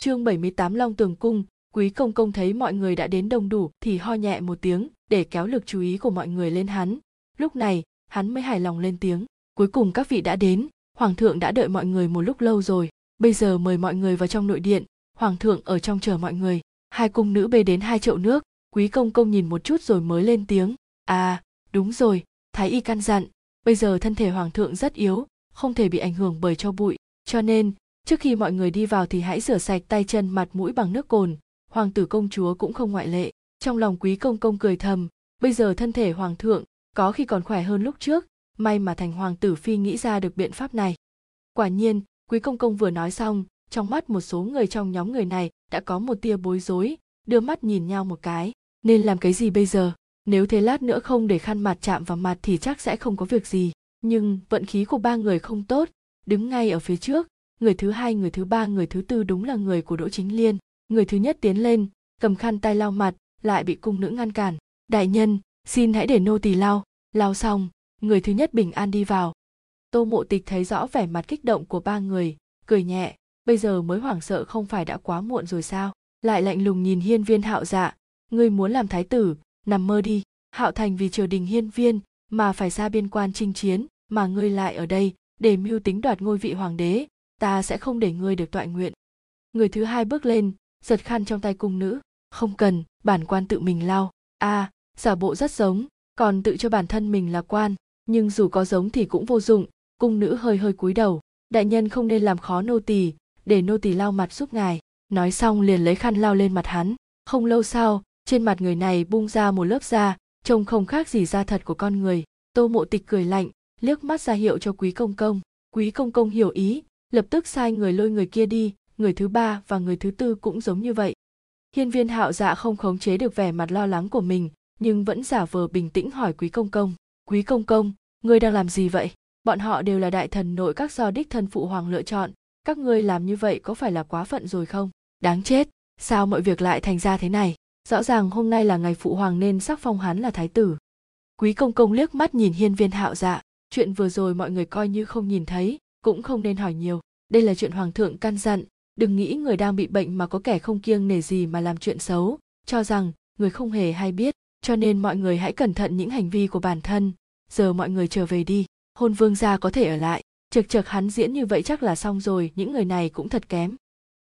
Chương 78 Long Tường Cung, Quý Công Công thấy mọi người đã đến đông đủ thì ho nhẹ một tiếng để kéo lực chú ý của mọi người lên hắn. Lúc này, hắn mới hài lòng lên tiếng. Cuối cùng các vị đã đến, Hoàng thượng đã đợi mọi người một lúc lâu rồi. Bây giờ mời mọi người vào trong nội điện, Hoàng thượng ở trong chờ mọi người. Hai cung nữ bê đến hai chậu nước, Quý Công Công nhìn một chút rồi mới lên tiếng. À, đúng rồi, Thái Y căn dặn, bây giờ thân thể Hoàng thượng rất yếu, không thể bị ảnh hưởng bởi cho bụi, cho nên trước khi mọi người đi vào thì hãy rửa sạch tay chân, mặt, mũi bằng nước cồn. Hoàng tử công chúa cũng không ngoại lệ. Trong lòng quý công công cười thầm, bây giờ thân thể hoàng thượng có khi còn khỏe hơn lúc trước, may mà thành hoàng tử phi nghĩ ra được biện pháp này. Quả nhiên, quý công công vừa nói xong, trong mắt một số người trong nhóm người này đã có một tia bối rối, đưa mắt nhìn nhau một cái. Nên làm cái gì bây giờ? Nếu thế lát nữa không để khăn mặt chạm vào mặt thì chắc sẽ không có việc gì. Nhưng vận khí của ba người không tốt, đứng ngay ở phía trước người thứ hai, người thứ ba, người thứ tư đúng là người của đỗ chính liên. Người thứ nhất tiến lên, cầm khăn tay lau mặt, lại bị cung nữ ngăn cản. Đại nhân, xin hãy để nô tỳ lau. Lau xong, người thứ nhất bình an đi vào. Tô mộ tịch thấy rõ vẻ mặt kích động của ba người, cười nhẹ. Bây giờ mới hoảng sợ không phải đã quá muộn rồi sao? Lại lạnh lùng nhìn hiên viên hạo dạ. Ngươi muốn làm thái tử, nằm mơ đi. Hạo thành vì triều đình hiên viên mà phải ra biên quan chinh chiến, mà ngươi lại ở đây để mưu tính đoạt ngôi vị hoàng đế ta sẽ không để ngươi được tọa nguyện. Người thứ hai bước lên giật khăn trong tay cung nữ. Không cần bản quan tự mình lau a à, giả bộ rất giống còn tự cho bản thân mình là quan. Nhưng dù có giống thì cũng vô dụng. Cung nữ hơi hơi cúi đầu. Đại nhân không nên làm khó nô tỳ để nô tỳ lau mặt giúp ngài. Nói xong liền lấy khăn lau lên mặt hắn. Không lâu sau trên mặt người này bung ra một lớp da trông không khác gì da thật của con người. Tô mộ tịch cười lạnh liếc mắt ra hiệu cho quý công công. Quý công công hiểu ý lập tức sai người lôi người kia đi, người thứ ba và người thứ tư cũng giống như vậy. Hiên viên hạo dạ không khống chế được vẻ mặt lo lắng của mình, nhưng vẫn giả vờ bình tĩnh hỏi quý công công, quý công công, ngươi đang làm gì vậy? Bọn họ đều là đại thần nội các do đích thân phụ hoàng lựa chọn, các ngươi làm như vậy có phải là quá phận rồi không? Đáng chết, sao mọi việc lại thành ra thế này? Rõ ràng hôm nay là ngày phụ hoàng nên sắc phong hắn là thái tử. Quý công công liếc mắt nhìn hiên viên hạo dạ chuyện vừa rồi mọi người coi như không nhìn thấy, cũng không nên hỏi nhiều đây là chuyện hoàng thượng căn dặn, đừng nghĩ người đang bị bệnh mà có kẻ không kiêng nể gì mà làm chuyện xấu, cho rằng người không hề hay biết, cho nên mọi người hãy cẩn thận những hành vi của bản thân. Giờ mọi người trở về đi, hôn vương gia có thể ở lại. Trực trực hắn diễn như vậy chắc là xong rồi, những người này cũng thật kém.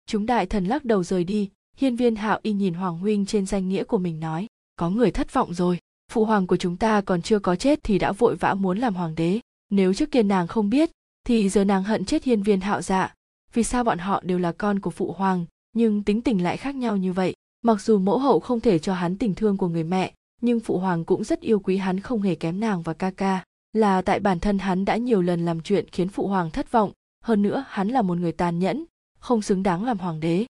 Chúng đại thần lắc đầu rời đi, hiên viên hạo y nhìn hoàng huynh trên danh nghĩa của mình nói, có người thất vọng rồi, phụ hoàng của chúng ta còn chưa có chết thì đã vội vã muốn làm hoàng đế. Nếu trước kia nàng không biết thì giờ nàng hận chết hiên viên hạo dạ. Vì sao bọn họ đều là con của phụ hoàng, nhưng tính tình lại khác nhau như vậy? Mặc dù mẫu hậu không thể cho hắn tình thương của người mẹ, nhưng phụ hoàng cũng rất yêu quý hắn không hề kém nàng và ca ca. Là tại bản thân hắn đã nhiều lần làm chuyện khiến phụ hoàng thất vọng, hơn nữa hắn là một người tàn nhẫn, không xứng đáng làm hoàng đế.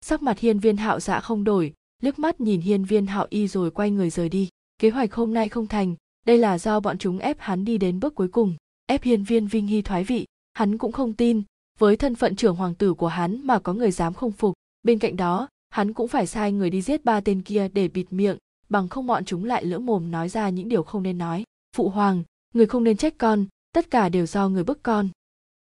Sắc mặt hiên viên hạo dạ không đổi, liếc mắt nhìn hiên viên hạo y rồi quay người rời đi. Kế hoạch hôm nay không thành, đây là do bọn chúng ép hắn đi đến bước cuối cùng ép hiên viên vinh hy thoái vị, hắn cũng không tin, với thân phận trưởng hoàng tử của hắn mà có người dám không phục. Bên cạnh đó, hắn cũng phải sai người đi giết ba tên kia để bịt miệng, bằng không bọn chúng lại lỡ mồm nói ra những điều không nên nói. Phụ hoàng, người không nên trách con, tất cả đều do người bức con.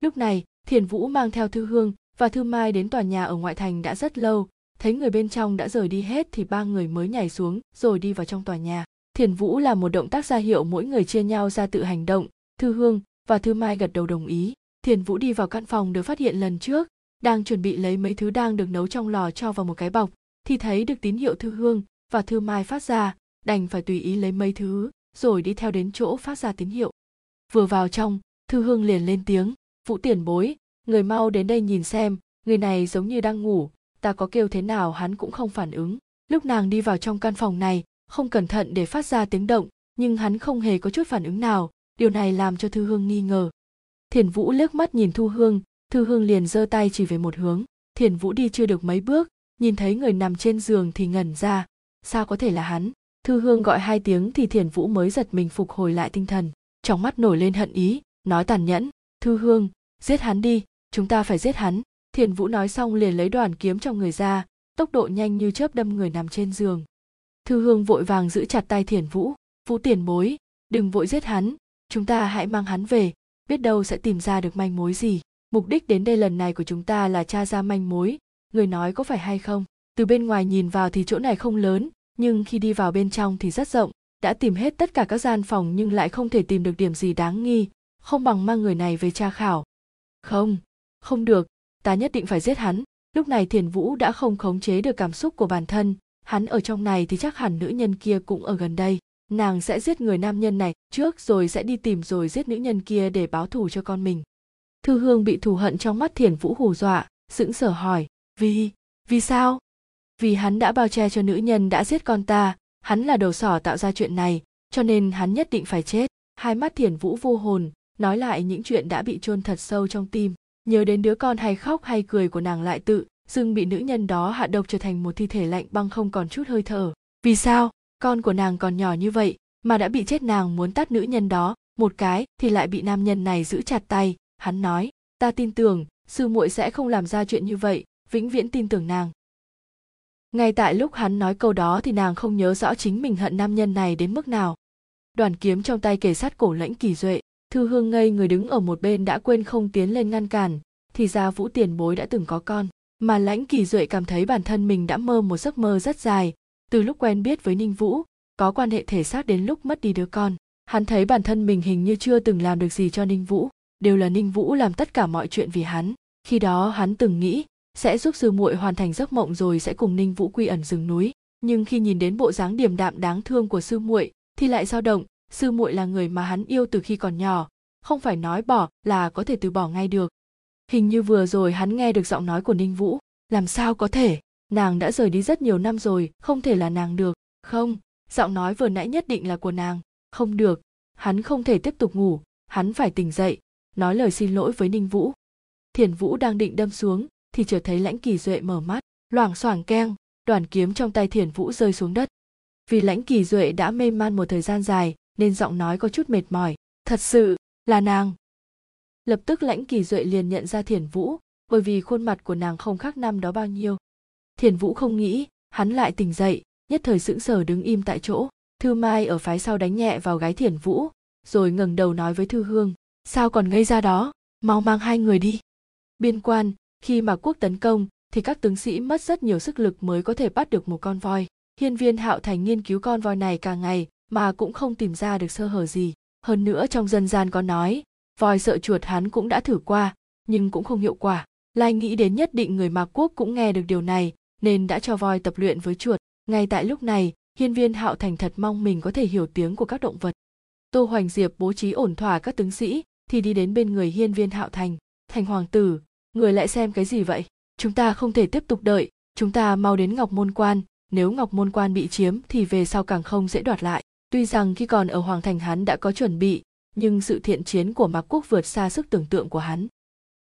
Lúc này, thiền vũ mang theo thư hương và thư mai đến tòa nhà ở ngoại thành đã rất lâu, thấy người bên trong đã rời đi hết thì ba người mới nhảy xuống rồi đi vào trong tòa nhà. Thiền vũ là một động tác ra hiệu mỗi người chia nhau ra tự hành động thư hương và thư mai gật đầu đồng ý. Thiền vũ đi vào căn phòng được phát hiện lần trước, đang chuẩn bị lấy mấy thứ đang được nấu trong lò cho vào một cái bọc, thì thấy được tín hiệu thư hương và thư mai phát ra, đành phải tùy ý lấy mấy thứ, rồi đi theo đến chỗ phát ra tín hiệu. Vừa vào trong, thư hương liền lên tiếng, vũ tiền bối, người mau đến đây nhìn xem, người này giống như đang ngủ, ta có kêu thế nào hắn cũng không phản ứng. Lúc nàng đi vào trong căn phòng này, không cẩn thận để phát ra tiếng động, nhưng hắn không hề có chút phản ứng nào điều này làm cho thư hương nghi ngờ. Thiền vũ liếc mắt nhìn thu hương, thư hương liền giơ tay chỉ về một hướng. Thiền vũ đi chưa được mấy bước, nhìn thấy người nằm trên giường thì ngẩn ra. Sao có thể là hắn? Thư hương gọi hai tiếng thì thiền vũ mới giật mình phục hồi lại tinh thần. Trong mắt nổi lên hận ý, nói tàn nhẫn. Thư hương, giết hắn đi, chúng ta phải giết hắn. Thiền vũ nói xong liền lấy đoàn kiếm trong người ra, tốc độ nhanh như chớp đâm người nằm trên giường. Thư hương vội vàng giữ chặt tay thiền vũ. Vũ tiền bối, đừng vội giết hắn chúng ta hãy mang hắn về, biết đâu sẽ tìm ra được manh mối gì. Mục đích đến đây lần này của chúng ta là tra ra manh mối. Người nói có phải hay không? Từ bên ngoài nhìn vào thì chỗ này không lớn, nhưng khi đi vào bên trong thì rất rộng. Đã tìm hết tất cả các gian phòng nhưng lại không thể tìm được điểm gì đáng nghi. Không bằng mang người này về tra khảo. Không không được. Ta nhất định phải giết hắn. Lúc này thiền vũ đã không khống chế được cảm xúc của bản thân. Hắn ở trong này thì chắc hẳn nữ nhân kia cũng ở gần đây nàng sẽ giết người nam nhân này, trước rồi sẽ đi tìm rồi giết nữ nhân kia để báo thù cho con mình. Thư hương bị thù hận trong mắt thiền vũ hù dọa, sững sờ hỏi, vì vì sao? Vì hắn đã bao che cho nữ nhân đã giết con ta, hắn là đầu sỏ tạo ra chuyện này, cho nên hắn nhất định phải chết. Hai mắt thiền vũ vô hồn, nói lại những chuyện đã bị chôn thật sâu trong tim. Nhớ đến đứa con hay khóc hay cười của nàng lại tự dưng bị nữ nhân đó hạ độc trở thành một thi thể lạnh băng không còn chút hơi thở. Vì sao? Con của nàng còn nhỏ như vậy, mà đã bị chết nàng muốn tát nữ nhân đó, một cái thì lại bị nam nhân này giữ chặt tay. Hắn nói, ta tin tưởng, sư muội sẽ không làm ra chuyện như vậy, vĩnh viễn tin tưởng nàng. Ngay tại lúc hắn nói câu đó thì nàng không nhớ rõ chính mình hận nam nhân này đến mức nào. Đoàn kiếm trong tay kề sát cổ lãnh kỳ duệ, thư hương ngây người đứng ở một bên đã quên không tiến lên ngăn cản, thì ra vũ tiền bối đã từng có con. Mà lãnh kỳ duệ cảm thấy bản thân mình đã mơ một giấc mơ rất dài từ lúc quen biết với ninh vũ, có quan hệ thể xác đến lúc mất đi đứa con. Hắn thấy bản thân mình hình như chưa từng làm được gì cho ninh vũ, đều là ninh vũ làm tất cả mọi chuyện vì hắn. Khi đó hắn từng nghĩ, sẽ giúp sư muội hoàn thành giấc mộng rồi sẽ cùng ninh vũ quy ẩn rừng núi. Nhưng khi nhìn đến bộ dáng điềm đạm đáng thương của sư muội, thì lại dao động, sư muội là người mà hắn yêu từ khi còn nhỏ, không phải nói bỏ là có thể từ bỏ ngay được. Hình như vừa rồi hắn nghe được giọng nói của ninh vũ, làm sao có thể? Nàng đã rời đi rất nhiều năm rồi, không thể là nàng được. Không, giọng nói vừa nãy nhất định là của nàng. Không được, hắn không thể tiếp tục ngủ, hắn phải tỉnh dậy. Nói lời xin lỗi với ninh vũ. Thiền vũ đang định đâm xuống, thì chợt thấy lãnh kỳ duệ mở mắt, loảng xoảng keng, đoàn kiếm trong tay thiền vũ rơi xuống đất. Vì lãnh kỳ duệ đã mê man một thời gian dài, nên giọng nói có chút mệt mỏi. Thật sự là nàng. Lập tức lãnh kỳ duệ liền nhận ra thiền vũ, bởi vì khuôn mặt của nàng không khác năm đó bao nhiêu thiền vũ không nghĩ, hắn lại tỉnh dậy, nhất thời sững sờ đứng im tại chỗ. Thư mai ở phái sau đánh nhẹ vào gái thiền vũ, rồi ngẩng đầu nói với thư hương, sao còn ngây ra đó? Mau mang hai người đi. Biên quan, khi mà quốc tấn công, thì các tướng sĩ mất rất nhiều sức lực mới có thể bắt được một con voi. Hiên viên hạo thành nghiên cứu con voi này càng ngày mà cũng không tìm ra được sơ hở gì. Hơn nữa trong dân gian có nói, voi sợ chuột hắn cũng đã thử qua, nhưng cũng không hiệu quả. Lai nghĩ đến nhất định người mạc quốc cũng nghe được điều này nên đã cho voi tập luyện với chuột. Ngay tại lúc này, hiên viên hạo thành thật mong mình có thể hiểu tiếng của các động vật. Tô hoành diệp bố trí ổn thỏa các tướng sĩ, thì đi đến bên người hiên viên hạo thành. Thành hoàng tử, người lại xem cái gì vậy? Chúng ta không thể tiếp tục đợi. Chúng ta mau đến ngọc môn quan. Nếu ngọc môn quan bị chiếm, thì về sau càng không dễ đoạt lại. Tuy rằng khi còn ở hoàng thành hắn đã có chuẩn bị, nhưng sự thiện chiến của mạc quốc vượt xa sức tưởng tượng của hắn.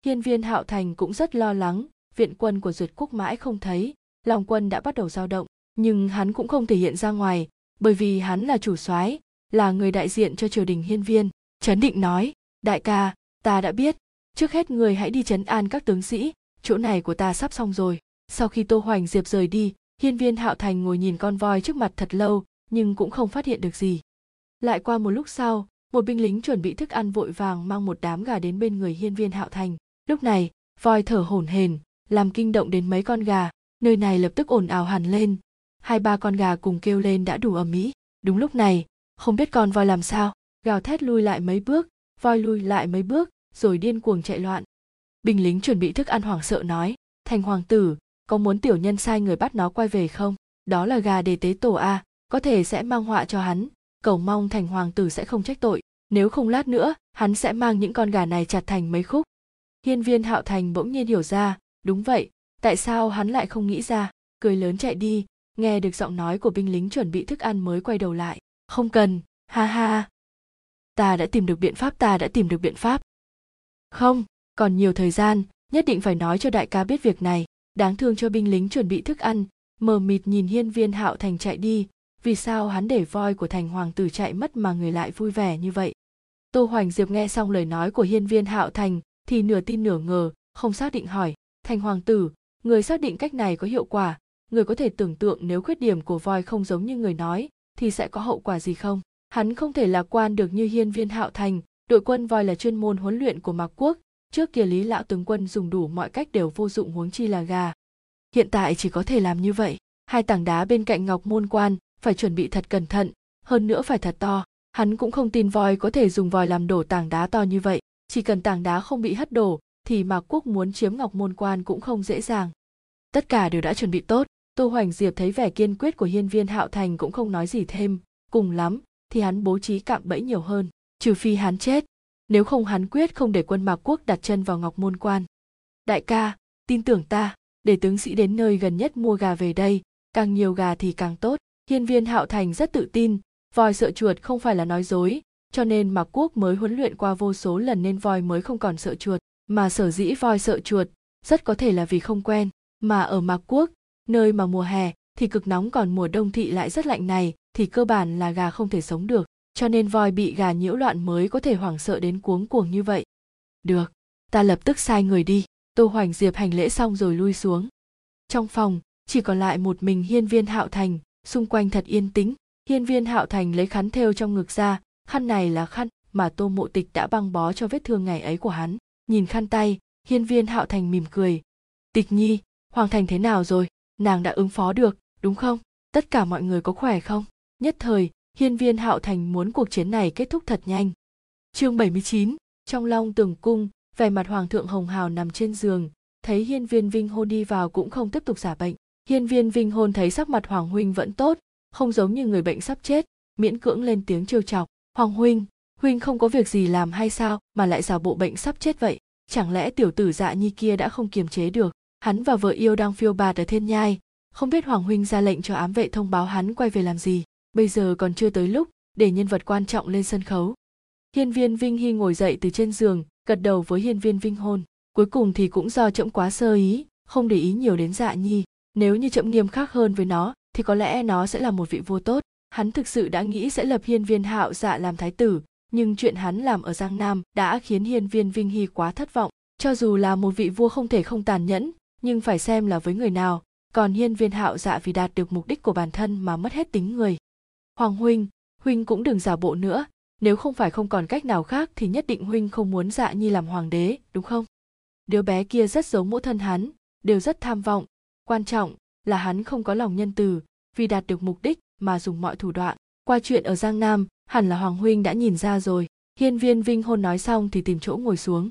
Hiên viên hạo thành cũng rất lo lắng, viện quân của duyệt quốc mãi không thấy lòng quân đã bắt đầu dao động, nhưng hắn cũng không thể hiện ra ngoài, bởi vì hắn là chủ soái, là người đại diện cho triều đình hiên viên. Trấn định nói, đại ca, ta đã biết. Trước hết người hãy đi chấn an các tướng sĩ, chỗ này của ta sắp xong rồi. Sau khi tô hoành diệp rời đi, hiên viên hạo thành ngồi nhìn con voi trước mặt thật lâu, nhưng cũng không phát hiện được gì. Lại qua một lúc sau, một binh lính chuẩn bị thức ăn vội vàng mang một đám gà đến bên người hiên viên hạo thành. Lúc này, voi thở hổn hển, làm kinh động đến mấy con gà nơi này lập tức ồn ào hẳn lên. Hai ba con gà cùng kêu lên đã đủ ầm ĩ. Đúng lúc này, không biết con voi làm sao, gào thét lui lại mấy bước, voi lui lại mấy bước, rồi điên cuồng chạy loạn. Binh lính chuẩn bị thức ăn hoảng sợ nói, thành hoàng tử, có muốn tiểu nhân sai người bắt nó quay về không? Đó là gà để tế tổ a, có thể sẽ mang họa cho hắn. Cầu mong thành hoàng tử sẽ không trách tội. Nếu không lát nữa, hắn sẽ mang những con gà này chặt thành mấy khúc. Hiên viên hạo thành bỗng nhiên hiểu ra, đúng vậy tại sao hắn lại không nghĩ ra? Cười lớn chạy đi, nghe được giọng nói của binh lính chuẩn bị thức ăn mới quay đầu lại. Không cần, ha ha. Ta đã tìm được biện pháp, ta đã tìm được biện pháp. Không, còn nhiều thời gian, nhất định phải nói cho đại ca biết việc này. Đáng thương cho binh lính chuẩn bị thức ăn, mờ mịt nhìn hiên viên hạo thành chạy đi. Vì sao hắn để voi của thành hoàng tử chạy mất mà người lại vui vẻ như vậy? Tô hoành diệp nghe xong lời nói của hiên viên hạo thành thì nửa tin nửa ngờ, không xác định hỏi, thành hoàng tử người xác định cách này có hiệu quả, người có thể tưởng tượng nếu khuyết điểm của voi không giống như người nói, thì sẽ có hậu quả gì không? Hắn không thể lạc quan được như hiên viên hạo thành, đội quân voi là chuyên môn huấn luyện của mạc quốc. Trước kia lý lão tướng quân dùng đủ mọi cách đều vô dụng huống chi là gà. Hiện tại chỉ có thể làm như vậy. Hai tảng đá bên cạnh ngọc môn quan phải chuẩn bị thật cẩn thận, hơn nữa phải thật to. Hắn cũng không tin voi có thể dùng vòi làm đổ tảng đá to như vậy. Chỉ cần tảng đá không bị hất đổ, thì mạc quốc muốn chiếm ngọc môn quan cũng không dễ dàng tất cả đều đã chuẩn bị tốt. Tô hoành diệp thấy vẻ kiên quyết của hiên viên hạo thành cũng không nói gì thêm. Cùng lắm, thì hắn bố trí cạm bẫy nhiều hơn, trừ phi hắn chết. Nếu không hắn quyết không để quân mạc quốc đặt chân vào ngọc môn quan. Đại ca, tin tưởng ta, để tướng sĩ đến nơi gần nhất mua gà về đây, càng nhiều gà thì càng tốt. Hiên viên hạo thành rất tự tin, voi sợ chuột không phải là nói dối, cho nên mạc quốc mới huấn luyện qua vô số lần nên voi mới không còn sợ chuột, mà sở dĩ voi sợ chuột, rất có thể là vì không quen mà ở mạc quốc, nơi mà mùa hè thì cực nóng còn mùa đông thị lại rất lạnh này thì cơ bản là gà không thể sống được, cho nên voi bị gà nhiễu loạn mới có thể hoảng sợ đến cuống cuồng như vậy. Được, ta lập tức sai người đi. Tô hoành diệp hành lễ xong rồi lui xuống. Trong phòng, chỉ còn lại một mình hiên viên hạo thành, xung quanh thật yên tĩnh. Hiên viên hạo thành lấy khăn thêu trong ngực ra, khăn này là khăn mà tô mộ tịch đã băng bó cho vết thương ngày ấy của hắn. Nhìn khăn tay, hiên viên hạo thành mỉm cười. Tịch nhi hoàng thành thế nào rồi? Nàng đã ứng phó được đúng không? Tất cả mọi người có khỏe không? Nhất thời hiên viên hạo thành muốn cuộc chiến này kết thúc thật nhanh. Chương 79, trong long tường cung vẻ mặt hoàng thượng hồng hào nằm trên giường thấy hiên viên vinh hôn đi vào cũng không tiếp tục giả bệnh. Hiên viên vinh hôn thấy sắc mặt hoàng huynh vẫn tốt không giống như người bệnh sắp chết miễn cưỡng lên tiếng trêu chọc. Hoàng huynh huynh không có việc gì làm hay sao mà lại giả bộ bệnh sắp chết vậy? Chẳng lẽ tiểu tử dạ nhi kia đã không kiềm chế được? Hắn và vợ yêu đang phiêu bạt ở thiên nhai. Không biết hoàng huynh ra lệnh cho ám vệ thông báo hắn quay về làm gì. Bây giờ còn chưa tới lúc để nhân vật quan trọng lên sân khấu. Hiên viên vinh hy ngồi dậy từ trên giường, gật đầu với hiên viên vinh hôn. Cuối cùng thì cũng do trẫm quá sơ ý, không để ý nhiều đến dạ nhi. Nếu như trẫm nghiêm khắc hơn với nó, thì có lẽ nó sẽ là một vị vua tốt. Hắn thực sự đã nghĩ sẽ lập hiên viên hạo dạ làm thái tử, nhưng chuyện hắn làm ở giang nam đã khiến hiên viên vinh hy quá thất vọng. Cho dù là một vị vua không thể không tàn nhẫn nhưng phải xem là với người nào, còn hiên viên hạo dạ vì đạt được mục đích của bản thân mà mất hết tính người. Hoàng huynh huynh cũng đừng giả bộ nữa, nếu không phải không còn cách nào khác thì nhất định huynh không muốn dạ nhi làm hoàng đế, đúng không? Đứa bé kia rất giống mẫu thân hắn, đều rất tham vọng. Quan trọng là hắn không có lòng nhân từ, vì đạt được mục đích mà dùng mọi thủ đoạn. Qua chuyện ở giang nam, hẳn là hoàng huynh đã nhìn ra rồi. Hiên viên vinh hôn nói xong thì tìm chỗ ngồi xuống.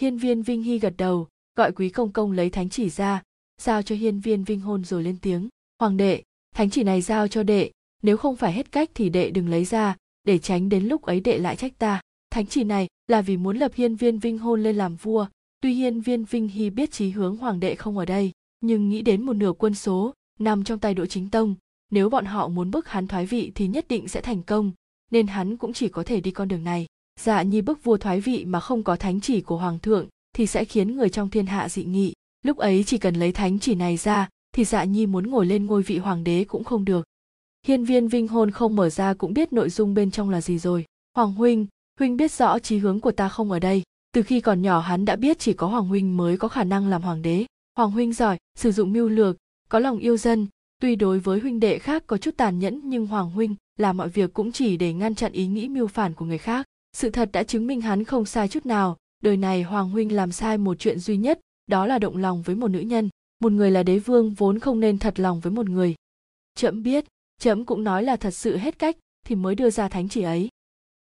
Hiên viên vinh hy gật đầu gọi quý công công lấy thánh chỉ ra, giao cho hiên viên vinh hôn rồi lên tiếng. Hoàng đệ, thánh chỉ này giao cho đệ, nếu không phải hết cách thì đệ đừng lấy ra, để tránh đến lúc ấy đệ lại trách ta. Thánh chỉ này là vì muốn lập hiên viên vinh hôn lên làm vua. Tuy hiên viên vinh hy biết chí hướng hoàng đệ không ở đây, nhưng nghĩ đến một nửa quân số, nằm trong tay đỗ chính tông, nếu bọn họ muốn bức hắn thoái vị thì nhất định sẽ thành công, nên hắn cũng chỉ có thể đi con đường này. Dạ nhi bức vua thoái vị mà không có thánh chỉ của hoàng thượng thì sẽ khiến người trong thiên hạ dị nghị. Lúc ấy chỉ cần lấy thánh chỉ này ra, thì dạ nhi muốn ngồi lên ngôi vị hoàng đế cũng không được. Hiên viên vinh hôn không mở ra cũng biết nội dung bên trong là gì rồi. Hoàng huynh huynh biết rõ chí hướng của ta không ở đây. Từ khi còn nhỏ hắn đã biết chỉ có hoàng huynh mới có khả năng làm hoàng đế. Hoàng huynh giỏi, sử dụng mưu lược, có lòng yêu dân. Tuy đối với huynh đệ khác có chút tàn nhẫn, nhưng hoàng huynh làm mọi việc cũng chỉ để ngăn chặn ý nghĩ mưu phản của người khác. Sự thật đã chứng minh hắn không sai chút nào đời này hoàng huynh làm sai một chuyện duy nhất, đó là động lòng với một nữ nhân. Một người là đế vương vốn không nên thật lòng với một người. Trẫm biết trẫm cũng nói là thật sự hết cách, thì mới đưa ra thánh chỉ ấy.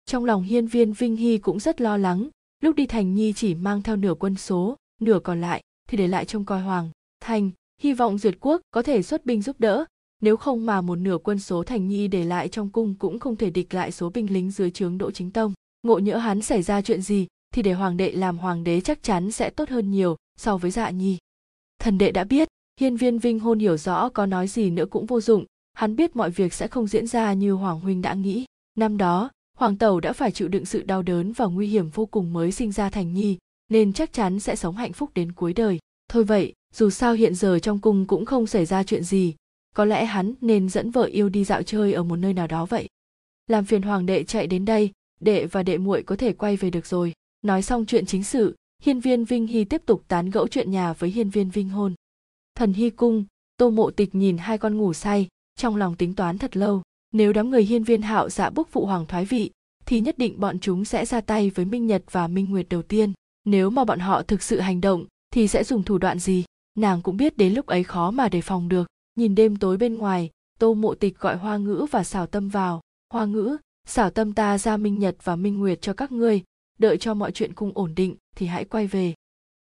Trong lòng hiên viên vinh hy cũng rất lo lắng, lúc đi thành nhi chỉ mang theo nửa quân số, nửa còn lại, thì để lại trông coi hoàng thành, hy vọng duyệt quốc có thể xuất binh giúp đỡ. Nếu không mà một nửa quân số thành nhi để lại trong cung cũng không thể địch lại số binh lính dưới trướng đỗ chính tông. Ngộ nhỡ hắn xảy ra chuyện gì thì để hoàng đệ làm hoàng đế chắc chắn sẽ tốt hơn nhiều so với dạ nhi. Thần đệ đã biết, hiên viên vinh hôn hiểu rõ có nói gì nữa cũng vô dụng. Hắn biết mọi việc sẽ không diễn ra như hoàng huynh đã nghĩ. Năm đó, hoàng tẩu đã phải chịu đựng sự đau đớn và nguy hiểm vô cùng mới sinh ra thành nhi, nên chắc chắn sẽ sống hạnh phúc đến cuối đời. Thôi vậy, dù sao hiện giờ trong cung cũng không xảy ra chuyện gì. Có lẽ hắn nên dẫn vợ yêu đi dạo chơi ở một nơi nào đó vậy. Làm phiền hoàng đệ chạy đến đây, đệ và đệ muội có thể quay về được rồi nói xong chuyện chính sự, hiên viên vinh hy tiếp tục tán gẫu chuyện nhà với hiên viên vinh hôn. Thần hy cung, tô mộ tịch nhìn hai con ngủ say, trong lòng tính toán thật lâu. Nếu đám người hiên viên hạo dạ bức phụ hoàng thoái vị, thì nhất định bọn chúng sẽ ra tay với minh nhật và minh nguyệt đầu tiên. Nếu mà bọn họ thực sự hành động, thì sẽ dùng thủ đoạn gì? Nàng cũng biết đến lúc ấy khó mà đề phòng được. Nhìn đêm tối bên ngoài, tô mộ tịch gọi hoa ngữ và xảo tâm vào. Hoa ngữ xảo tâm ta ra minh nhật và minh nguyệt cho các ngươi đợi cho mọi chuyện cung ổn định thì hãy quay về.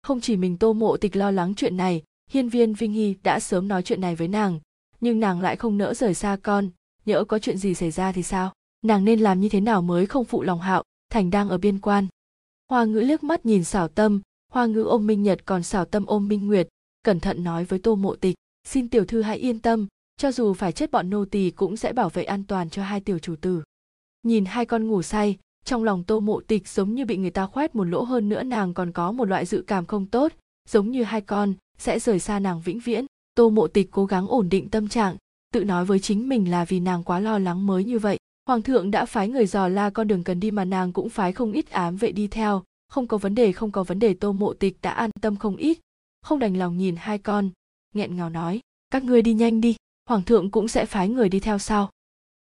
Không chỉ mình tô mộ tịch lo lắng chuyện này, hiên viên vinh hy đã sớm nói chuyện này với nàng, nhưng nàng lại không nỡ rời xa con. Nhỡ có chuyện gì xảy ra thì sao? Nàng nên làm như thế nào mới không phụ lòng hạo, thành đang ở biên quan? Hoa ngữ liếc mắt nhìn xảo tâm, hoa ngữ ôm minh nhật còn xảo tâm ôm minh nguyệt, cẩn thận nói với tô mộ tịch, xin tiểu thư hãy yên tâm, cho dù phải chết bọn nô tỳ cũng sẽ bảo vệ an toàn cho hai tiểu chủ tử. Nhìn hai con ngủ say trong lòng tô mộ tịch giống như bị người ta khoét một lỗ hơn nữa, nàng còn có một loại dự cảm không tốt, giống như hai con sẽ rời xa nàng vĩnh viễn. Tô mộ tịch cố gắng ổn định tâm trạng, tự nói với chính mình là vì nàng quá lo lắng mới như vậy. Hoàng thượng đã phái người dò la con đường cần đi mà nàng cũng phái không ít ám vệ đi theo. Không có vấn đề, không có vấn đề, tô mộ tịch đã an tâm không ít. Không đành lòng nhìn hai con, nghẹn ngào nói, các ngươi đi nhanh đi, hoàng thượng cũng sẽ phái người đi theo sau.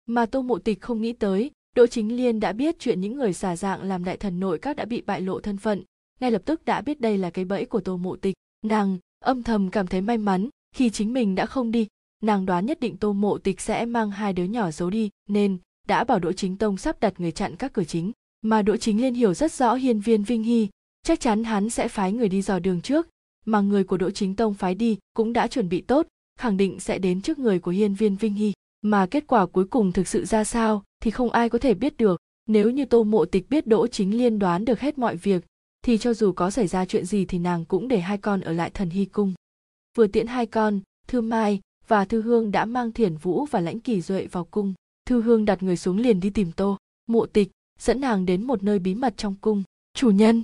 Mà tô mộ tịch không nghĩ tới đỗ chính liên đã biết chuyện những người giả dạng làm đại thần nội các đã bị bại lộ thân phận. Ngay lập tức đã biết đây là cái bẫy của tô mộ tịch. Nàng âm thầm cảm thấy may mắn khi chính mình đã không đi. Nàng đoán nhất định tô mộ tịch sẽ mang hai đứa nhỏ giấu đi, nên đã bảo đỗ chính tông sắp đặt người chặn các cửa chính. Mà đỗ chính liên hiểu rất rõ hiên viên vinh hy, chắc chắn hắn sẽ phái người đi dò đường trước. Mà người của đỗ chính tông phái đi cũng đã chuẩn bị tốt, khẳng định sẽ đến trước người của hiên viên vinh hy. Mà kết quả cuối cùng thực sự ra sao? Thì không ai có thể biết được. Nếu như tô mộ tịch biết đỗ chính liên đoán được hết mọi việc, thì cho dù có xảy ra chuyện gì thì nàng cũng để hai con ở lại thần hy cung. Vừa tiễn hai con, thư mai và thư hương đã mang thiển vũ và lãnh kỳ duệ vào cung. Thư hương đặt người xuống liền đi tìm tô mộ tịch, dẫn nàng đến một nơi bí mật trong cung. Chủ nhân,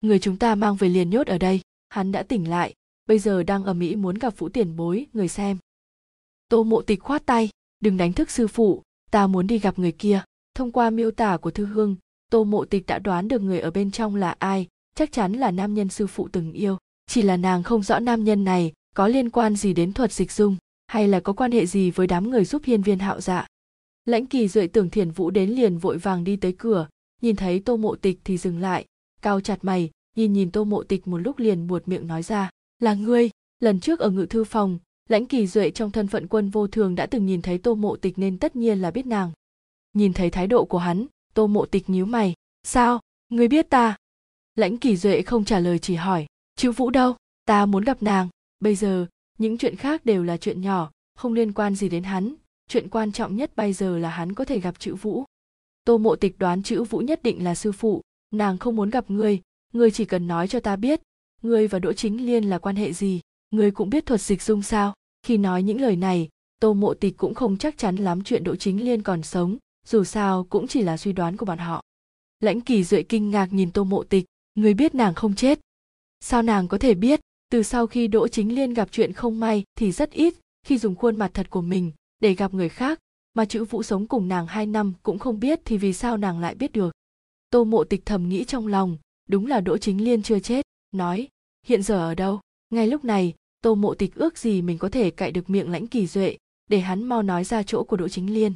người chúng ta mang về liền nhốt ở đây. Hắn đã tỉnh lại, bây giờ đang ở mỹ muốn gặp vũ tiền bối, người xem. Tô mộ tịch khoát tay, đừng đánh thức sư phụ ta muốn đi gặp người kia. Thông qua miêu tả của thư hương, tô mộ tịch đã đoán được người ở bên trong là ai. Chắc chắn là nam nhân sư phụ từng yêu. Chỉ là nàng không rõ nam nhân này có liên quan gì đến thuật dịch dung, hay là có quan hệ gì với đám người giúp hiên viên hạo dạ. Lãnh kỳ duệ tưởng thiền vũ đến liền vội vàng đi tới cửa, nhìn thấy tô mộ tịch thì dừng lại cao chặt mày, nhìn nhìn tô mộ tịch một lúc liền buột miệng nói ra, là ngươi, lần trước ở ngự thư phòng lãnh kỳ duệ trong thân phận quân vô thường đã từng nhìn thấy tô mộ tịch nên tất nhiên là biết nàng. Nhìn thấy thái độ của hắn, tô mộ tịch nhíu mày. Sao? Ngươi biết ta? Lãnh kỳ duệ không trả lời chỉ hỏi. Chữ vũ đâu? Ta muốn gặp nàng. Bây giờ, những chuyện khác đều là chuyện nhỏ, không liên quan gì đến hắn. Chuyện quan trọng nhất bây giờ là hắn có thể gặp chữ vũ. Tô mộ tịch đoán chữ vũ nhất định là sư phụ. Nàng không muốn gặp ngươi. Ngươi chỉ cần nói cho ta biết, ngươi và đỗ chính liên là quan hệ gì. Ngươi cũng biết thuật dịch dung sao? Khi nói những lời này, tô mộ tịch cũng không chắc chắn lắm chuyện đỗ chính liên còn sống, dù sao cũng chỉ là suy đoán của bọn họ. Lãnh kỳ duệ kinh ngạc nhìn tô mộ tịch, người biết nàng không chết? Sao nàng có thể biết? Từ sau khi đỗ chính liên gặp chuyện không may thì rất ít khi dùng khuôn mặt thật của mình để gặp người khác, mà chữ vũ sống cùng nàng hai năm cũng không biết thì vì sao nàng lại biết được. Tô mộ tịch thầm nghĩ trong lòng, đúng là đỗ chính liên chưa chết, nói, hiện giờ ở đâu? Ngay lúc này tô mộ tịch ước gì mình có thể cạy được miệng lãnh kỳ duệ, để hắn mau nói ra chỗ của đỗ chính liên.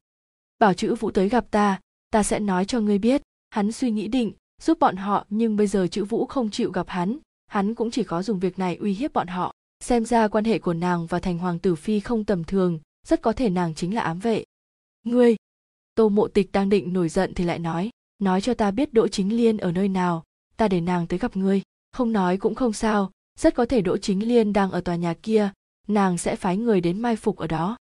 Bảo chữ vũ tới gặp ta ta sẽ nói cho ngươi biết, hắn suy nghĩ định, giúp bọn họ, nhưng bây giờ chữ vũ không chịu gặp hắn hắn cũng chỉ có dùng việc này uy hiếp bọn họ. Xem ra quan hệ của nàng và thành hoàng tử phi không tầm thường, rất có thể nàng chính là ám vệ. Ngươi! Tô mộ tịch đang định nổi giận thì lại nói nói cho ta biết đỗ chính liên ở nơi nào, ta để nàng tới gặp ngươi, không nói cũng không sao rất có thể đỗ chính liên đang ở tòa nhà kia, nàng sẽ phái người đến mai phục ở đó.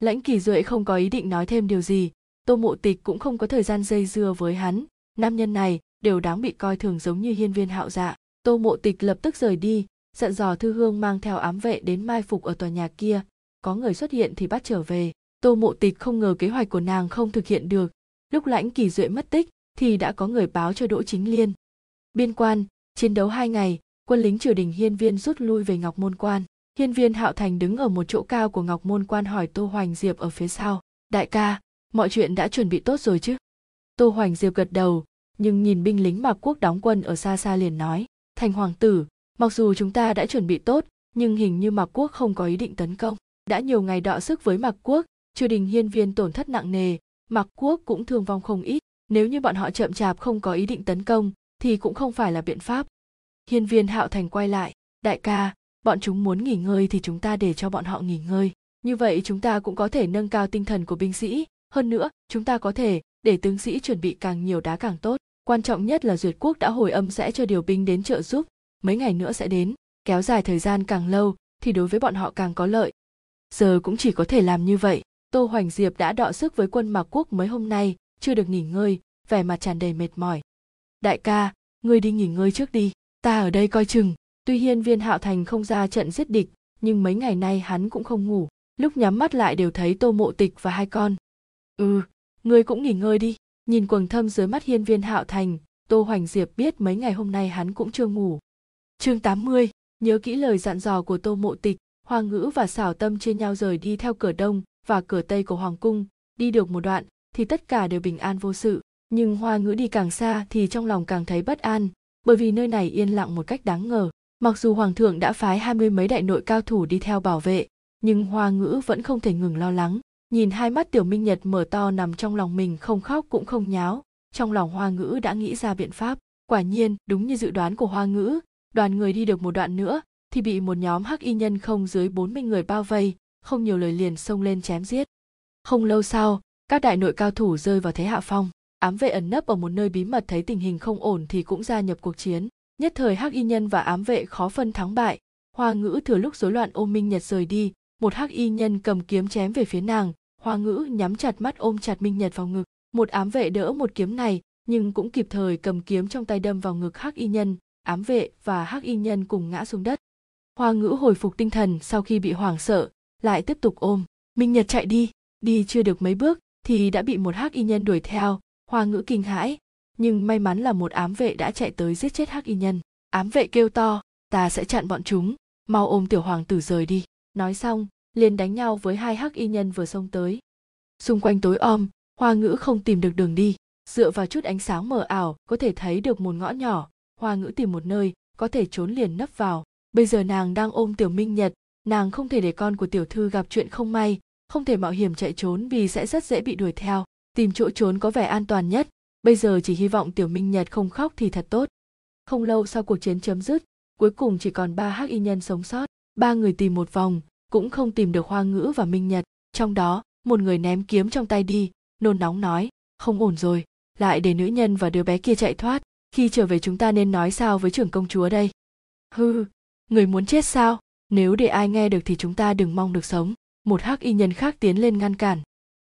Lãnh kỳ duệ không có ý định nói thêm điều gì, tô mộ tịch cũng không có thời gian dây dưa với hắn. Nam nhân này đều đáng bị coi thường giống như hiên viên hạo dạ. Tô mộ tịch lập tức rời đi, dặn dò thư hương mang theo ám vệ đến mai phục ở tòa nhà kia. Có người xuất hiện thì bắt trở về. Tô mộ tịch không ngờ kế hoạch của nàng không thực hiện được. Lúc lãnh kỳ duệ mất tích thì đã có người báo cho đỗ chính liên. Biên quan, chiến đấu hai ngày quân lính triều đình hiên viên rút lui về ngọc môn quan. Hiên viên hạo thành đứng ở một chỗ cao của ngọc môn quan hỏi tô hoành diệp ở phía sau. Đại ca, mọi chuyện đã chuẩn bị tốt rồi chứ? Tô hoành diệp gật đầu, nhưng nhìn binh lính mạc quốc đóng quân ở xa xa liền nói, thành hoàng tử, mặc dù chúng ta đã chuẩn bị tốt, nhưng hình như mạc quốc không có ý định tấn công. Đã nhiều ngày đọ sức với mạc quốc, triều đình hiên viên tổn thất nặng nề mạc quốc cũng thương vong không ít. Nếu như bọn họ chậm chạp không có ý định tấn công, thì cũng không phải là biện pháp hiên viên hạo thành quay lại, đại ca, bọn chúng muốn nghỉ ngơi thì chúng ta để cho bọn họ nghỉ ngơi. Như vậy chúng ta cũng có thể nâng cao tinh thần của binh sĩ. Hơn nữa, chúng ta có thể để tướng sĩ chuẩn bị càng nhiều đá càng tốt. Quan trọng nhất là duyệt quốc đã hồi âm sẽ cho điều binh đến trợ giúp. Mấy ngày nữa sẽ đến, kéo dài thời gian càng lâu thì đối với bọn họ càng có lợi. Giờ cũng chỉ có thể làm như vậy. Tô hoành diệp đã đọ sức với quân mạc quốc mấy hôm nay, chưa được nghỉ ngơi, vẻ mặt tràn đầy mệt mỏi. Đại ca, ngươi đi nghỉ ngơi trước đi ta ở đây coi chừng. Tuy hiên viên hạo thành không ra trận giết địch nhưng mấy ngày nay hắn cũng không ngủ. Lúc nhắm mắt lại đều thấy tô mộ tịch và hai con. Ừ ngươi cũng nghỉ ngơi đi. Nhìn quầng thâm dưới mắt hiên viên hạo thành tô hoành diệp biết mấy ngày hôm nay hắn cũng chưa ngủ. Chương 80, nhớ kỹ lời dặn dò của tô mộ tịch. Hoa ngữ và xảo tâm chia nhau rời đi theo cửa đông và cửa tây của hoàng cung. Đi được một đoạn thì tất cả đều bình an vô sự. Nhưng hoa ngữ đi càng xa thì trong lòng càng thấy bất an bởi vì nơi này yên lặng một cách đáng ngờ. Mặc dù hoàng thượng đã phái hai mươi mấy đại nội cao thủ đi theo bảo vệ, nhưng hoa ngữ vẫn không thể ngừng lo lắng. Nhìn hai mắt tiểu minh nhật mở to nằm trong lòng mình không khóc cũng không nháo, trong lòng hoa ngữ đã nghĩ ra biện pháp. Quả nhiên, đúng như dự đoán của hoa ngữ, đoàn người đi được một đoạn nữa, thì bị một nhóm hắc y nhân không dưới 40 người bao vây, không nhiều lời liền xông lên chém giết. Không lâu sau, các đại nội cao thủ rơi vào thế hạ phong ám vệ ẩn nấp ở một nơi bí mật thấy tình hình không ổn thì cũng gia nhập cuộc chiến. Nhất thời hắc y nhân và ám vệ khó phân thắng bại. Hoa ngữ thừa lúc rối loạn ôm minh nhật rời đi, một hắc y nhân cầm kiếm chém về phía nàng. Hoa ngữ nhắm chặt mắt ôm chặt minh nhật vào ngực. Một ám vệ đỡ một kiếm này, nhưng cũng kịp thời cầm kiếm trong tay đâm vào ngực hắc y nhân. Ám vệ và hắc y nhân cùng ngã xuống đất. Hoa ngữ hồi phục tinh thần sau khi bị hoảng sợ, lại tiếp tục ôm. Minh nhật chạy đi đi chưa được mấy bước thì đã bị một hắc y nhân đuổi theo hoa ngữ kinh hãi, nhưng may mắn là một ám vệ đã chạy tới giết chết hắc y nhân. Ám vệ kêu to, ta sẽ chặn bọn chúng, mau ôm tiểu hoàng tử rời đi. Nói xong, liền đánh nhau với hai hắc y nhân vừa xông tới. Xung quanh tối om, hoa ngữ không tìm được đường đi. Dựa vào chút ánh sáng mờ ảo, có thể thấy được một ngõ nhỏ. Hoa ngữ tìm một nơi, có thể trốn liền nấp vào. Bây giờ nàng đang ôm tiểu minh nhật. Nàng không thể để con của tiểu thư gặp chuyện không may, không thể mạo hiểm chạy trốn vì sẽ rất dễ bị đuổi theo tìm chỗ trốn có vẻ an toàn nhất. Bây giờ chỉ hy vọng tiểu minh nhật không khóc thì thật tốt. Không lâu sau cuộc chiến chấm dứt, cuối cùng chỉ còn ba hắc y nhân sống sót. Ba người tìm một vòng, cũng không tìm được hoa ngữ và minh nhật. Trong đó, một người ném kiếm trong tay đi, nôn nóng nói, không ổn rồi, lại để nữ nhân và đứa bé kia chạy thoát. Khi trở về chúng ta nên nói sao với trưởng công chúa đây? Hư người muốn chết sao? Nếu để ai nghe được thì chúng ta đừng mong được sống. Một hắc y nhân khác tiến lên ngăn cản.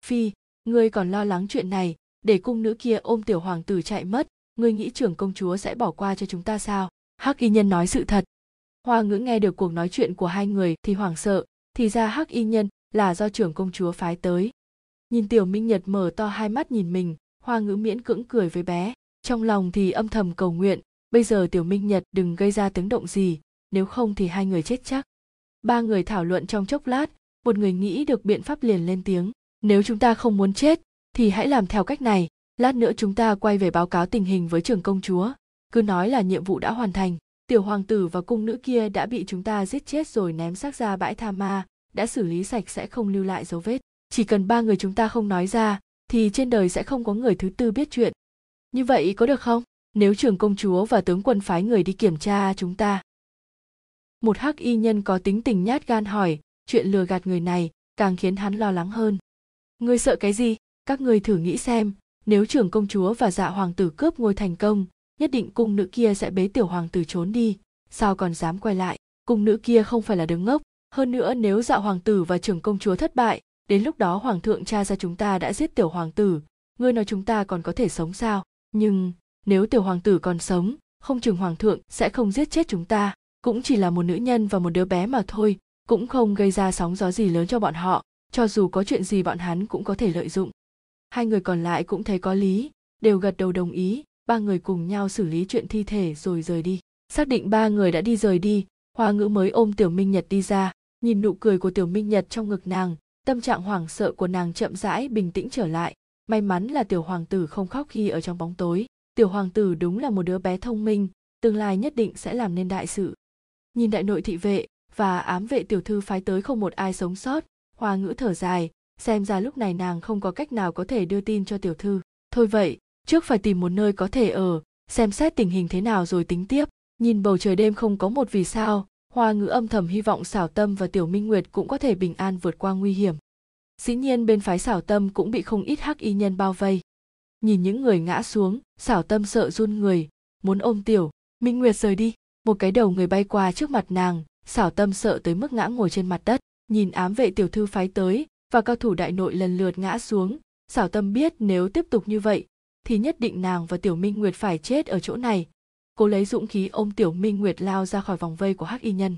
Phi ngươi còn lo lắng chuyện này, để cung nữ kia ôm tiểu hoàng tử chạy mất, ngươi nghĩ trưởng công chúa sẽ bỏ qua cho chúng ta sao? Hắc y nhân nói sự thật. Hoa ngữ nghe được cuộc nói chuyện của hai người thì hoảng sợ, thì ra hắc y nhân là do trưởng công chúa phái tới. Nhìn tiểu minh nhật mở to hai mắt nhìn mình, hoa ngữ miễn cưỡng cười với bé. Trong lòng thì âm thầm cầu nguyện, bây giờ tiểu minh nhật đừng gây ra tiếng động gì, nếu không thì hai người chết chắc. Ba người thảo luận trong chốc lát, một người nghĩ được biện pháp liền lên tiếng nếu chúng ta không muốn chết, thì hãy làm theo cách này. Lát nữa chúng ta quay về báo cáo tình hình với trưởng công chúa. Cứ nói là nhiệm vụ đã hoàn thành, tiểu hoàng tử và cung nữ kia đã bị chúng ta giết chết rồi ném xác ra bãi tha ma, đã xử lý sạch sẽ không lưu lại dấu vết. Chỉ cần ba người chúng ta không nói ra, thì trên đời sẽ không có người thứ tư biết chuyện. Như vậy có được không? Nếu trưởng công chúa và tướng quân phái người đi kiểm tra chúng ta. Một hắc y nhân có tính tình nhát gan hỏi, chuyện lừa gạt người này càng khiến hắn lo lắng hơn ngươi sợ cái gì? Các ngươi thử nghĩ xem. Nếu trưởng công chúa và dạ hoàng tử cướp ngôi thành công, nhất định cung nữ kia sẽ bế tiểu hoàng tử trốn đi. Sao còn dám quay lại? Cung nữ kia không phải là đứng ngốc. Hơn nữa nếu dạ hoàng tử và trưởng công chúa thất bại, đến lúc đó hoàng thượng cha ra chúng ta đã giết tiểu hoàng tử. Ngươi nói chúng ta còn có thể sống sao? Nhưng, nếu tiểu hoàng tử còn sống, không chừng hoàng thượng sẽ không giết chết chúng ta. Cũng chỉ là một nữ nhân và một đứa bé mà thôi, cũng không gây ra sóng gió gì lớn cho bọn họ cho dù có chuyện gì bọn hắn cũng có thể lợi dụng. Hai người còn lại cũng thấy có lý, đều gật đầu đồng ý, ba người cùng nhau xử lý chuyện thi thể rồi rời đi. Xác định ba người đã đi rời đi, hoa ngữ mới ôm tiểu minh nhật đi ra, nhìn nụ cười của tiểu minh nhật trong ngực nàng, tâm trạng hoảng sợ của nàng chậm rãi bình tĩnh trở lại. May mắn là tiểu hoàng tử không khóc khi ở trong bóng tối. Tiểu hoàng tử đúng là một đứa bé thông minh, tương lai nhất định sẽ làm nên đại sự. Nhìn đại nội thị vệ và ám vệ tiểu thư phái tới không một ai sống sót hoa ngữ thở dài, xem ra lúc này nàng không có cách nào có thể đưa tin cho tiểu thư. Thôi vậy, trước phải tìm một nơi có thể ở, xem xét tình hình thế nào rồi tính tiếp. Nhìn bầu trời đêm không có một vì sao, hoa ngữ âm thầm hy vọng xảo tâm và tiểu minh nguyệt cũng có thể bình an vượt qua nguy hiểm. Dĩ nhiên bên phái xảo tâm cũng bị không ít hắc y nhân bao vây. Nhìn những người ngã xuống xảo tâm sợ run người, muốn ôm tiểu minh nguyệt rời đi. Một cái đầu người bay qua trước mặt nàng xảo tâm sợ tới mức ngã ngồi trên mặt đất nhìn ám vệ tiểu thư phái tới, và cao thủ đại nội lần lượt ngã xuống. Xảo tâm biết nếu tiếp tục như vậy, thì nhất định nàng và tiểu minh nguyệt phải chết ở chỗ này. Cô lấy dũng khí ôm tiểu minh nguyệt lao ra khỏi vòng vây của hắc y nhân.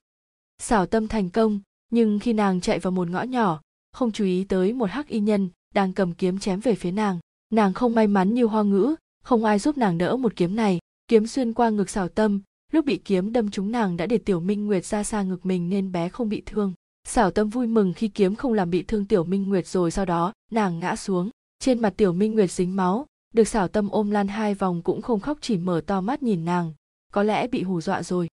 Xảo tâm thành công, nhưng khi nàng chạy vào một ngõ nhỏ, không chú ý tới một hắc y nhân đang cầm kiếm chém về phía nàng. Nàng không may mắn như hoa ngữ, không ai giúp nàng đỡ một kiếm này. Kiếm xuyên qua ngực xảo tâm, lúc bị kiếm đâm trúng nàng đã để tiểu minh nguyệt ra xa ngực mình nên bé không bị thương xảo tâm vui mừng khi kiếm không làm bị thương tiểu minh nguyệt rồi sau đó, nàng ngã xuống. Trên mặt tiểu minh nguyệt dính máu, được xảo tâm ôm lan hai vòng cũng không khóc chỉ mở to mắt nhìn nàng. Có lẽ bị hù dọa rồi.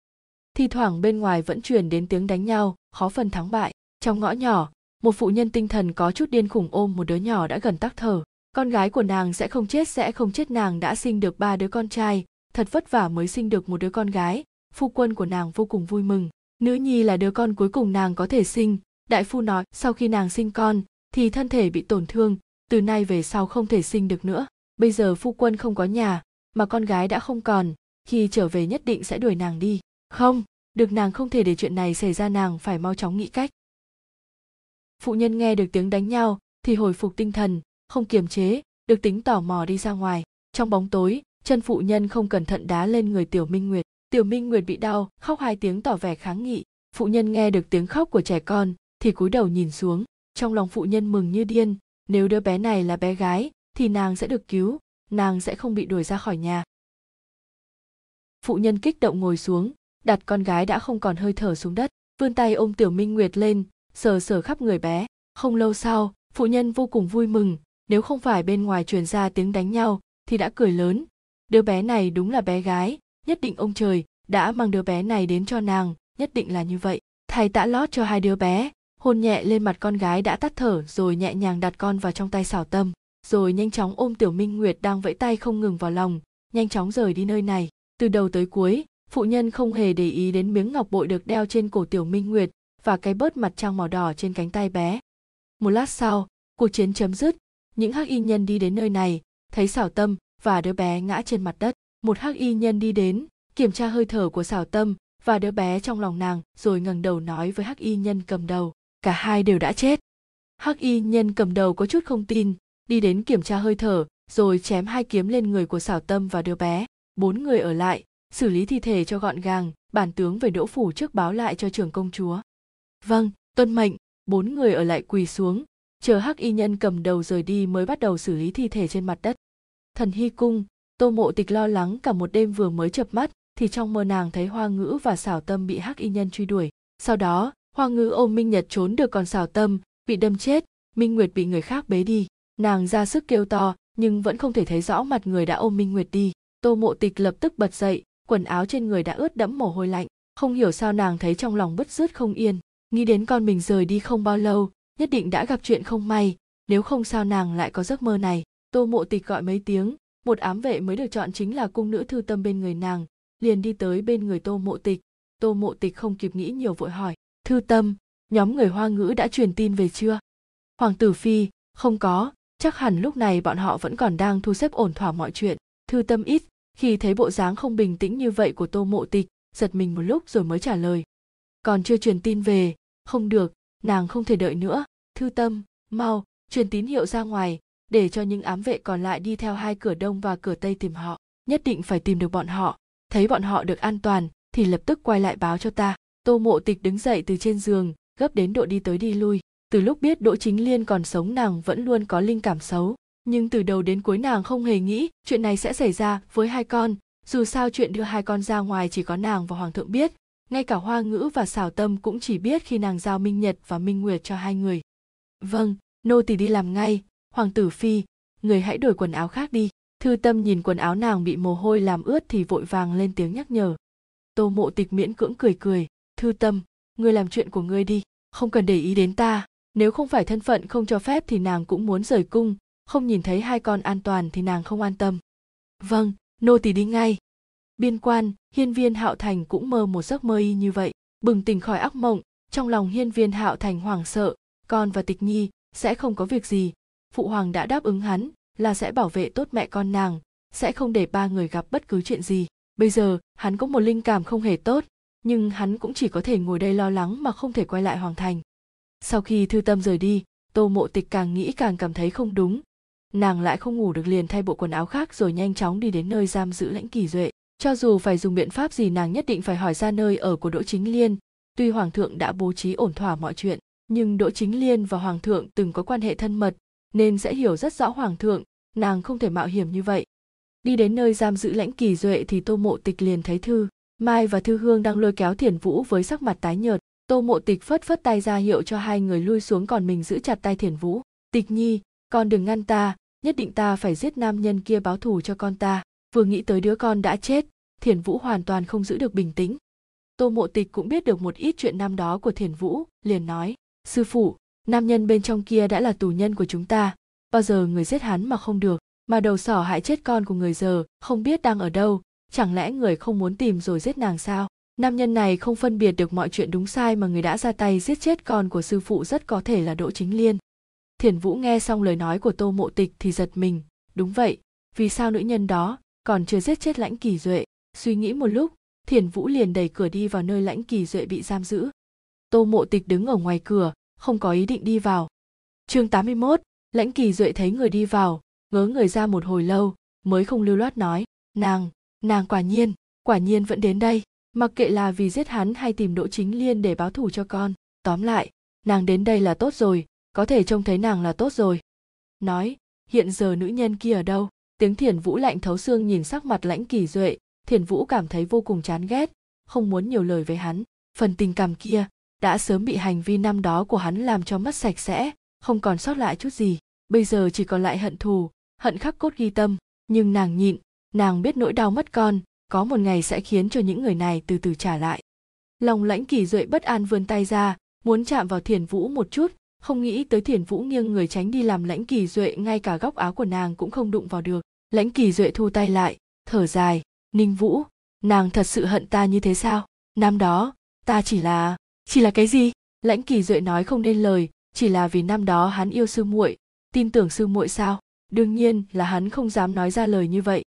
Thi thoảng bên ngoài vẫn truyền đến tiếng đánh nhau, khó phần thắng bại. Trong ngõ nhỏ, một phụ nhân tinh thần có chút điên khủng ôm một đứa nhỏ đã gần tắc thở. Con gái của nàng sẽ không chết, sẽ không chết, nàng đã sinh được ba đứa con trai. Thật vất vả mới sinh được một đứa con gái. Phu quân của nàng vô cùng vui mừng nữ nhi là đứa con cuối cùng nàng có thể sinh. Đại phu nói, sau khi nàng sinh con, thì thân thể bị tổn thương, từ nay về sau không thể sinh được nữa. Bây giờ phu quân không có nhà, mà con gái đã không còn, khi trở về nhất định sẽ đuổi nàng đi. Không, được nàng không thể để chuyện này xảy ra nàng phải mau chóng nghĩ cách. Phụ nhân nghe được tiếng đánh nhau, thì hồi phục tinh thần, không kiềm chế, được tính tò mò đi ra ngoài. Trong bóng tối, chân phụ nhân không cẩn thận đá lên người tiểu minh nguyệt tiểu minh nguyệt bị đau, khóc hai tiếng tỏ vẻ kháng nghị. Phụ nhân nghe được tiếng khóc của trẻ con, thì cúi đầu nhìn xuống. Trong lòng phụ nhân mừng như điên, nếu đứa bé này là bé gái, thì nàng sẽ được cứu, nàng sẽ không bị đuổi ra khỏi nhà. Phụ nhân kích động ngồi xuống, đặt con gái đã không còn hơi thở xuống đất, vươn tay ôm tiểu minh nguyệt lên, sờ sờ khắp người bé. Không lâu sau, phụ nhân vô cùng vui mừng, nếu không phải bên ngoài truyền ra tiếng đánh nhau, thì đã cười lớn. Đứa bé này đúng là bé gái nhất định ông trời đã mang đứa bé này đến cho nàng, nhất định là như vậy. Thầy đã lót cho hai đứa bé, hôn nhẹ lên mặt con gái đã tắt thở, rồi nhẹ nhàng đặt con vào trong tay xảo tâm, rồi nhanh chóng ôm tiểu minh nguyệt đang vẫy tay không ngừng vào lòng, nhanh chóng rời đi nơi này. Từ đầu tới cuối, phụ nhân không hề để ý đến miếng ngọc bội được đeo trên cổ tiểu minh nguyệt và cái bớt mặt trăng màu đỏ trên cánh tay bé. Một lát sau, cuộc chiến chấm dứt, những hắc y nhân đi đến nơi này, thấy xảo tâm và đứa bé ngã trên mặt đất một hắc y nhân đi đến, kiểm tra hơi thở của xảo tâm và đứa bé trong lòng nàng rồi ngẩng đầu nói với hắc y nhân cầm đầu, cả hai đều đã chết. Hắc y nhân cầm đầu có chút không tin, đi đến kiểm tra hơi thở rồi chém hai kiếm lên người của xảo tâm và đứa bé. Bốn người ở lại, xử lý thi thể cho gọn gàng bản tướng về đỗ phủ trước báo lại cho trưởng công chúa. Vâng tuân mệnh. Bốn người ở lại quỳ xuống, chờ hắc y nhân cầm đầu rời đi mới bắt đầu xử lý thi thể trên mặt đất. Thần hy cung tô mộ tịch lo lắng cả một đêm vừa mới chập mắt, thì trong mơ nàng thấy hoa ngữ và xảo tâm bị hắc y nhân truy đuổi. Sau đó, hoa ngữ ôm minh nhật trốn được còn xảo tâm bị đâm chết, minh nguyệt bị người khác bế đi. Nàng ra sức kêu to, nhưng vẫn không thể thấy rõ mặt người đã ôm minh nguyệt đi. Tô mộ tịch lập tức bật dậy, quần áo trên người đã ướt đẫm mồ hôi lạnh. Không hiểu sao nàng thấy trong lòng bứt rứt không yên. Nghĩ đến con mình rời đi không bao lâu, nhất định đã gặp chuyện không may. Nếu không sao nàng lại có giấc mơ này. Tô mộ tịch gọi mấy tiếng một ám vệ mới được chọn chính là cung nữ thư tâm bên người nàng, liền đi tới bên người tô mộ tịch. Tô mộ tịch không kịp nghĩ nhiều vội hỏi, thư tâm, nhóm người hoa ngữ đã truyền tin về chưa? Hoàng tử phi, không có. Chắc hẳn lúc này bọn họ vẫn còn đang thu xếp ổn thỏa mọi chuyện. Thư tâm ít. Khi thấy bộ dáng không bình tĩnh như vậy của tô mộ tịch, giật mình một lúc rồi mới trả lời. Còn chưa truyền tin về. Không được, nàng không thể đợi nữa. Thư tâm, mau, truyền tín hiệu ra ngoài để cho những ám vệ còn lại đi theo hai cửa đông và cửa tây tìm họ. Nhất định phải tìm được bọn họ. Thấy bọn họ được an toàn, thì lập tức quay lại báo cho ta. Tô mộ tịch đứng dậy từ trên giường, gấp đến độ đi tới đi lui. Từ lúc biết đỗ chính liên còn sống, nàng vẫn luôn có linh cảm xấu. Nhưng từ đầu đến cuối nàng không hề nghĩ chuyện này sẽ xảy ra với hai con. Dù sao chuyện đưa hai con ra ngoài chỉ có nàng và hoàng thượng biết. Ngay cả hoa ngữ và xảo tâm cũng chỉ biết khi nàng giao minh nhật và minh nguyệt cho hai người. Vâng nô tỳ đi làm ngay hoàng tử phi, người hãy đổi quần áo khác đi. Thư tâm nhìn quần áo nàng bị mồ hôi làm ướt thì vội vàng lên tiếng nhắc nhở. Tô mộ tịch miễn cưỡng cười cười. Thư tâm, ngươi làm chuyện của ngươi đi. Không cần để ý đến ta. Nếu không phải thân phận không cho phép thì nàng cũng muốn rời cung. Không nhìn thấy hai con an toàn thì nàng không an tâm. Vâng nô tỳ đi ngay. Biên quan, hiên viên hạo thành cũng mơ một giấc mơ y như vậy. Bừng tỉnh khỏi ác mộng, trong lòng hiên viên hạo thành hoảng sợ. Con và tịch nhi, sẽ không có việc gì phụ hoàng đã đáp ứng hắn là sẽ bảo vệ tốt mẹ con nàng, sẽ không để ba người gặp bất cứ chuyện gì. Bây giờ, hắn có một linh cảm không hề tốt, nhưng hắn cũng chỉ có thể ngồi đây lo lắng mà không thể quay lại hoàng thành. Sau khi thư tâm rời đi, tô mộ tịch càng nghĩ càng cảm thấy không đúng. Nàng lại không ngủ được liền thay bộ quần áo khác rồi nhanh chóng đi đến nơi giam giữ lãnh kỳ duệ. Cho dù phải dùng biện pháp gì nàng nhất định phải hỏi ra nơi ở của đỗ chính liên. Tuy hoàng thượng đã bố trí ổn thỏa mọi chuyện, nhưng đỗ chính liên và hoàng thượng từng có quan hệ thân mật nên sẽ hiểu rất rõ hoàng thượng, nàng không thể mạo hiểm như vậy. Đi đến nơi giam giữ lãnh kỳ duệ thì tô mộ tịch liền thấy thư mai và thư hương đang lôi kéo thiền vũ với sắc mặt tái nhợt. Tô mộ tịch phất phất tay ra hiệu cho hai người lui xuống còn mình giữ chặt tay thiền vũ. Tịch nhi, con đừng ngăn ta, nhất định ta phải giết nam nhân kia báo thù cho con ta. Vừa nghĩ tới đứa con đã chết thiền vũ hoàn toàn không giữ được bình tĩnh. Tô mộ tịch cũng biết được một ít chuyện năm đó của thiền vũ, liền nói, sư phụ nam nhân bên trong kia đã là tù nhân của chúng ta. Bao giờ người giết hắn mà không được, mà đầu sỏ hại chết con của người giờ, không biết đang ở đâu. Chẳng lẽ người không muốn tìm rồi giết nàng sao? Nam nhân này không phân biệt được mọi chuyện đúng sai mà người đã ra tay giết chết con của sư phụ rất có thể là đỗ chính liên. Thiền vũ nghe xong lời nói của tô mộ tịch thì giật mình. Đúng vậy, vì sao nữ nhân đó còn chưa giết chết lãnh kỳ duệ? Suy nghĩ một lúc thiền vũ liền đẩy cửa đi vào nơi lãnh kỳ duệ bị giam giữ. Tô mộ tịch đứng ở ngoài cửa không có ý định đi vào. Chương 81, lãnh kỳ duệ thấy người đi vào ngớ người ra một hồi lâu mới không lưu loát nói nàng nàng quả nhiên quả nhiên vẫn đến đây mặc kệ là vì giết hắn hay tìm đỗ chính liên để báo thù cho con tóm lại nàng đến đây là tốt rồi có thể trông thấy nàng là tốt rồi. Nói hiện giờ nữ nhân kia ở đâu? Tiếng thiển vũ lạnh thấu xương nhìn sắc mặt lãnh kỳ duệ thiển vũ cảm thấy vô cùng chán ghét không muốn nhiều lời với hắn phần tình cảm kia đã sớm bị hành vi năm đó của hắn làm cho mất sạch sẽ, không còn sót lại chút gì. Bây giờ chỉ còn lại hận thù, hận khắc cốt ghi tâm. Nhưng nàng nhịn, nàng biết nỗi đau mất con, có một ngày sẽ khiến cho những người này từ từ trả lại. Lòng lãnh kỳ duệ bất an vươn tay ra, muốn chạm vào thiền vũ một chút, không nghĩ tới thiền vũ nghiêng người tránh đi làm lãnh kỳ duệ, ngay cả góc áo của nàng cũng không đụng vào được. Lãnh kỳ duệ thu tay lại, thở dài. Ninh vũ, nàng thật sự hận ta như thế sao? Năm đó, ta chỉ là chỉ là cái gì? Lãnh kỳ duệ nói không nên lời, chỉ là vì năm đó hắn yêu sư muội, tin tưởng sư muội sao? Đương nhiên là hắn không dám nói ra lời như vậy.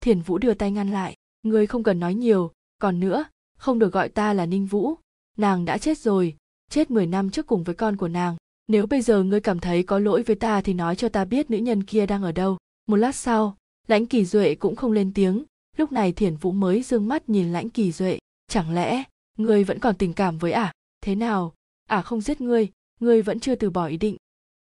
Thiền vũ đưa tay ngăn lại ngươi không cần nói nhiều, còn nữa, không được gọi ta là ninh vũ. Nàng đã chết rồi, chết 10 năm trước cùng với con của nàng. Nếu bây giờ ngươi cảm thấy có lỗi với ta thì nói cho ta biết nữ nhân kia đang ở đâu. Một lát sau, lãnh kỳ duệ cũng không lên tiếng. Lúc này thiền vũ mới dương mắt nhìn lãnh kỳ duệ. Chẳng lẽ ngươi vẫn còn tình cảm với ả. À? thế nào? Ả à không giết ngươi ngươi vẫn chưa từ bỏ ý định.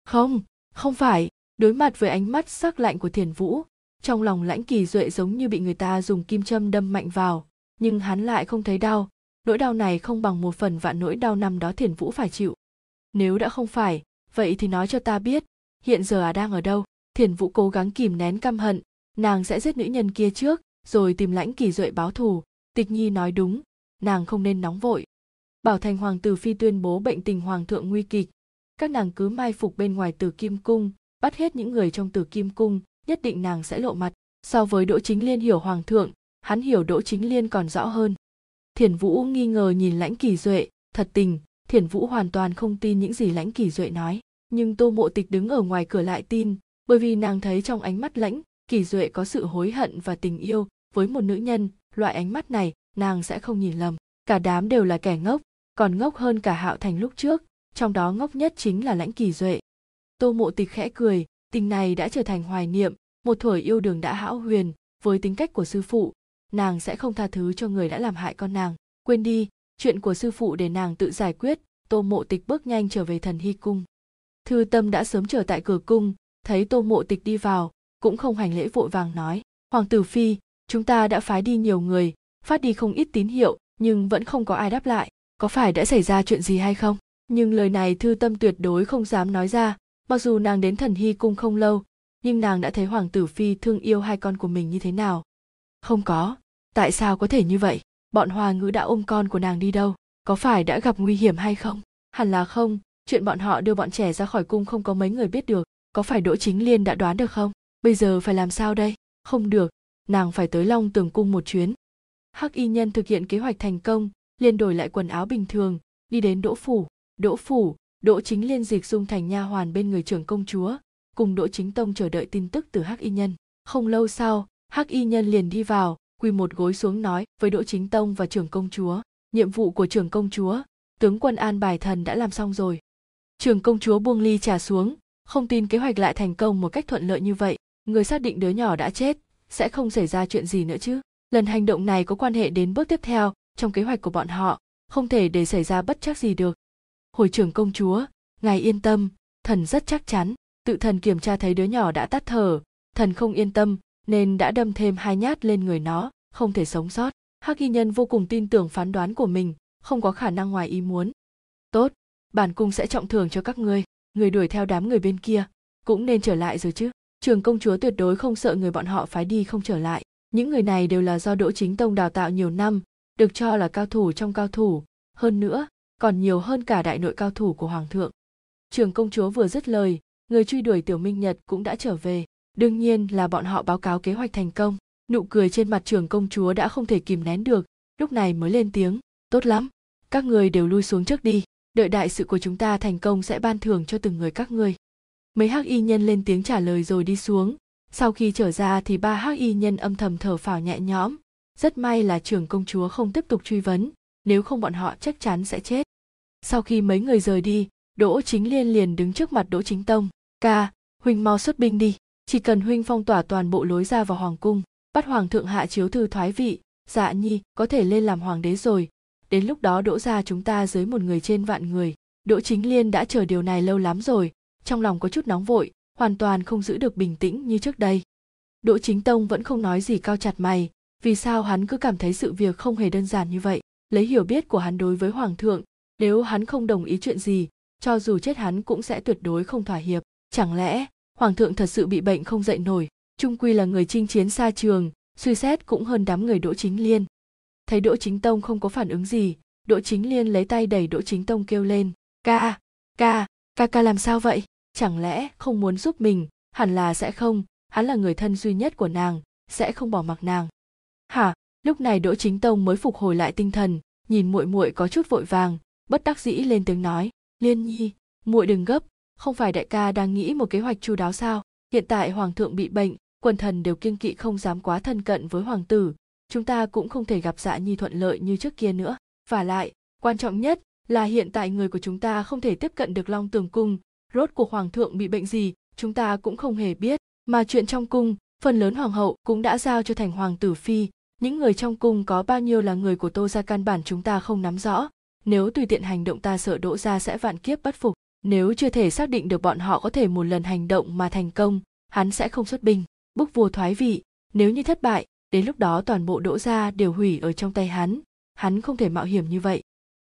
Không không phải. Đối mặt với ánh mắt sắc lạnh của thiền vũ, trong lòng lãnh kỳ duệ giống như bị người ta dùng kim châm đâm mạnh vào, nhưng hắn lại không thấy đau. Nỗi đau này không bằng một phần vạn nỗi đau năm đó thiền vũ phải chịu. Nếu đã không phải, vậy thì nói cho ta biết, hiện giờ à đang ở đâu? Thiền vũ cố gắng kìm nén căm hận. Nàng sẽ giết nữ nhân kia trước, rồi tìm lãnh kỳ duệ báo thù. Tịch nhi nói đúng nàng không nên nóng vội. Bảo thành hoàng tử phi tuyên bố bệnh tình hoàng thượng nguy kịch. Các nàng cứ mai phục bên ngoài tử kim cung, bắt hết những người trong tử kim cung, nhất định nàng sẽ lộ mặt. So với đỗ chính liên hiểu hoàng thượng, hắn hiểu đỗ chính liên còn rõ hơn. Thiền vũ nghi ngờ nhìn lãnh kỳ duệ, thật tình thiền vũ hoàn toàn không tin những gì lãnh kỳ duệ nói. Nhưng tô mộ tịch đứng ở ngoài cửa lại tin, bởi vì nàng thấy trong ánh mắt lãnh kỳ duệ có sự hối hận và tình yêu với một nữ nhân, loại ánh mắt này nàng sẽ không nhìn lầm. Cả đám đều là kẻ ngốc, còn ngốc hơn cả hạo thành lúc trước, trong đó ngốc nhất chính là lãnh kỳ duệ. Tô mộ tịch khẽ cười, tình này đã trở thành hoài niệm, một thuở yêu đường đã hão huyền, với tính cách của sư phụ, nàng sẽ không tha thứ cho người đã làm hại con nàng. Quên đi, chuyện của sư phụ để nàng tự giải quyết, tô mộ tịch bước nhanh trở về thần hy cung. Thư tâm đã sớm chờ tại cửa cung, thấy tô mộ tịch đi vào, cũng không hành lễ vội vàng nói, hoàng tử phi, chúng ta đã phái đi nhiều người phát đi không ít tín hiệu, nhưng vẫn không có ai đáp lại. Có phải đã xảy ra chuyện gì hay không? Nhưng lời này thư tâm tuyệt đối không dám nói ra. Mặc dù nàng đến thần hy cung không lâu, nhưng nàng đã thấy hoàng tử phi thương yêu hai con của mình như thế nào? Không có. Tại sao có thể như vậy? Bọn hoa ngữ đã ôm con của nàng đi đâu? Có phải đã gặp nguy hiểm hay không? Hẳn là không. Chuyện bọn họ đưa bọn trẻ ra khỏi cung không có mấy người biết được. Có phải đỗ chính liên đã đoán được không? Bây giờ phải làm sao đây? Không được. Nàng phải tới long tường cung một chuyến hắc y nhân thực hiện kế hoạch thành công, liền đổi lại quần áo bình thường, đi đến đỗ phủ. Đỗ phủ, đỗ chính liên dịch dung thành nha hoàn bên người trưởng công chúa, cùng đỗ chính tông chờ đợi tin tức từ hắc y nhân. Không lâu sau, hắc y nhân liền đi vào, quỳ một gối xuống nói với đỗ chính tông và trưởng công chúa, nhiệm vụ của trưởng công chúa, tướng quân an bài thần đã làm xong rồi. Trưởng công chúa buông ly trà xuống, không tin kế hoạch lại thành công một cách thuận lợi như vậy, người xác định đứa nhỏ đã chết, sẽ không xảy ra chuyện gì nữa chứ lần hành động này có quan hệ đến bước tiếp theo trong kế hoạch của bọn họ, không thể để xảy ra bất chắc gì được. Hồi trưởng công chúa, ngài yên tâm, thần rất chắc chắn, tự thần kiểm tra thấy đứa nhỏ đã tắt thở. Thần không yên tâm, nên đã đâm thêm hai nhát lên người nó, không thể sống sót. Hắc y nhân vô cùng tin tưởng phán đoán của mình, không có khả năng ngoài ý muốn. Tốt, bản cung sẽ trọng thưởng cho các ngươi, người đuổi theo đám người bên kia, cũng nên trở lại rồi chứ. Trường công chúa tuyệt đối không sợ người bọn họ phái đi không trở lại những người này đều là do đỗ chính tông đào tạo nhiều năm, được cho là cao thủ trong cao thủ, hơn nữa, còn nhiều hơn cả đại nội cao thủ của hoàng thượng. Trường công chúa vừa dứt lời, người truy đuổi tiểu minh nhật cũng đã trở về. Đương nhiên là bọn họ báo cáo kế hoạch thành công. Nụ cười trên mặt trường công chúa đã không thể kìm nén được, lúc này mới lên tiếng, tốt lắm, các người đều lui xuống trước đi, đợi đại sự của chúng ta thành công sẽ ban thưởng cho từng người các ngươi. Mấy hắc y nhân lên tiếng trả lời rồi đi xuống sau khi trở ra thì ba hắc y nhân âm thầm thở phào nhẹ nhõm. Rất may là trưởng công chúa không tiếp tục truy vấn, nếu không bọn họ chắc chắn sẽ chết. Sau khi mấy người rời đi, đỗ chính liên liền đứng trước mặt đỗ chính tông. Ca, huynh mau xuất binh đi. Chỉ cần huynh phong tỏa toàn bộ lối ra vào hoàng cung, bắt hoàng thượng hạ chiếu thư thoái vị dạ nhi, có thể lên làm hoàng đế rồi. Đến lúc đó đỗ ra chúng ta dưới một người trên vạn người. Đỗ chính liên đã chờ điều này lâu lắm rồi, trong lòng có chút nóng vội hoàn toàn không giữ được bình tĩnh như trước đây. Đỗ chính tông vẫn không nói gì cao chặt mày, vì sao hắn cứ cảm thấy sự việc không hề đơn giản như vậy? Lấy hiểu biết của hắn đối với hoàng thượng, nếu hắn không đồng ý chuyện gì, cho dù chết hắn cũng sẽ tuyệt đối không thỏa hiệp. Chẳng lẽ, hoàng thượng thật sự bị bệnh không dậy nổi? Trung quy là người chinh chiến xa trường, suy xét cũng hơn đám người đỗ chính liên. Thấy đỗ chính tông không có phản ứng gì, đỗ chính liên lấy tay đẩy đỗ chính tông kêu lên, ca ca ca ca làm sao vậy? Chẳng lẽ không muốn giúp mình, hẳn là sẽ không, hắn là người thân duy nhất của nàng, sẽ không bỏ mặc nàng. Hả, lúc này đỗ chính tông mới phục hồi lại tinh thần, nhìn muội muội có chút vội vàng, bất đắc dĩ lên tiếng nói, liên nhi, muội đừng gấp, không phải đại ca đang nghĩ một kế hoạch chu đáo sao? Hiện tại hoàng thượng bị bệnh, quần thần đều kiêng kỵ không dám quá thân cận với hoàng tử, chúng ta cũng không thể gặp dạ nhi thuận lợi như trước kia nữa. Và lại, quan trọng nhất là hiện tại người của chúng ta không thể tiếp cận được long tường cung rốt cuộc hoàng thượng bị bệnh gì, chúng ta cũng không hề biết. Mà chuyện trong cung, phần lớn hoàng hậu cũng đã giao cho thành hoàng tử phi. Những người trong cung có bao nhiêu là người của tô ra căn bản chúng ta không nắm rõ. Nếu tùy tiện hành động ta sợ đỗ ra sẽ vạn kiếp bất phục. Nếu chưa thể xác định được bọn họ có thể một lần hành động mà thành công, hắn sẽ không xuất binh. Búc vua thoái vị, nếu như thất bại, đến lúc đó toàn bộ đỗ gia đều hủy ở trong tay hắn. Hắn không thể mạo hiểm như vậy.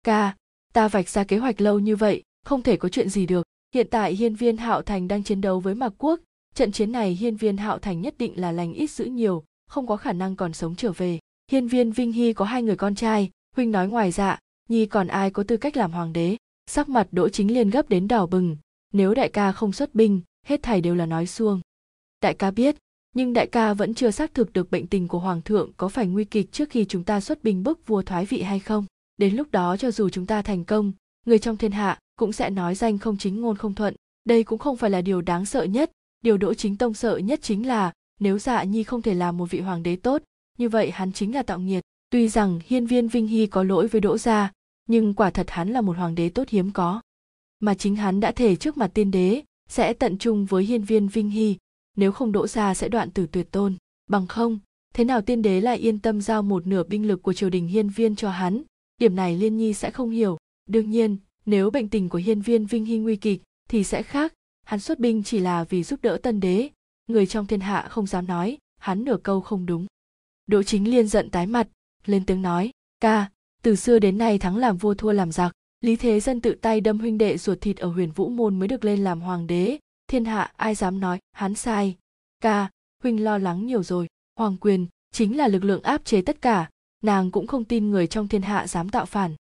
Ca, ta vạch ra kế hoạch lâu như vậy, không thể có chuyện gì được hiện tại hiên viên hạo thành đang chiến đấu với mạc quốc. Trận chiến này hiên viên hạo thành nhất định là lành ít giữ nhiều, không có khả năng còn sống trở về. Hiên viên vinh hy có hai người con trai huynh nói ngoài dạ nhi còn ai có tư cách làm hoàng đế? Sắc mặt đỗ chính liên gấp đến đỏ bừng. Nếu đại ca không xuất binh, hết thảy đều là nói xuông. Đại ca biết, nhưng đại ca vẫn chưa xác thực được bệnh tình của hoàng thượng có phải nguy kịch trước khi chúng ta xuất binh bức vua thoái vị hay không. Đến lúc đó cho dù chúng ta thành công, người trong thiên hạ cũng sẽ nói danh không chính ngôn không thuận. Đây cũng không phải là điều đáng sợ nhất. Điều đỗ chính tông sợ nhất chính là, nếu dạ nhi không thể làm một vị hoàng đế tốt, như vậy hắn chính là tạo nghiệt. Tuy rằng hiên viên vinh hy có lỗi với đỗ gia, nhưng quả thật hắn là một hoàng đế tốt hiếm có. Mà chính hắn đã thể trước mặt tiên đế, sẽ tận trung với hiên viên vinh hy, nếu không đỗ gia sẽ đoạn tử tuyệt tôn. Bằng không, thế nào tiên đế lại yên tâm giao một nửa binh lực của triều đình hiên viên cho hắn? Điểm này liên nhi sẽ không hiểu. Đương nhiên nếu bệnh tình của hiên viên vinh hy nguy kịch, thì sẽ khác. Hắn xuất binh chỉ là vì giúp đỡ tân đế. Người trong thiên hạ không dám nói, hắn nửa câu không đúng. Đỗ chính liên giận tái mặt, lên tiếng nói, ca, từ xưa đến nay thắng làm vua thua làm giặc, lý thế dân tự tay đâm huynh đệ ruột thịt ở huyền vũ môn mới được lên làm hoàng đế. Thiên hạ ai dám nói, hắn sai. Ca, huynh lo lắng nhiều rồi. Hoàng quyền chính là lực lượng áp chế tất cả, nàng cũng không tin người trong thiên hạ dám tạo phản.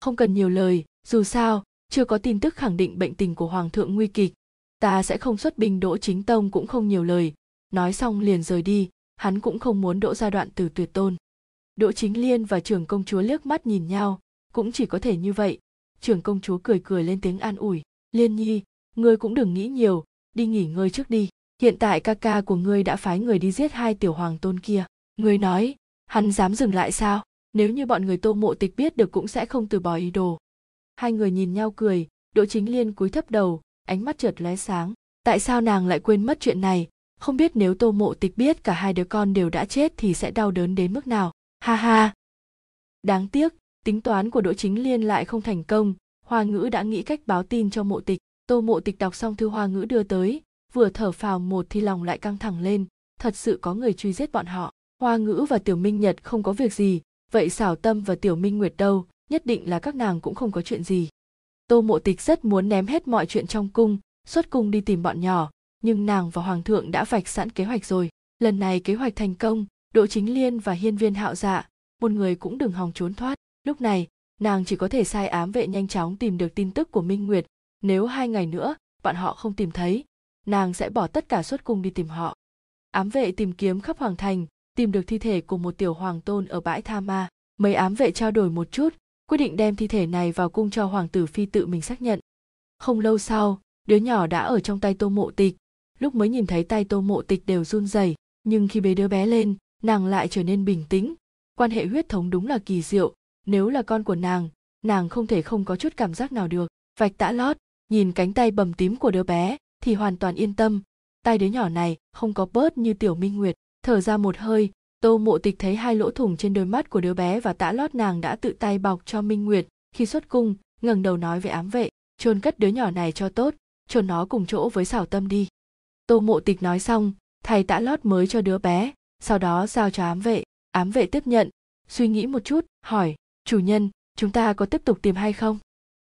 Không cần nhiều lời dù sao, chưa có tin tức khẳng định bệnh tình của hoàng thượng nguy kịch, ta sẽ không xuất binh đỗ chính tông cũng không nhiều lời. Nói xong liền rời đi, hắn cũng không muốn đỗ gia đoạn từ tuyệt tôn. Đỗ chính liên và trưởng công chúa liếc mắt nhìn nhau, cũng chỉ có thể như vậy. Trưởng công chúa cười cười lên tiếng an ủi, liên nhi, ngươi cũng đừng nghĩ nhiều, đi nghỉ ngơi trước đi. Hiện tại ca ca của ngươi đã phái người đi giết hai tiểu hoàng tôn kia. Ngươi nói, hắn dám dừng lại sao? Nếu như bọn người tô mộ tịch biết được cũng sẽ không từ bỏ ý đồ hai người nhìn nhau cười, đỗ chính liên cúi thấp đầu, ánh mắt chợt lóe sáng. Tại sao nàng lại quên mất chuyện này? Không biết nếu tô mộ tịch biết cả hai đứa con đều đã chết thì sẽ đau đớn đến mức nào? Ha ha! Đáng tiếc, tính toán của đỗ chính liên lại không thành công. Hoa ngữ đã nghĩ cách báo tin cho mộ tịch. Tô mộ tịch đọc xong thư hoa ngữ đưa tới, vừa thở phào một thì lòng lại căng thẳng lên. Thật sự có người truy giết bọn họ. Hoa ngữ và tiểu minh nhật không có việc gì. Vậy xảo tâm và tiểu minh nguyệt đâu? Nhất định là các nàng cũng không có chuyện gì. Tô mộ tịch rất muốn ném hết mọi chuyện trong cung, xuất cung đi tìm bọn nhỏ, nhưng nàng và hoàng thượng đã vạch sẵn kế hoạch rồi. Lần này kế hoạch thành công, đỗ chính liên và hiên viên hạo dạ một người cũng đừng hòng trốn thoát. Lúc này, nàng chỉ có thể sai ám vệ nhanh chóng tìm được tin tức của minh nguyệt, nếu hai ngày nữa, bọn họ không tìm thấy, nàng sẽ bỏ tất cả xuất cung đi tìm họ. Ám vệ tìm kiếm khắp hoàng thành, tìm được thi thể của một tiểu hoàng tôn ở bãi tha ma. Mấy ám vệ trao đổi một chút quyết định đem thi thể này vào cung cho hoàng tử phi tự mình xác nhận. Không lâu sau, đứa nhỏ đã ở trong tay tô mộ tịch. Lúc mới nhìn thấy tay tô mộ tịch đều run rẩy, nhưng khi bế đứa bé lên, nàng lại trở nên bình tĩnh. Quan hệ huyết thống đúng là kỳ diệu, nếu là con của nàng nàng không thể không có chút cảm giác nào được. Vạch tã lót, nhìn cánh tay bầm tím của đứa bé, thì hoàn toàn yên tâm. Tay đứa nhỏ này không có bớt như tiểu minh nguyệt. Thở ra một hơi tô mộ tịch thấy hai lỗ thủng trên đôi mắt của đứa bé và tã lót nàng đã tự tay bọc cho minh nguyệt. Khi xuất cung, ngẩng đầu nói với ám vệ, chôn cất đứa nhỏ này cho tốt, chôn nó cùng chỗ với xảo tâm đi. Tô mộ tịch nói xong thầy tã lót mới cho đứa bé, sau đó giao cho ám vệ. Ám vệ tiếp nhận, suy nghĩ một chút, hỏi, chủ nhân, chúng ta có tiếp tục tìm hay không?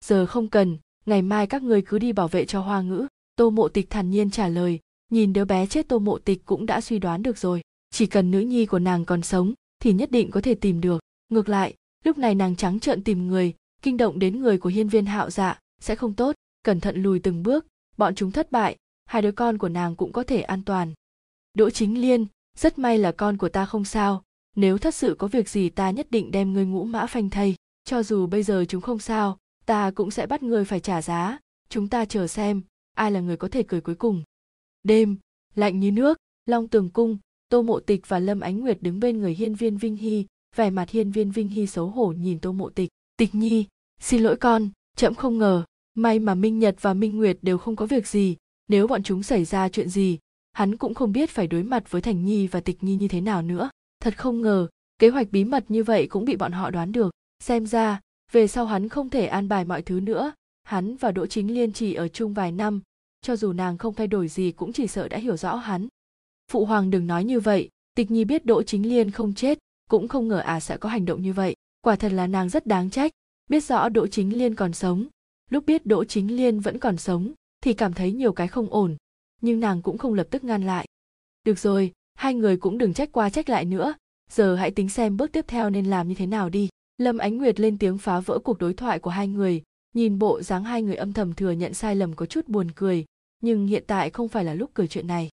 Giờ không cần, ngày mai các người cứ đi bảo vệ cho hoa ngữ. Tô mộ tịch thản nhiên trả lời. Nhìn đứa bé chết, tô mộ tịch cũng đã suy đoán được rồi chỉ cần nữ nhi của nàng còn sống thì nhất định có thể tìm được. Ngược lại, lúc này nàng trắng trợn tìm người, kinh động đến người của hiên viên hạo dạ sẽ không tốt, cẩn thận lùi từng bước. Bọn chúng thất bại, hai đứa con của nàng cũng có thể an toàn. Đỗ chính liên, rất may là con của ta không sao, nếu thật sự có việc gì ta nhất định đem ngươi ngũ mã phanh thây. Cho dù bây giờ chúng không sao, ta cũng sẽ bắt ngươi phải trả giá. Chúng ta chờ xem, ai là người có thể cười cuối cùng. Đêm, lạnh như nước, long tường cung tô mộ tịch và lâm ánh nguyệt đứng bên người hiên viên vinh hy, vẻ mặt hiên viên vinh hy xấu hổ nhìn tô mộ tịch. Tịch nhi, xin lỗi con trẫm không ngờ, may mà minh nhật và minh nguyệt đều không có việc gì, nếu bọn chúng xảy ra chuyện gì, hắn cũng không biết phải đối mặt với thành nhi và tịch nhi như thế nào nữa. Thật không ngờ, kế hoạch bí mật như vậy cũng bị bọn họ đoán được. Xem ra, về sau hắn không thể an bài mọi thứ nữa. Hắn và đỗ chính liên chỉ ở chung vài năm, cho dù nàng không thay đổi gì cũng chỉ sợ đã hiểu rõ hắn phụ hoàng đừng nói như vậy, tịch nhi biết đỗ chính liên không chết, cũng không ngờ à sẽ có hành động như vậy. Quả thật là nàng rất đáng trách, biết rõ đỗ chính liên còn sống. Lúc biết đỗ chính liên vẫn còn sống, thì cảm thấy nhiều cái không ổn, nhưng nàng cũng không lập tức ngăn lại. Được rồi, hai người cũng đừng trách qua trách lại nữa, giờ hãy tính xem bước tiếp theo nên làm như thế nào đi. Lâm ánh nguyệt lên tiếng phá vỡ cuộc đối thoại của hai người, nhìn bộ dáng hai người âm thầm thừa nhận sai lầm có chút buồn cười, nhưng hiện tại không phải là lúc cười chuyện này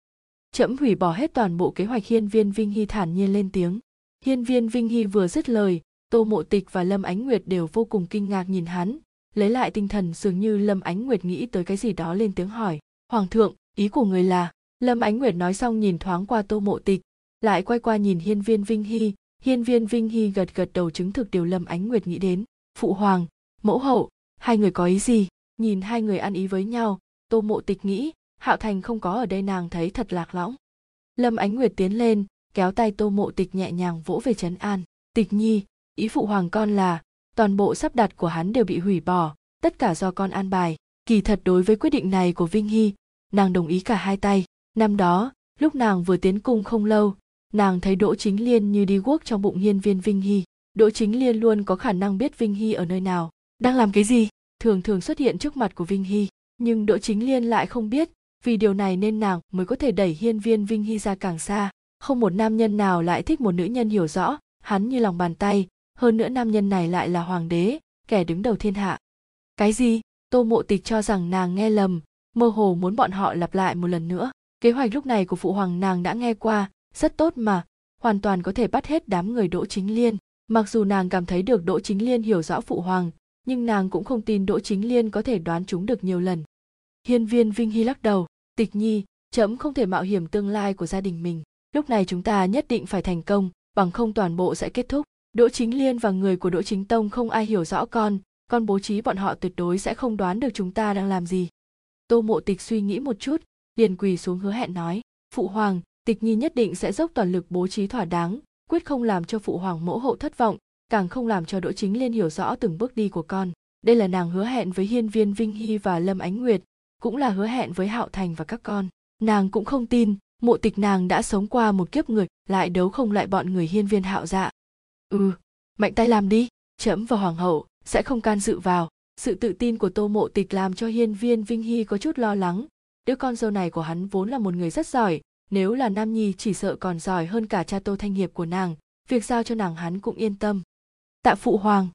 trẫm hủy bỏ hết toàn bộ kế hoạch hiên viên vinh hy thản nhiên lên tiếng. Hiên viên vinh hy vừa dứt lời, tô mộ tịch và lâm ánh nguyệt đều vô cùng kinh ngạc nhìn hắn, lấy lại tinh thần dường như lâm ánh nguyệt nghĩ tới cái gì đó lên tiếng hỏi, hoàng thượng, ý của người là? Lâm ánh nguyệt nói xong nhìn thoáng qua tô mộ tịch, lại quay qua nhìn hiên viên vinh hy. Hiên viên vinh hy gật gật đầu chứng thực điều lâm ánh nguyệt nghĩ đến. Phụ hoàng, mẫu hậu, hai người có ý gì? Nhìn hai người ăn ý với nhau, tô mộ tịch nghĩ hạo thành không có ở đây nàng thấy thật lạc lõng. Lâm ánh nguyệt tiến lên, kéo tay tô mộ tịch nhẹ nhàng vỗ về trấn an. Tịch nhi, ý phụ hoàng con là, toàn bộ sắp đặt của hắn đều bị hủy bỏ, tất cả do con an bài. Kỳ thật đối với quyết định này của vinh hy, nàng đồng ý cả hai tay. Năm đó, lúc nàng vừa tiến cung không lâu, nàng thấy đỗ chính liên như đi guốc trong bụng hiên viên vinh hy. Đỗ chính liên luôn có khả năng biết vinh hy ở nơi nào. Đang làm cái gì? Thường thường xuất hiện trước mặt của vinh hy, nhưng đỗ chính liên lại không biết vì điều này nên nàng mới có thể đẩy hiên viên vinh hy ra càng xa. Không một nam nhân nào lại thích một nữ nhân hiểu rõ, hắn như lòng bàn tay. Hơn nữa nam nhân này lại là hoàng đế, kẻ đứng đầu thiên hạ. Cái gì? Tô mộ tịch cho rằng nàng nghe lầm, mơ hồ muốn bọn họ lặp lại một lần nữa. Kế hoạch lúc này của phụ hoàng nàng đã nghe qua, rất tốt mà, hoàn toàn có thể bắt hết đám người đỗ chính liên. Mặc dù nàng cảm thấy được đỗ chính liên hiểu rõ phụ hoàng, nhưng nàng cũng không tin đỗ chính liên có thể đoán chúng được nhiều lần hiên viên vinh hy lắc đầu, tịch nhi trẫm không thể mạo hiểm tương lai của gia đình mình. Lúc này chúng ta nhất định phải thành công, bằng không toàn bộ sẽ kết thúc. Đỗ chính liên và người của đỗ chính tông không ai hiểu rõ con con bố trí bọn họ tuyệt đối sẽ không đoán được chúng ta đang làm gì. Tô mộ tịch suy nghĩ một chút, liền quỳ xuống hứa hẹn nói, phụ hoàng, tịch nhi nhất định sẽ dốc toàn lực bố trí thỏa đáng, quyết không làm cho phụ hoàng mẫu hậu thất vọng, càng không làm cho đỗ chính liên hiểu rõ từng bước đi của con. Đây là nàng hứa hẹn với hiên viên vinh hy và lâm ánh nguyệt cũng là hứa hẹn với hạo thành và các con. Nàng cũng không tin, mộ tịch nàng đã sống qua một kiếp người, lại đấu không lại bọn người hiên viên hạo dạ. Ừ mạnh tay làm đi trẫm và hoàng hậu sẽ không can dự vào. Sự tự tin của tô mộ tịch làm cho hiên viên vinh hy có chút lo lắng. Đứa con dâu này của hắn vốn là một người rất giỏi, nếu là nam nhi chỉ sợ còn giỏi hơn cả cha tô thanh hiệp của nàng, việc giao cho nàng hắn cũng yên tâm. Tạ phụ hoàng.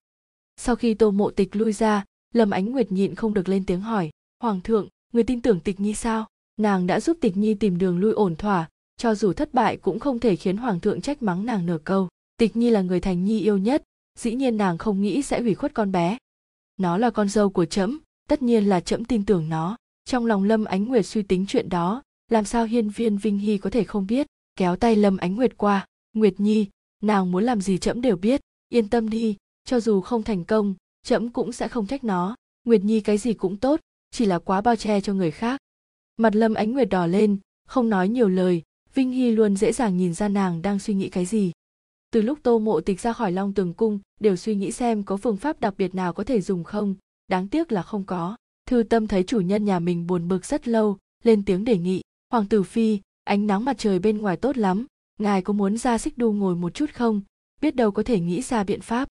Sau khi tô mộ tịch lui ra, lâm ánh nguyệt nhịn không được lên tiếng hỏi hoàng thượng, người tin tưởng tịch nhi sao? Nàng đã giúp tịch nhi tìm đường lui ổn thỏa, cho dù thất bại cũng không thể khiến hoàng thượng trách mắng nàng nửa câu. Tịch nhi là người thành nhi yêu nhất, dĩ nhiên nàng không nghĩ sẽ hủy khuất con bé. Nó là con dâu của trẫm, tất nhiên là trẫm tin tưởng nó. Trong lòng lâm ánh nguyệt suy tính chuyện đó, làm sao hiên viên vinh hy có thể không biết? Kéo tay lâm ánh nguyệt qua, nguyệt nhi, nàng muốn làm gì trẫm đều biết, yên tâm đi, cho dù không thành công, trẫm cũng sẽ không trách nó. Nguyệt nhi cái gì cũng tốt chỉ là quá bao che cho người khác. Mặt lâm ánh nguyệt đỏ lên, không nói nhiều lời, vinh hy luôn dễ dàng nhìn ra nàng đang suy nghĩ cái gì. Từ lúc tô mộ tịch ra khỏi long tường cung, đều suy nghĩ xem có phương pháp đặc biệt nào có thể dùng không, đáng tiếc là không có. Thư tâm thấy chủ nhân nhà mình buồn bực rất lâu, lên tiếng đề nghị, hoàng tử phi, ánh nắng mặt trời bên ngoài tốt lắm, ngài có muốn ra xích đu ngồi một chút không? Biết đâu có thể nghĩ ra biện pháp.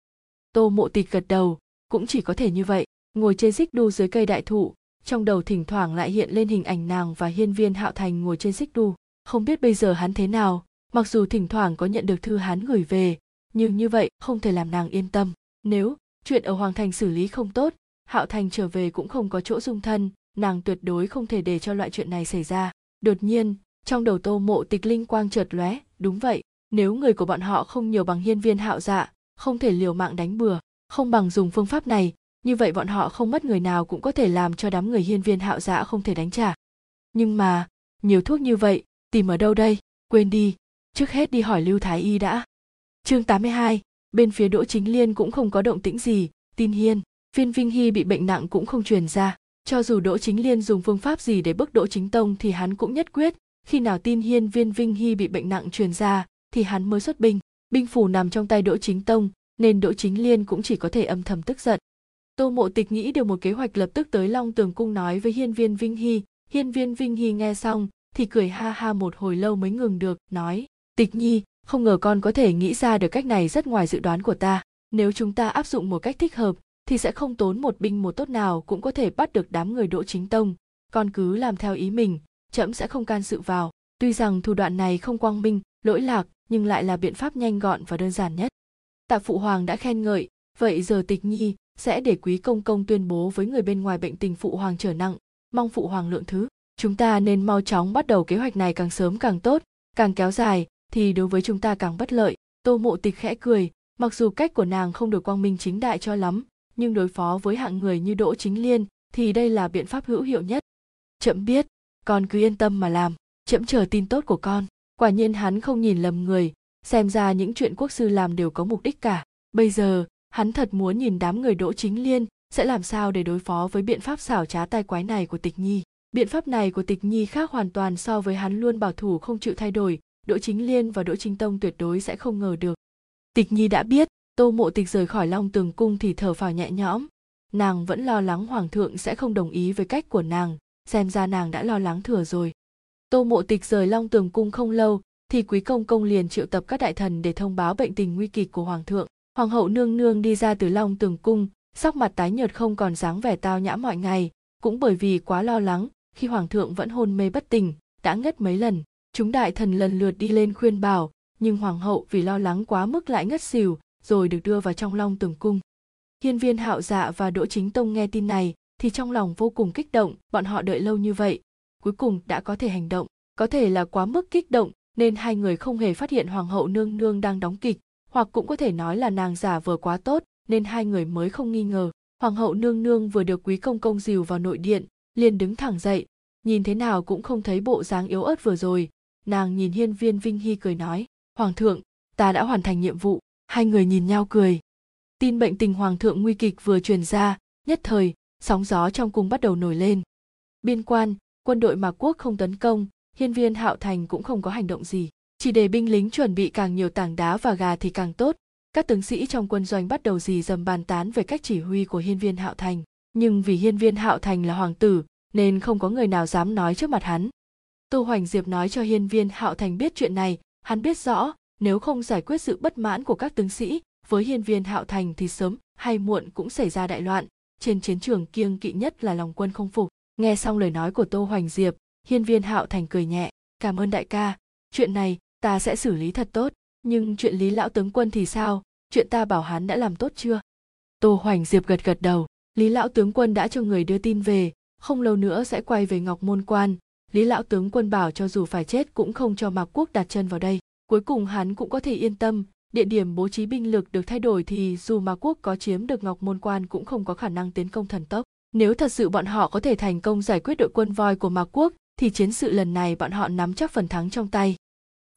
Tô mộ tịch gật đầu, cũng chỉ có thể như vậy, ngồi trên xích đu dưới cây đại thụ trong đầu thỉnh thoảng lại hiện lên hình ảnh nàng và hiên viên hạo thành ngồi trên xích đu. Không biết bây giờ hắn thế nào, mặc dù thỉnh thoảng có nhận được thư hắn gửi về, nhưng như vậy không thể làm nàng yên tâm. Nếu chuyện ở hoàng thành xử lý không tốt, hạo thành trở về cũng không có chỗ dung thân, nàng tuyệt đối không thể để cho loại chuyện này xảy ra. Đột nhiên, trong đầu tô mộ tịch linh quang chợt lóe. Đúng vậy, nếu người của bọn họ không nhiều bằng hiên viên hạo dạ không thể liều mạng đánh bừa, không bằng dùng phương pháp này như vậy bọn họ không mất người nào cũng có thể làm cho đám người hiên viên hạo dạ không thể đánh trả. Nhưng mà nhiều thuốc như vậy tìm ở đâu đây? Quên đi trước hết đi hỏi lưu thái y đã. Chương 82, bên phía đỗ chính liên cũng không có động tĩnh gì. Tin hiên viên vinh hy bị bệnh nặng cũng không truyền ra. Cho dù đỗ chính liên dùng phương pháp gì để bức đỗ chính tông thì hắn cũng nhất quyết khi nào tin hiên viên vinh hy bị bệnh nặng truyền ra thì hắn mới xuất binh. Binh phủ nằm trong tay đỗ chính tông nên đỗ chính liên cũng chỉ có thể âm thầm tức giận tô mộ tịch nghĩ được một kế hoạch lập tức tới long tường cung nói với hiên viên vinh hy. Hiên viên vinh hy nghe xong, thì cười ha ha một hồi lâu mới ngừng được, nói, tịch nhi, không ngờ con có thể nghĩ ra được cách này rất ngoài dự đoán của ta. Nếu chúng ta áp dụng một cách thích hợp, thì sẽ không tốn một binh một tốt nào cũng có thể bắt được đám người đỗ chính tông. Con cứ làm theo ý mình trẫm sẽ không can sự vào. Tuy rằng thủ đoạn này không quang minh, lỗi lạc, nhưng lại là biện pháp nhanh gọn và đơn giản nhất. Tạ phụ hoàng đã khen ngợi, vậy giờ tịch nhi sẽ để quý công công tuyên bố với người bên ngoài bệnh tình phụ hoàng trở nặng. Mong phụ hoàng lượng thứ. Chúng ta nên mau chóng bắt đầu kế hoạch này càng sớm càng tốt, càng kéo dài thì đối với chúng ta càng bất lợi. Tô mộ tịch khẽ cười, mặc dù cách của nàng không được quang minh chính đại cho lắm, nhưng đối phó với hạng người như đỗ chính liên thì đây là biện pháp hữu hiệu nhất. Trẫm biết, con cứ yên tâm mà làm trẫm chờ tin tốt của con. Quả nhiên hắn không nhìn lầm người, xem ra những chuyện quốc sư làm đều có mục đích cả. Bây giờ hắn thật muốn nhìn đám người đỗ chính liên sẽ làm sao để đối phó với biện pháp xảo trá tai quái này của tịch nhi. Biện pháp này của tịch nhi khác hoàn toàn so với hắn luôn bảo thủ không chịu thay đổi. Đỗ chính liên và đỗ chính tông tuyệt đối sẽ không ngờ được. Tịch nhi đã biết, tô mộ tịch rời khỏi long tường cung thì thở phào nhẹ nhõm. Nàng vẫn lo lắng hoàng thượng sẽ không đồng ý với cách của nàng, xem ra nàng đã lo lắng thừa rồi. Tô mộ tịch rời long tường cung không lâu, thì quý công công liền triệu tập các đại thần để thông báo bệnh tình nguy kịch của hoàng thượng hoàng hậu nương nương đi ra từ long tường cung, sắc mặt tái nhợt không còn dáng vẻ tao nhã mọi ngày. Cũng bởi vì quá lo lắng, khi hoàng thượng vẫn hôn mê bất tỉnh, đã ngất mấy lần, chúng đại thần lần lượt đi lên khuyên bảo. Nhưng hoàng hậu vì lo lắng quá mức lại ngất xỉu, rồi được đưa vào trong long tường cung. Hiên viên hạo dạ và đỗ chính tông nghe tin này, thì trong lòng vô cùng kích động, bọn họ đợi lâu như vậy, cuối cùng đã có thể hành động. Có thể là quá mức kích động, nên hai người không hề phát hiện hoàng hậu nương nương đang đóng kịch hoặc cũng có thể nói là nàng giả vờ quá tốt, nên hai người mới không nghi ngờ. Hoàng hậu nương nương vừa được quý công công dìu vào nội điện, liền đứng thẳng dậy. Nhìn thế nào cũng không thấy bộ dáng yếu ớt vừa rồi. Nàng nhìn hiên viên vinh hy cười nói, hoàng thượng, ta đã hoàn thành nhiệm vụ. Hai người nhìn nhau cười. Tin bệnh tình hoàng thượng nguy kịch vừa truyền ra, nhất thời, sóng gió trong cung bắt đầu nổi lên. Biên quan, quân đội mạc quốc không tấn công, hiên viên hạo thành cũng không có hành động gì chỉ để binh lính chuẩn bị càng nhiều tảng đá và gà thì càng tốt. Các tướng sĩ trong quân doanh bắt đầu dì dầm bàn tán về cách chỉ huy của hiên viên hạo thành. Nhưng vì hiên viên hạo thành là hoàng tử, nên không có người nào dám nói trước mặt hắn. Tô hoành diệp nói cho hiên viên hạo thành biết chuyện này. Hắn biết rõ, nếu không giải quyết sự bất mãn của các tướng sĩ, với hiên viên hạo thành thì sớm hay muộn cũng xảy ra đại loạn. Trên chiến trường kiêng kỵ nhất là lòng quân không phục. Nghe xong lời nói của tô hoành diệp, hiên viên hạo thành cười nhẹ. Cảm ơn đại ca. Chuyện này ta sẽ xử lý thật tốt, nhưng chuyện lý lão tướng quân thì sao? Chuyện ta bảo hắn đã làm tốt chưa? Tô hoành diệp gật gật đầu, lý lão tướng quân đã cho người đưa tin về, không lâu nữa sẽ quay về ngọc môn quan. Lý lão tướng quân bảo cho dù phải chết cũng không cho mạc quốc đặt chân vào đây. Cuối cùng hắn cũng có thể yên tâm, địa điểm bố trí binh lực được thay đổi thì dù mạc quốc có chiếm được ngọc môn quan cũng không có khả năng tiến công thần tốc. Nếu thật sự bọn họ có thể thành công giải quyết đội quân voi của mạc quốc, thì chiến sự lần này bọn họ nắm chắc phần thắng trong tay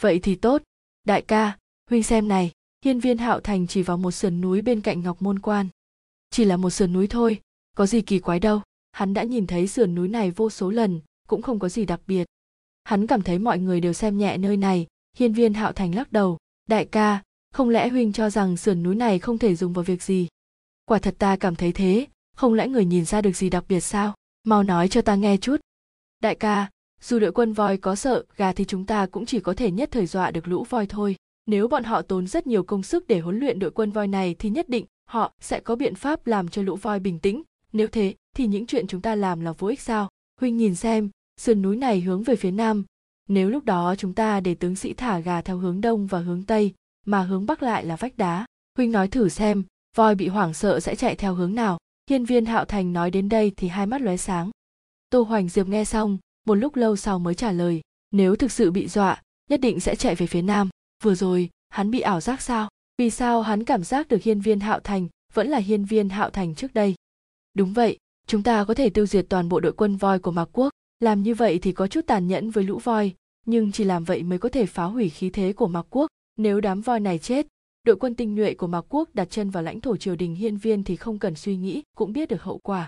vậy thì tốt. Đại ca, huynh xem này, hiên viên hạo thành chỉ vào một sườn núi bên cạnh ngọc môn quan. Chỉ là một sườn núi thôi, có gì kỳ quái đâu, hắn đã nhìn thấy sườn núi này vô số lần, cũng không có gì đặc biệt. Hắn cảm thấy mọi người đều xem nhẹ nơi này, hiên viên hạo thành lắc đầu, đại ca, không lẽ huynh cho rằng sườn núi này không thể dùng vào việc gì? Quả thật ta cảm thấy thế, không lẽ người nhìn ra được gì đặc biệt sao? Mau nói cho ta nghe chút. Đại ca dù đội quân voi có sợ, gà thì chúng ta cũng chỉ có thể nhất thời dọa được lũ voi thôi. Nếu bọn họ tốn rất nhiều công sức để huấn luyện đội quân voi này thì nhất định họ sẽ có biện pháp làm cho lũ voi bình tĩnh. Nếu thế, thì những chuyện chúng ta làm là vô ích sao? Huynh nhìn xem, sườn núi này hướng về phía nam. Nếu lúc đó chúng ta để tướng sĩ thả gà theo hướng đông và hướng tây, mà hướng bắc lại là vách đá. Huynh nói thử xem, voi bị hoảng sợ sẽ chạy theo hướng nào? Hiên viên hạo thành nói đến đây thì hai mắt lóe sáng. Tô hoành diệp nghe xong một lúc lâu sau mới trả lời, nếu thực sự bị dọa, nhất định sẽ chạy về phía nam. Vừa rồi, hắn bị ảo giác sao? Vì sao hắn cảm giác được hiên viên hạo thành vẫn là hiên viên hạo thành trước đây? Đúng vậy, chúng ta có thể tiêu diệt toàn bộ đội quân voi của mạc quốc. Làm như vậy thì có chút tàn nhẫn với lũ voi, nhưng chỉ làm vậy mới có thể phá hủy khí thế của mạc quốc. Nếu đám voi này chết, đội quân tinh nhuệ của mạc quốc đặt chân vào lãnh thổ triều đình hiên viên thì không cần suy nghĩ, cũng biết được hậu quả.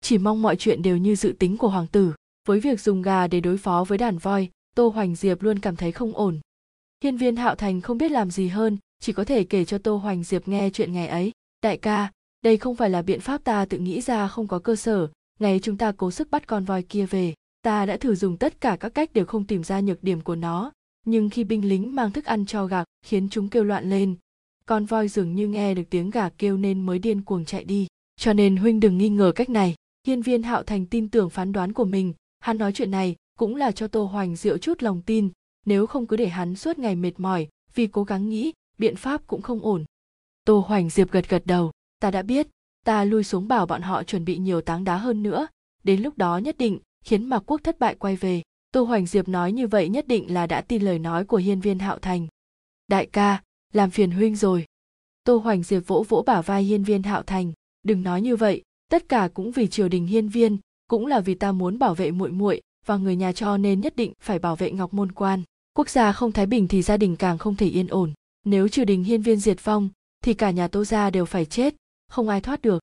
Chỉ mong mọi chuyện đều như dự tính của hoàng tử với việc dùng gà để đối phó với đàn voi, tô hoành diệp luôn cảm thấy không ổn. Hiên viên hạo thành không biết làm gì hơn, chỉ có thể kể cho tô hoành diệp nghe chuyện ngày ấy. Đại ca, đây không phải là biện pháp ta tự nghĩ ra không có cơ sở, ngày chúng ta cố sức bắt con voi kia về, ta đã thử dùng tất cả các cách đều không tìm ra nhược điểm của nó, nhưng khi binh lính mang thức ăn cho gà khiến chúng kêu loạn lên, con voi dường như nghe được tiếng gà kêu nên mới điên cuồng chạy đi. Cho nên huynh đừng nghi ngờ cách này. Hiên viên hạo thành tin tưởng phán đoán của mình hắn nói chuyện này cũng là cho tô hoành diệu chút lòng tin, nếu không cứ để hắn suốt ngày mệt mỏi vì cố gắng nghĩ, biện pháp cũng không ổn. Tô hoành diệp gật gật đầu, ta đã biết, ta lui xuống bảo bọn họ chuẩn bị nhiều táng đá hơn nữa, đến lúc đó nhất định khiến mạc quốc thất bại quay về. Tô hoành diệp nói như vậy nhất định là đã tin lời nói của hiên viên hạo thành. Đại ca, làm phiền huynh rồi. Tô hoành diệp vỗ vỗ bả vai hiên viên hạo thành, đừng nói như vậy, tất cả cũng vì triều đình hiên viên cũng là vì ta muốn bảo vệ muội muội và người nhà cho nên nhất định phải bảo vệ ngọc môn quan. Quốc gia không thái bình thì gia đình càng không thể yên ổn. Nếu triều đình hiên viên diệt vong, thì cả nhà tô gia đều phải chết. Không ai thoát được.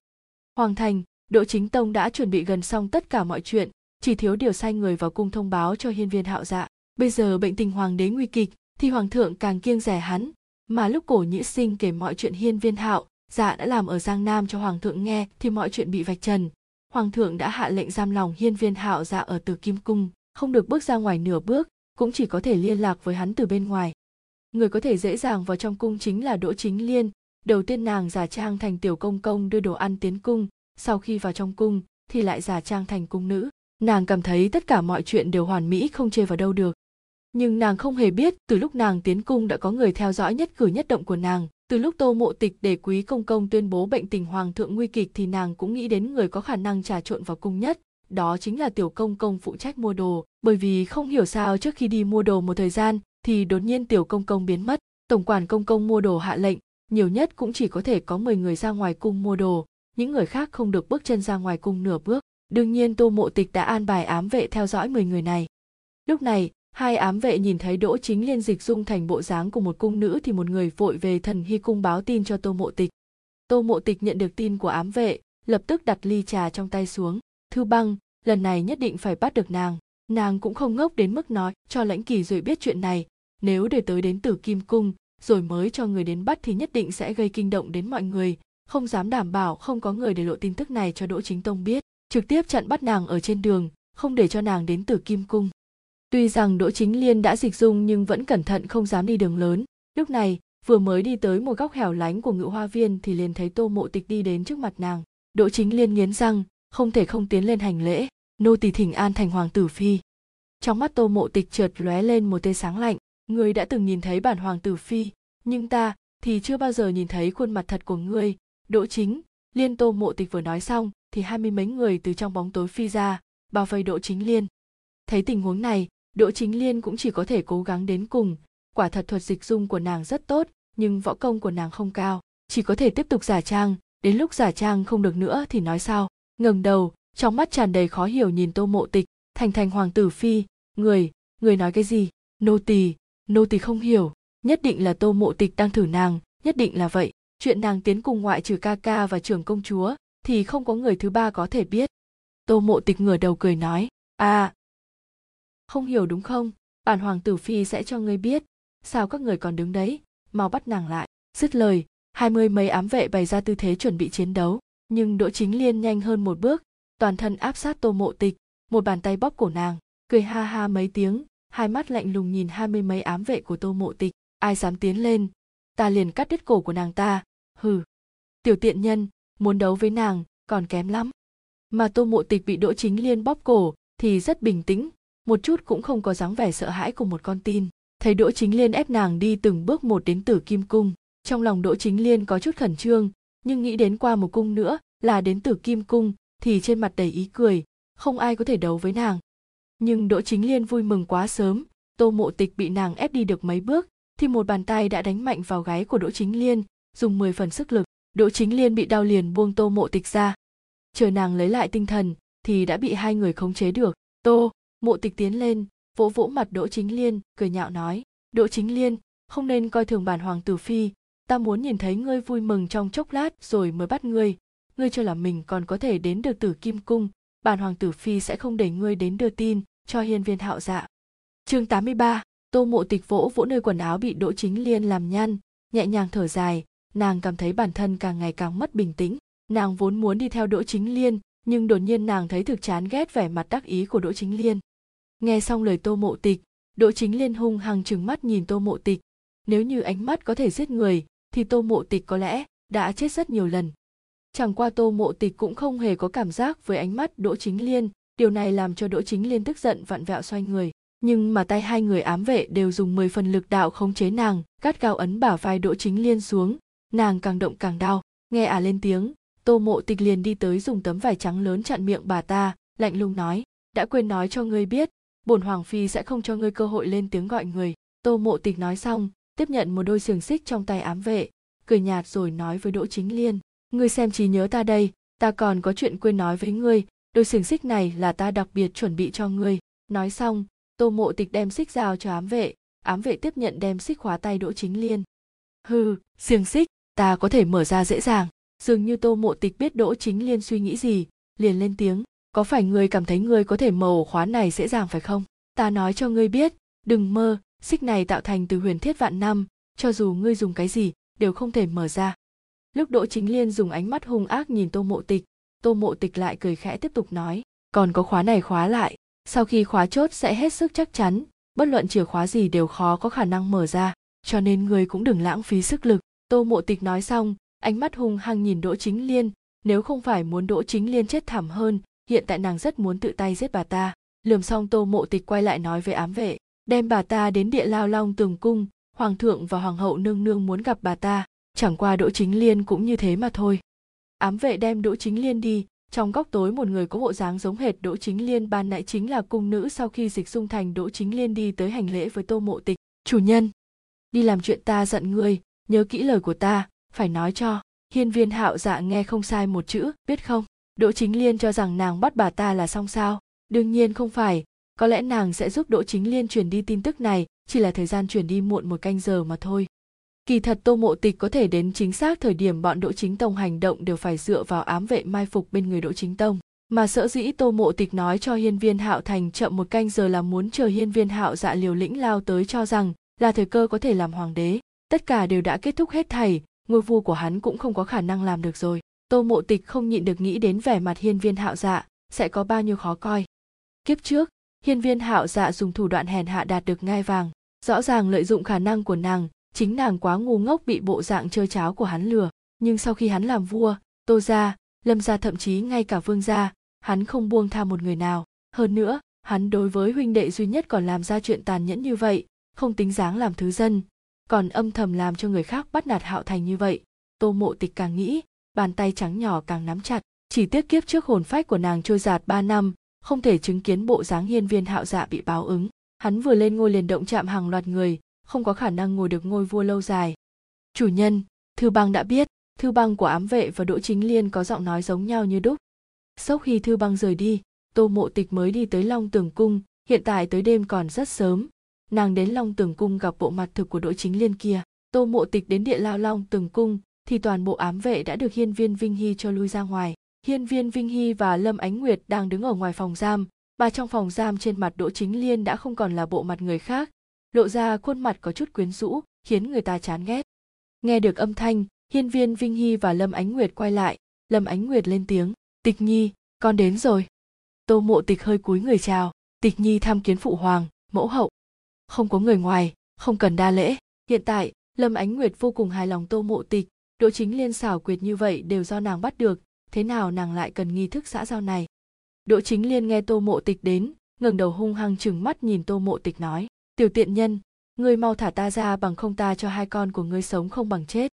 Hoàng thành, đỗ chính tông đã chuẩn bị gần xong tất cả mọi chuyện, chỉ thiếu điều sai người vào cung thông báo cho hiên viên hạo dạ. Bây giờ bệnh tình hoàng đế nguy kịch, thì hoàng thượng càng kiêng rẻ hắn. Mà lúc cổ nhĩ sinh kể mọi chuyện hiên viên hạo dạ đã làm ở giang nam cho hoàng thượng nghe, thì mọi chuyện bị vạch trần hoàng thượng đã hạ lệnh giam lòng hiên viên hạo dạ ở từ kim cung, không được bước ra ngoài nửa bước, cũng chỉ có thể liên lạc với hắn từ bên ngoài. Người có thể dễ dàng vào trong cung chính là đỗ chính liên. Đầu tiên nàng giả trang thành tiểu công công đưa đồ ăn tiến cung, sau khi vào trong cung thì lại giả trang thành cung nữ. Nàng cảm thấy tất cả mọi chuyện đều hoàn mỹ, không chê vào đâu được. Nhưng nàng không hề biết, từ lúc nàng tiến cung đã có người theo dõi nhất cử nhất động của nàng từ lúc tô mộ tịch để quý công công tuyên bố bệnh tình hoàng thượng nguy kịch thì nàng cũng nghĩ đến người có khả năng trà trộn vào cung nhất, đó chính là tiểu công công phụ trách mua đồ. Bởi vì không hiểu sao trước khi đi mua đồ một thời gian, thì đột nhiên tiểu công công biến mất. Tổng quản công công mua đồ hạ lệnh, nhiều nhất cũng chỉ có thể có 10 người ra ngoài cung mua đồ, những người khác không được bước chân ra ngoài cung nửa bước. Đương nhiên tô mộ tịch đã an bài ám vệ theo dõi 10 người này. Lúc này hai ám vệ nhìn thấy đỗ chính liên dịch dung thành bộ dáng của một cung nữ thì một người vội về thần hy cung báo tin cho tô mộ tịch. Tô mộ tịch nhận được tin của ám vệ, lập tức đặt ly trà trong tay xuống. Thư băng, lần này nhất định phải bắt được nàng. Nàng cũng không ngốc đến mức nói, cho lãnh kỳ rồi biết chuyện này. Nếu để tới đến tử kim cung, rồi mới cho người đến bắt thì nhất định sẽ gây kinh động đến mọi người. Không dám đảm bảo không có người để lộ tin tức này cho đỗ chính tông biết. Trực tiếp chặn bắt nàng ở trên đường, không để cho nàng đến tử kim cung tuy rằng đỗ chính liên đã dịch dung nhưng vẫn cẩn thận không dám đi đường lớn. Lúc này, vừa mới đi tới một góc hẻo lánh của ngự hoa viên thì liền thấy tô mộ tịch đi đến trước mặt nàng. Đỗ chính liên nghiến răng, không thể không tiến lên hành lễ. Nô tỳ thỉnh an thành hoàng tử phi. Trong mắt tô mộ tịch chợt lóe lên một tia sáng lạnh. Ngươi đã từng nhìn thấy bản hoàng tử phi, nhưng ta thì chưa bao giờ nhìn thấy khuôn mặt thật của ngươi. Đỗ chính liên tô mộ tịch vừa nói xong thì hai mươi mấy người từ trong bóng tối phi ra, bao vây đỗ chính liên. Thấy tình huống này đỗ chính liên cũng chỉ có thể cố gắng đến cùng. Quả thật thuật dịch dung của nàng rất tốt, nhưng võ công của nàng không cao. Chỉ có thể tiếp tục giả trang, đến lúc giả trang không được nữa thì nói sao? Ngẩng đầu, trong mắt tràn đầy khó hiểu nhìn tô mộ tịch, thành thành hoàng tử phi, người người nói cái gì? Nô tỳ nô tỳ không hiểu. Nhất định là tô mộ tịch đang thử nàng, nhất định là vậy. Chuyện nàng tiến cùng ngoại trừ ca ca và trưởng công chúa thì không có người thứ ba có thể biết. Tô mộ tịch ngửa đầu cười nói à không hiểu đúng không? Bản hoàng tử phi sẽ cho ngươi biết. Sao các người còn đứng đấy? Mau bắt nàng lại. Dứt lời, hai mươi mấy ám vệ bày ra tư thế chuẩn bị chiến đấu. Nhưng đỗ chính liên nhanh hơn một bước. Toàn thân áp sát tô mộ tịch. Một bàn tay bóp cổ nàng. Cười ha ha mấy tiếng. Hai mắt lạnh lùng nhìn hai mươi mấy ám vệ của tô mộ tịch. Ai dám tiến lên? Ta liền cắt đứt cổ của nàng ta. Hừ. Tiểu tiện nhân, muốn đấu với nàng còn kém lắm. Mà tô mộ tịch bị đỗ chính liên bóp cổ thì rất bình tĩnh một chút cũng không có dáng vẻ sợ hãi của một con tin. Thấy đỗ chính liên ép nàng đi từng bước một đến tử kim cung, trong lòng đỗ chính liên có chút khẩn trương, nhưng nghĩ đến qua một cung nữa là đến tử kim cung thì trên mặt đầy ý cười, không ai có thể đấu với nàng. Nhưng đỗ chính liên vui mừng quá sớm, tô mộ tịch bị nàng ép đi được mấy bước thì một bàn tay đã đánh mạnh vào gáy của đỗ chính liên, dùng 10 phần sức lực, đỗ chính liên bị đau liền buông tô mộ tịch ra. Chờ nàng lấy lại tinh thần thì đã bị hai người khống chế được. Tô! Mộ tịch tiến lên vỗ vỗ mặt đỗ chính liên cười nhạo nói đỗ chính liên không nên coi thường bản hoàng tử phi. Ta muốn nhìn thấy ngươi vui mừng trong chốc lát rồi mới bắt ngươi. Ngươi cho là mình còn có thể đến được tử kim cung bản hoàng tử phi sẽ không để ngươi đến đưa tin cho hiên viên hạo dạ. Chương 83, tô mộ tịch vỗ vỗ nơi quần áo bị đỗ chính liên làm nhăn nhẹ nhàng thở dài. Nàng cảm thấy bản thân càng ngày càng mất bình tĩnh. Nàng vốn muốn đi theo đỗ chính liên nhưng đột nhiên nàng thấy thực chán ghét vẻ mặt đắc ý của đỗ chính liên nghe xong lời tô mộ tịch, đỗ chính liên hung hăng trừng mắt nhìn tô mộ tịch. Nếu như ánh mắt có thể giết người, thì tô mộ tịch có lẽ đã chết rất nhiều lần. Chẳng qua tô mộ tịch cũng không hề có cảm giác với ánh mắt đỗ chính liên, điều này làm cho đỗ chính liên tức giận vặn vẹo xoay người. Nhưng mà tay hai người ám vệ đều dùng 10 phần lực đạo khống chế nàng cắt cao ấn bả vai đỗ chính liên xuống. Nàng càng động càng đau. Nghe ả à lên tiếng, tô mộ tịch liền đi tới dùng tấm vải trắng lớn chặn miệng bà ta, lạnh lùng nói, đã quên nói cho ngươi biết bổn hoàng phi sẽ không cho ngươi cơ hội lên tiếng gọi người. Tô mộ tịch nói xong, tiếp nhận một đôi xiềng xích trong tay ám vệ, cười nhạt rồi nói với đỗ chính liên, ngươi xem trí nhớ ta đây, ta còn có chuyện quên nói với ngươi, đôi xiềng xích này là ta đặc biệt chuẩn bị cho ngươi. Nói xong, tô mộ tịch đem xích giao cho ám vệ ám vệ tiếp nhận đem xích khóa tay đỗ chính liên. Hừ, xiềng xích, ta có thể mở ra dễ dàng. Dường như tô mộ tịch biết đỗ chính liên suy nghĩ gì, liền lên tiếng có phải ngươi cảm thấy ngươi có thể mở ổ khóa này dễ dàng phải không? Ta nói cho ngươi biết, đừng mơ, xích này tạo thành từ huyền thiết vạn năm, cho dù ngươi dùng cái gì, đều không thể mở ra. Lúc đỗ chính liên dùng ánh mắt hung ác nhìn tô mộ tịch, tô mộ tịch lại cười khẽ tiếp tục nói, còn có khóa này khóa lại, sau khi khóa chốt sẽ hết sức chắc chắn, bất luận chìa khóa gì đều khó có khả năng mở ra, cho nên ngươi cũng đừng lãng phí sức lực. Tô mộ tịch nói xong, ánh mắt hung hăng nhìn đỗ chính liên, nếu không phải muốn đỗ chính liên chết thảm hơn hiện tại nàng rất muốn tự tay giết bà ta. Lườm xong tô mộ tịch quay lại nói với ám vệ, đem bà ta đến địa lao long tường cung, hoàng thượng và hoàng hậu nương nương muốn gặp bà ta. Chẳng qua đỗ chính liên cũng như thế mà thôi. Ám vệ đem đỗ chính liên đi. Trong góc tối một người có bộ dáng giống hệt đỗ chính liên ban nãy chính là cung nữ sau khi dịch dung thành đỗ chính liên đi tới hành lễ với tô mộ tịch. Chủ nhân, đi làm chuyện ta giận ngươi, nhớ kỹ lời của ta, phải nói cho, hiên viên hạo dạ nghe không sai một chữ, biết không? Đỗ chính liên cho rằng nàng bắt bà ta là xong sao. Đương nhiên không phải. Có lẽ nàng sẽ giúp đỗ chính liên truyền đi tin tức này, chỉ là thời gian truyền đi muộn một canh giờ mà thôi. Kỳ thật tô mộ tịch có thể đến chính xác thời điểm bọn đỗ chính tông hành động đều phải dựa vào ám vệ mai phục bên người đỗ chính tông. Mà sợ dĩ tô mộ tịch nói cho hiên viên hạo thành chậm một canh giờ là muốn chờ hiên viên hạo dạ liều lĩnh lao tới cho rằng là thời cơ có thể làm hoàng đế. Tất cả đều đã kết thúc hết thảy, ngôi vua của hắn cũng không có khả năng làm được rồi tô mộ tịch không nhịn được nghĩ đến vẻ mặt hiên viên hạo dạ sẽ có bao nhiêu khó coi. Kiếp trước, hiên viên hạo dạ dùng thủ đoạn hèn hạ đạt được ngai vàng, rõ ràng lợi dụng khả năng của nàng, chính nàng quá ngu ngốc bị bộ dạng chơi cháo của hắn lừa. Nhưng sau khi hắn làm vua, tô gia, lâm gia thậm chí ngay cả vương gia, hắn không buông tha một người nào. Hơn nữa, hắn đối với huynh đệ duy nhất còn làm ra chuyện tàn nhẫn như vậy, không tính dáng làm thứ dân, còn âm thầm làm cho người khác bắt nạt hạo thành như vậy, tô mộ tịch càng nghĩ bàn tay trắng nhỏ càng nắm chặt, chỉ tiếc kiếp trước hồn phách của nàng trôi giạt ba năm, không thể chứng kiến bộ dáng hiên viên hạo dạ bị báo ứng. Hắn vừa lên ngôi liền động chạm hàng loạt người, không có khả năng ngồi được ngôi vua lâu dài. Chủ nhân, thư băng đã biết, thư băng của ám vệ và đỗ chính liên có giọng nói giống nhau như đúc. Sau khi thư băng rời đi, tô mộ tịch mới đi tới long tường cung, hiện tại tới đêm còn rất sớm. Nàng đến long tường cung gặp bộ mặt thực của đỗ chính liên kia. Tô mộ tịch đến địa lao long tường cung thì toàn bộ ám vệ đã được hiên viên vinh hy cho lui ra ngoài. Hiên viên vinh hy và lâm ánh nguyệt đang đứng ở ngoài phòng giam, mà trong phòng giam trên mặt đỗ chính liên đã không còn là bộ mặt người khác, lộ ra khuôn mặt có chút quyến rũ, khiến người ta chán ghét. Nghe được âm thanh, hiên viên vinh hy và lâm ánh nguyệt quay lại. Lâm ánh nguyệt lên tiếng, tịch nhi, con đến rồi. Tô mộ tịch hơi cúi người chào, tịch nhi tham kiến phụ hoàng, mẫu hậu. Không có người ngoài, không cần đa lễ. Hiện tại, lâm ánh nguyệt vô cùng hài lòng tô mộ tịch đỗ chính liên xảo quyệt như vậy đều do nàng bắt được, thế nào nàng lại cần nghi thức xã giao này? Đỗ chính liên nghe tô mộ tịch đến, ngẩng đầu hung hăng chừng mắt nhìn tô mộ tịch nói, tiểu tiện nhân, ngươi mau thả ta ra bằng không ta cho hai con của ngươi sống không bằng chết.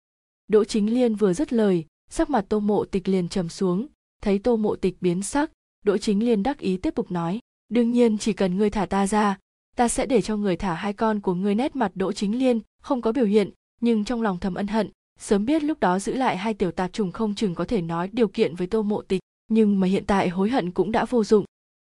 Đỗ chính liên vừa dứt lời, sắc mặt tô mộ tịch liền trầm xuống, thấy tô mộ tịch biến sắc, đỗ chính liên đắc ý tiếp tục nói, đương nhiên chỉ cần ngươi thả ta ra, ta sẽ để cho người thả hai con của ngươi nét mặt đỗ chính liên, không có biểu hiện, nhưng trong lòng thầm ân hận sớm biết lúc đó giữ lại hai tiểu tạp trùng không chừng có thể nói điều kiện với tô mộ tịch, nhưng mà hiện tại hối hận cũng đã vô dụng.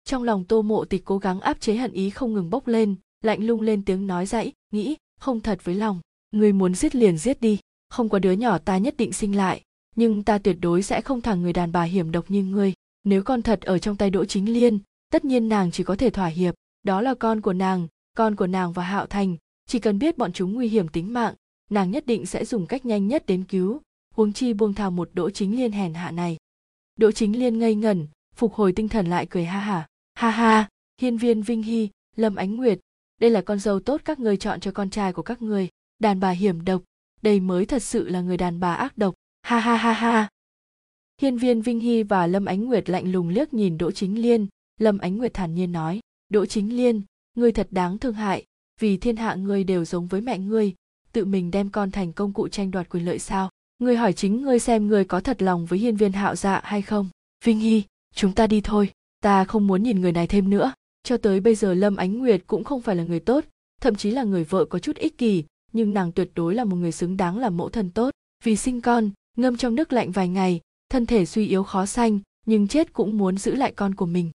Trong lòng tô mộ tịch cố gắng áp chế hận ý không ngừng bốc lên, lạnh lung lên tiếng nói dãy, nghĩ, không thật với lòng, người muốn giết liền giết đi, không có đứa nhỏ ta nhất định sinh lại, nhưng ta tuyệt đối sẽ không thẳng người đàn bà hiểm độc như ngươi. Nếu con thật ở trong tay đỗ chính liên, tất nhiên nàng chỉ có thể thỏa hiệp, đó là con của nàng, con của nàng và hạo thành, chỉ cần biết bọn chúng nguy hiểm tính mạng nàng nhất định sẽ dùng cách nhanh nhất đến cứu. Huống chi buông thào một đỗ chính liên hèn hạ này. Đỗ chính liên ngây ngẩn, phục hồi tinh thần lại cười ha hả. Ha ha, hiên viên vinh hy, lâm ánh nguyệt, đây là con dâu tốt các ngươi chọn cho con trai của các ngươi. Đàn bà hiểm độc, đây mới thật sự là người đàn bà ác độc. Ha ha ha ha. Hiên viên vinh hy và lâm ánh nguyệt lạnh lùng liếc nhìn đỗ chính liên. Lâm ánh nguyệt thản nhiên nói, đỗ chính liên, ngươi thật đáng thương hại, vì thiên hạ ngươi đều giống với mẹ ngươi tự mình đem con thành công cụ tranh đoạt quyền lợi sao? Ngươi hỏi chính ngươi xem ngươi có thật lòng với hiên viên hạo dạ hay không. Vinh hy, chúng ta đi thôi. Ta không muốn nhìn người này thêm nữa. Cho tới bây giờ lâm ánh nguyệt cũng không phải là người tốt, thậm chí là người vợ có chút ích kỷ, nhưng nàng tuyệt đối là một người xứng đáng là mẫu thân tốt. Vì sinh con, ngâm trong nước lạnh vài ngày, thân thể suy yếu khó sanh, nhưng chết cũng muốn giữ lại con của mình.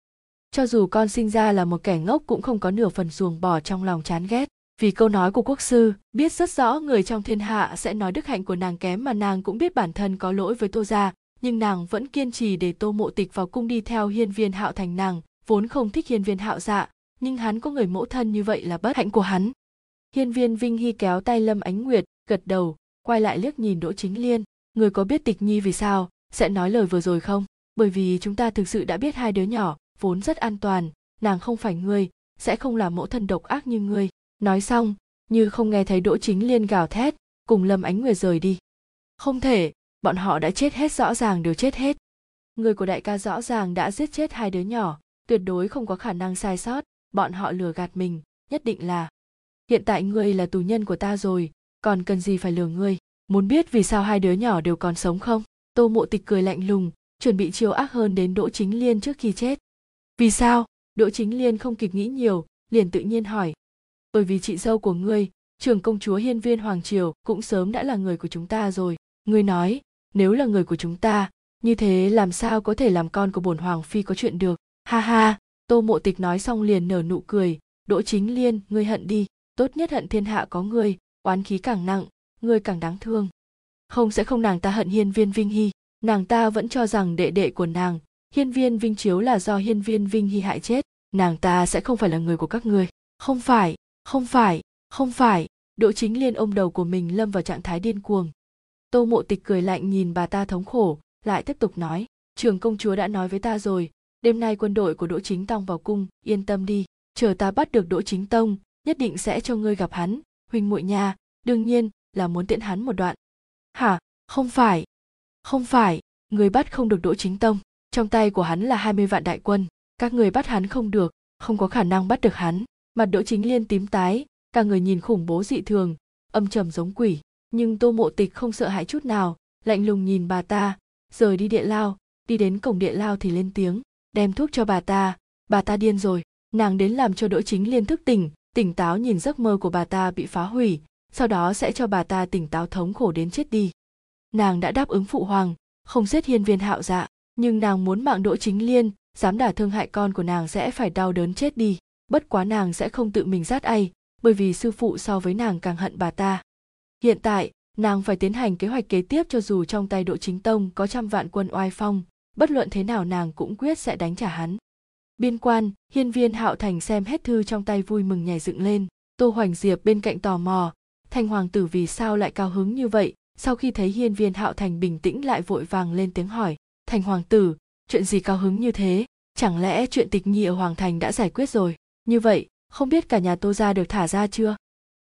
Cho dù con sinh ra là một kẻ ngốc cũng không có nửa phần ruồng bỏ trong lòng chán ghét vì câu nói của quốc sư, biết rất rõ người trong thiên hạ sẽ nói đức hạnh của nàng kém mà nàng cũng biết bản thân có lỗi với tô gia, nhưng nàng vẫn kiên trì để tô mộ tịch vào cung đi theo hiên viên hạo thành nàng, vốn không thích hiên viên hạo dạ nhưng hắn có người mẫu thân như vậy là bất hạnh của hắn. Hiên viên vinh hy kéo tay lâm ánh nguyệt, gật đầu, quay lại liếc nhìn đỗ chính liên, người có biết tịch nhi vì sao, sẽ nói lời vừa rồi không? Bởi vì chúng ta thực sự đã biết hai đứa nhỏ, vốn rất an toàn, nàng không phải ngươi, sẽ không là mẫu thân độc ác như ngươi nói xong, như không nghe thấy đỗ chính liên gào thét, cùng lâm ánh nguyệt rời đi. Không thể, bọn họ đã chết hết rõ ràng, đều chết hết. Người của đại ca rõ ràng đã giết chết hai đứa nhỏ, tuyệt đối không có khả năng sai sót, bọn họ lừa gạt mình, nhất định là, hiện tại ngươi là tù nhân của ta rồi, còn cần gì phải lừa ngươi? Muốn biết vì sao hai đứa nhỏ đều còn sống không? Tô mộ tịch cười lạnh lùng, chuẩn bị chiêu ác hơn đến đỗ chính liên trước khi chết. Vì sao? Đỗ chính liên không kịp nghĩ nhiều, liền tự nhiên hỏi bởi vì chị dâu của ngươi, trưởng công chúa hiên viên hoàng triều, cũng sớm đã là người của chúng ta rồi. Ngươi nói, nếu là người của chúng ta, như thế làm sao có thể làm con của bổn hoàng phi có chuyện được? Ha ha, tô mộ tịch nói xong liền nở nụ cười. Đỗ chính liên, ngươi hận đi, tốt nhất hận thiên hạ có ngươi, oán khí càng nặng, ngươi càng đáng thương. Không sẽ không nàng ta hận hiên viên vinh hy, nàng ta vẫn cho rằng đệ đệ của nàng, hiên viên vinh chiếu là do hiên viên vinh hy hại chết, nàng ta sẽ không phải là người của các ngươi. Không phải không phải không phải, đỗ chính liên ôm đầu của mình lâm vào trạng thái điên cuồng. Tô mộ tịch cười lạnh nhìn bà ta thống khổ, lại tiếp tục nói, trường công chúa đã nói với ta rồi, đêm nay quân đội của đỗ chính tông vào cung, yên tâm đi, chờ ta bắt được đỗ chính tông, nhất định sẽ cho ngươi gặp hắn, huynh muội nha, đương nhiên là muốn tiễn hắn một đoạn. Hả, không phải không phải, người bắt không được đỗ chính tông, trong tay của hắn là 20 vạn đại quân, các người bắt hắn không được, không có khả năng bắt được hắn mặt đỗ chính liên tím tái, cả người nhìn khủng bố dị thường, âm trầm giống quỷ. Nhưng tô mộ tịch không sợ hãi chút nào, lạnh lùng nhìn bà ta. Rời đi địa lao, đi đến cổng địa lao thì lên tiếng, đem thuốc cho bà ta bà ta điên rồi. Nàng đến làm cho đỗ chính liên thức tỉnh tỉnh táo nhìn giấc mơ của bà ta bị phá hủy, sau đó sẽ cho bà ta tỉnh táo thống khổ đến chết đi. Nàng đã đáp ứng phụ hoàng, không giết hiên viên hạo dạ nhưng nàng muốn mạng đỗ chính liên, dám đả thương hại con của nàng sẽ phải đau đớn chết đi bất quá nàng sẽ không tự mình rát ai, bởi vì sư phụ so với nàng càng hận bà ta. Hiện tại, nàng phải tiến hành kế hoạch kế tiếp cho dù trong tay độ chính tông có trăm vạn quân oai phong, bất luận thế nào nàng cũng quyết sẽ đánh trả hắn. Biên quan, hiên viên hạo thành xem hết thư trong tay vui mừng nhảy dựng lên. Tô hoành diệp bên cạnh tò mò, thành hoàng tử vì sao lại cao hứng như vậy? Sau khi thấy hiên viên hạo thành bình tĩnh lại vội vàng lên tiếng hỏi, thành hoàng tử, chuyện gì cao hứng như thế? Chẳng lẽ chuyện tịch nhi ở hoàng thành đã giải quyết rồi? Như vậy, không biết cả nhà tô gia được thả ra chưa?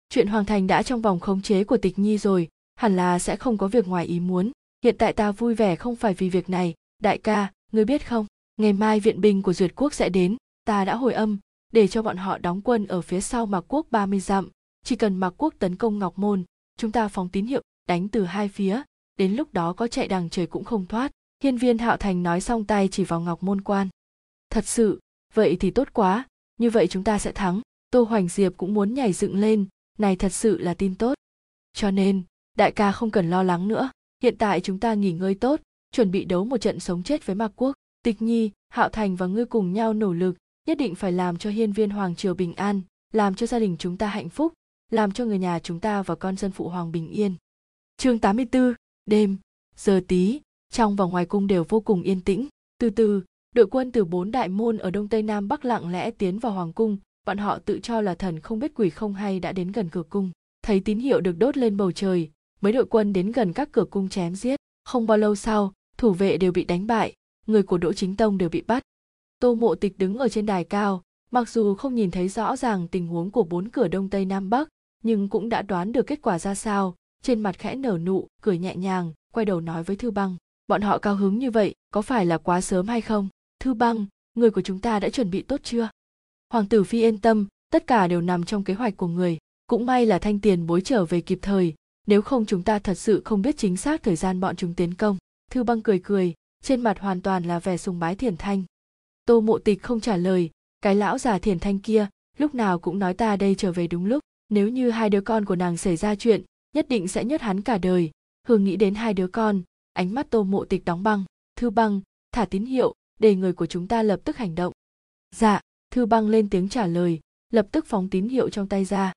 Chuyện hoàng thành đã trong vòng khống chế của tịch nhi rồi, hẳn là sẽ không có việc ngoài ý muốn. Hiện tại ta vui vẻ không phải vì việc này. Đại ca, ngươi biết không? Ngày mai viện binh của duyệt quốc sẽ đến. Ta đã hồi âm, để cho bọn họ đóng quân ở phía sau mạc quốc 30 dặm. Chỉ cần mạc quốc tấn công ngọc môn, chúng ta phóng tín hiệu, đánh từ hai phía. Đến lúc đó có chạy đằng trời cũng không thoát. Hiên viên hạo thành nói xong tay chỉ vào ngọc môn quan. Thật sự, vậy thì tốt quá như vậy chúng ta sẽ thắng. Tô hoành diệp cũng muốn nhảy dựng lên. Này thật sự là tin tốt. Cho nên đại ca không cần lo lắng nữa. Hiện tại chúng ta nghỉ ngơi tốt chuẩn bị đấu một trận sống chết với mạc quốc. Tịch nhi hạo thành và ngươi cùng nhau nỗ lực nhất định phải làm cho hiên viên hoàng triều bình an làm cho gia đình chúng ta hạnh phúc làm cho người nhà chúng ta và con dân phụ hoàng bình yên. Chương 84, đêm. Giờ tí trong và ngoài cung đều vô cùng yên tĩnh. Từ từ đội quân từ bốn đại môn ở đông tây nam bắc lặng lẽ tiến vào hoàng cung. Bọn họ tự cho là thần không biết quỷ không hay đã đến gần cửa cung. Thấy tín hiệu được đốt lên bầu trời, mấy đội quân đến gần các cửa cung chém giết. Không bao lâu sau, thủ vệ đều bị đánh bại, người của đỗ chính tông đều bị bắt. Tô mộ tịch đứng ở trên đài cao, mặc dù không nhìn thấy rõ ràng tình huống của bốn cửa đông tây nam bắc, nhưng cũng đã đoán được kết quả ra sao. Trên mặt khẽ nở nụ, cười nhẹ nhàng, quay đầu nói với thư băng, bọn họ cao hứng như vậy, có phải là quá sớm hay không? Thư băng, người của chúng ta đã chuẩn bị tốt chưa? Hoàng tử phi yên tâm, tất cả đều nằm trong kế hoạch của người. Cũng may là thanh tiền bối trở về kịp thời. Nếu không chúng ta thật sự không biết chính xác thời gian bọn chúng tiến công. Thư băng cười cười, trên mặt hoàn toàn là vẻ sùng bái thiền thanh. Tô mộ tịch không trả lời, cái lão già thiền thanh kia, lúc nào cũng nói ta đây trở về đúng lúc. Nếu như hai đứa con của nàng xảy ra chuyện, nhất định sẽ nhốt hắn cả đời. Hương nghĩ đến hai đứa con, ánh mắt tô mộ tịch đóng băng. Thư băng, thả tín hiệu để người của chúng ta lập tức hành động. Dạ thư băng lên tiếng trả lời, lập tức phóng tín hiệu trong tay ra.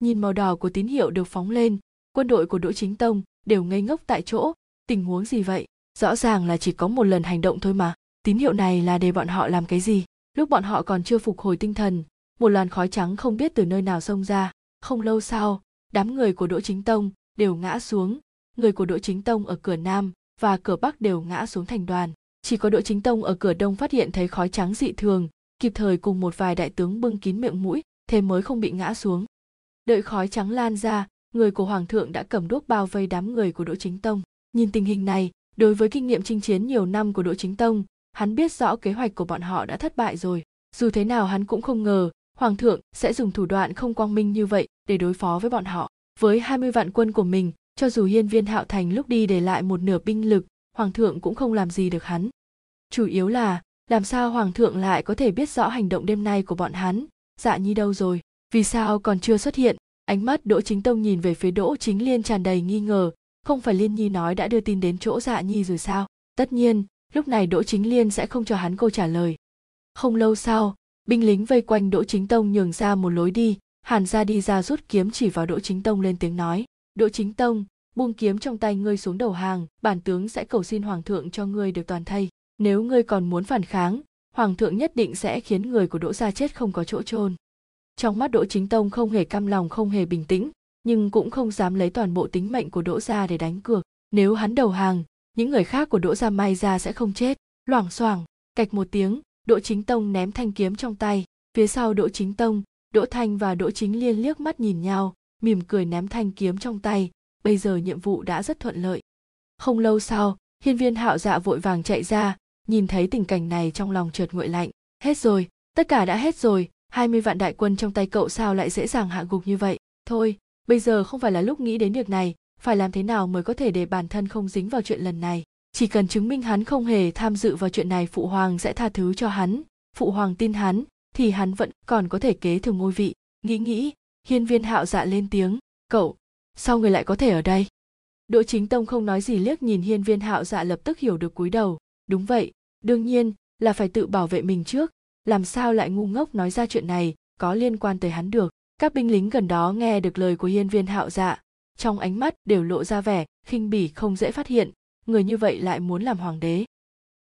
Nhìn màu đỏ của tín hiệu được phóng lên, quân đội của đỗ chính tông đều ngây ngốc tại chỗ. Tình huống gì vậy? Rõ ràng là chỉ có một lần hành động thôi mà. Tín hiệu này là để bọn họ làm cái gì? Lúc bọn họ còn chưa phục hồi tinh thần, một làn khói trắng không biết từ nơi nào xông ra. Không lâu sau, đám người của đỗ chính tông đều ngã xuống. Người của đỗ chính tông ở cửa nam và cửa bắc đều ngã xuống thành đoàn chỉ có đỗ chính tông ở cửa đông phát hiện thấy khói trắng dị thường, kịp thời cùng một vài đại tướng bưng kín miệng mũi, thế mới không bị ngã xuống. Đợi khói trắng lan ra, người của hoàng thượng đã cầm đuốc bao vây đám người của đỗ chính tông. Nhìn tình hình này, đối với kinh nghiệm chinh chiến nhiều năm của đỗ chính tông, hắn biết rõ kế hoạch của bọn họ đã thất bại rồi. Dù thế nào hắn cũng không ngờ, hoàng thượng sẽ dùng thủ đoạn không quang minh như vậy để đối phó với bọn họ. Với 20 vạn quân của mình, cho dù hiên viên hạo thành lúc đi để lại một nửa binh lực, hoàng thượng cũng không làm gì được hắn chủ yếu là, làm sao hoàng thượng lại có thể biết rõ hành động đêm nay của bọn hắn? Dạ nhi đâu rồi? Vì sao còn chưa xuất hiện? Ánh mắt đỗ chính tông nhìn về phía đỗ chính liên tràn đầy nghi ngờ. Không phải liên nhi nói đã đưa tin đến chỗ dạ nhi rồi sao? Tất nhiên, lúc này đỗ chính liên sẽ không cho hắn câu trả lời. Không lâu sau, binh lính vây quanh đỗ chính tông nhường ra một lối đi. Hàn ra đi ra rút kiếm chỉ vào đỗ chính tông lên tiếng nói, đỗ chính tông, buông kiếm trong tay ngươi xuống đầu hàng, bản tướng sẽ cầu xin hoàng thượng cho ngươi được toàn thây nếu ngươi còn muốn phản kháng, hoàng thượng nhất định sẽ khiến người của đỗ gia chết không có chỗ chôn. Trong mắt đỗ chính tông không hề cam lòng, không hề bình tĩnh, nhưng cũng không dám lấy toàn bộ tính mệnh của đỗ gia để đánh cược. Nếu hắn đầu hàng, những người khác của đỗ gia may ra sẽ không chết. Loảng xoảng, cạch một tiếng, đỗ chính tông ném thanh kiếm trong tay. Phía sau đỗ chính tông, đỗ thanh và đỗ chính liên liếc mắt nhìn nhau, mỉm cười ném thanh kiếm trong tay. Bây giờ nhiệm vụ đã rất thuận lợi. Không lâu sau, hiên viên hạo dạ vội vàng chạy ra nhìn thấy tình cảnh này trong lòng trượt nguội lạnh. Hết rồi, tất cả đã hết rồi, hai mươi vạn đại quân trong tay cậu sao lại dễ dàng hạ gục như vậy? Thôi, bây giờ không phải là lúc nghĩ đến việc này, phải làm thế nào mới có thể để bản thân không dính vào chuyện lần này? Chỉ cần chứng minh hắn không hề tham dự vào chuyện này, phụ hoàng sẽ tha thứ cho hắn. Phụ hoàng tin hắn, thì hắn vẫn còn có thể kế thừa ngôi vị. Nghĩ nghĩ, hiên viên hạo dạ lên tiếng. Cậu, sao người lại có thể ở đây? Đỗ chính tông không nói gì liếc nhìn hiên viên hạo dạ lập tức hiểu được cúi đầu. Đúng vậy đương nhiên, là phải tự bảo vệ mình trước. Làm sao lại ngu ngốc nói ra chuyện này có liên quan tới hắn được? Các binh lính gần đó nghe được lời của hiên viên hạo dạ trong ánh mắt đều lộ ra vẻ khinh bỉ không dễ phát hiện. Người như vậy lại muốn làm hoàng đế.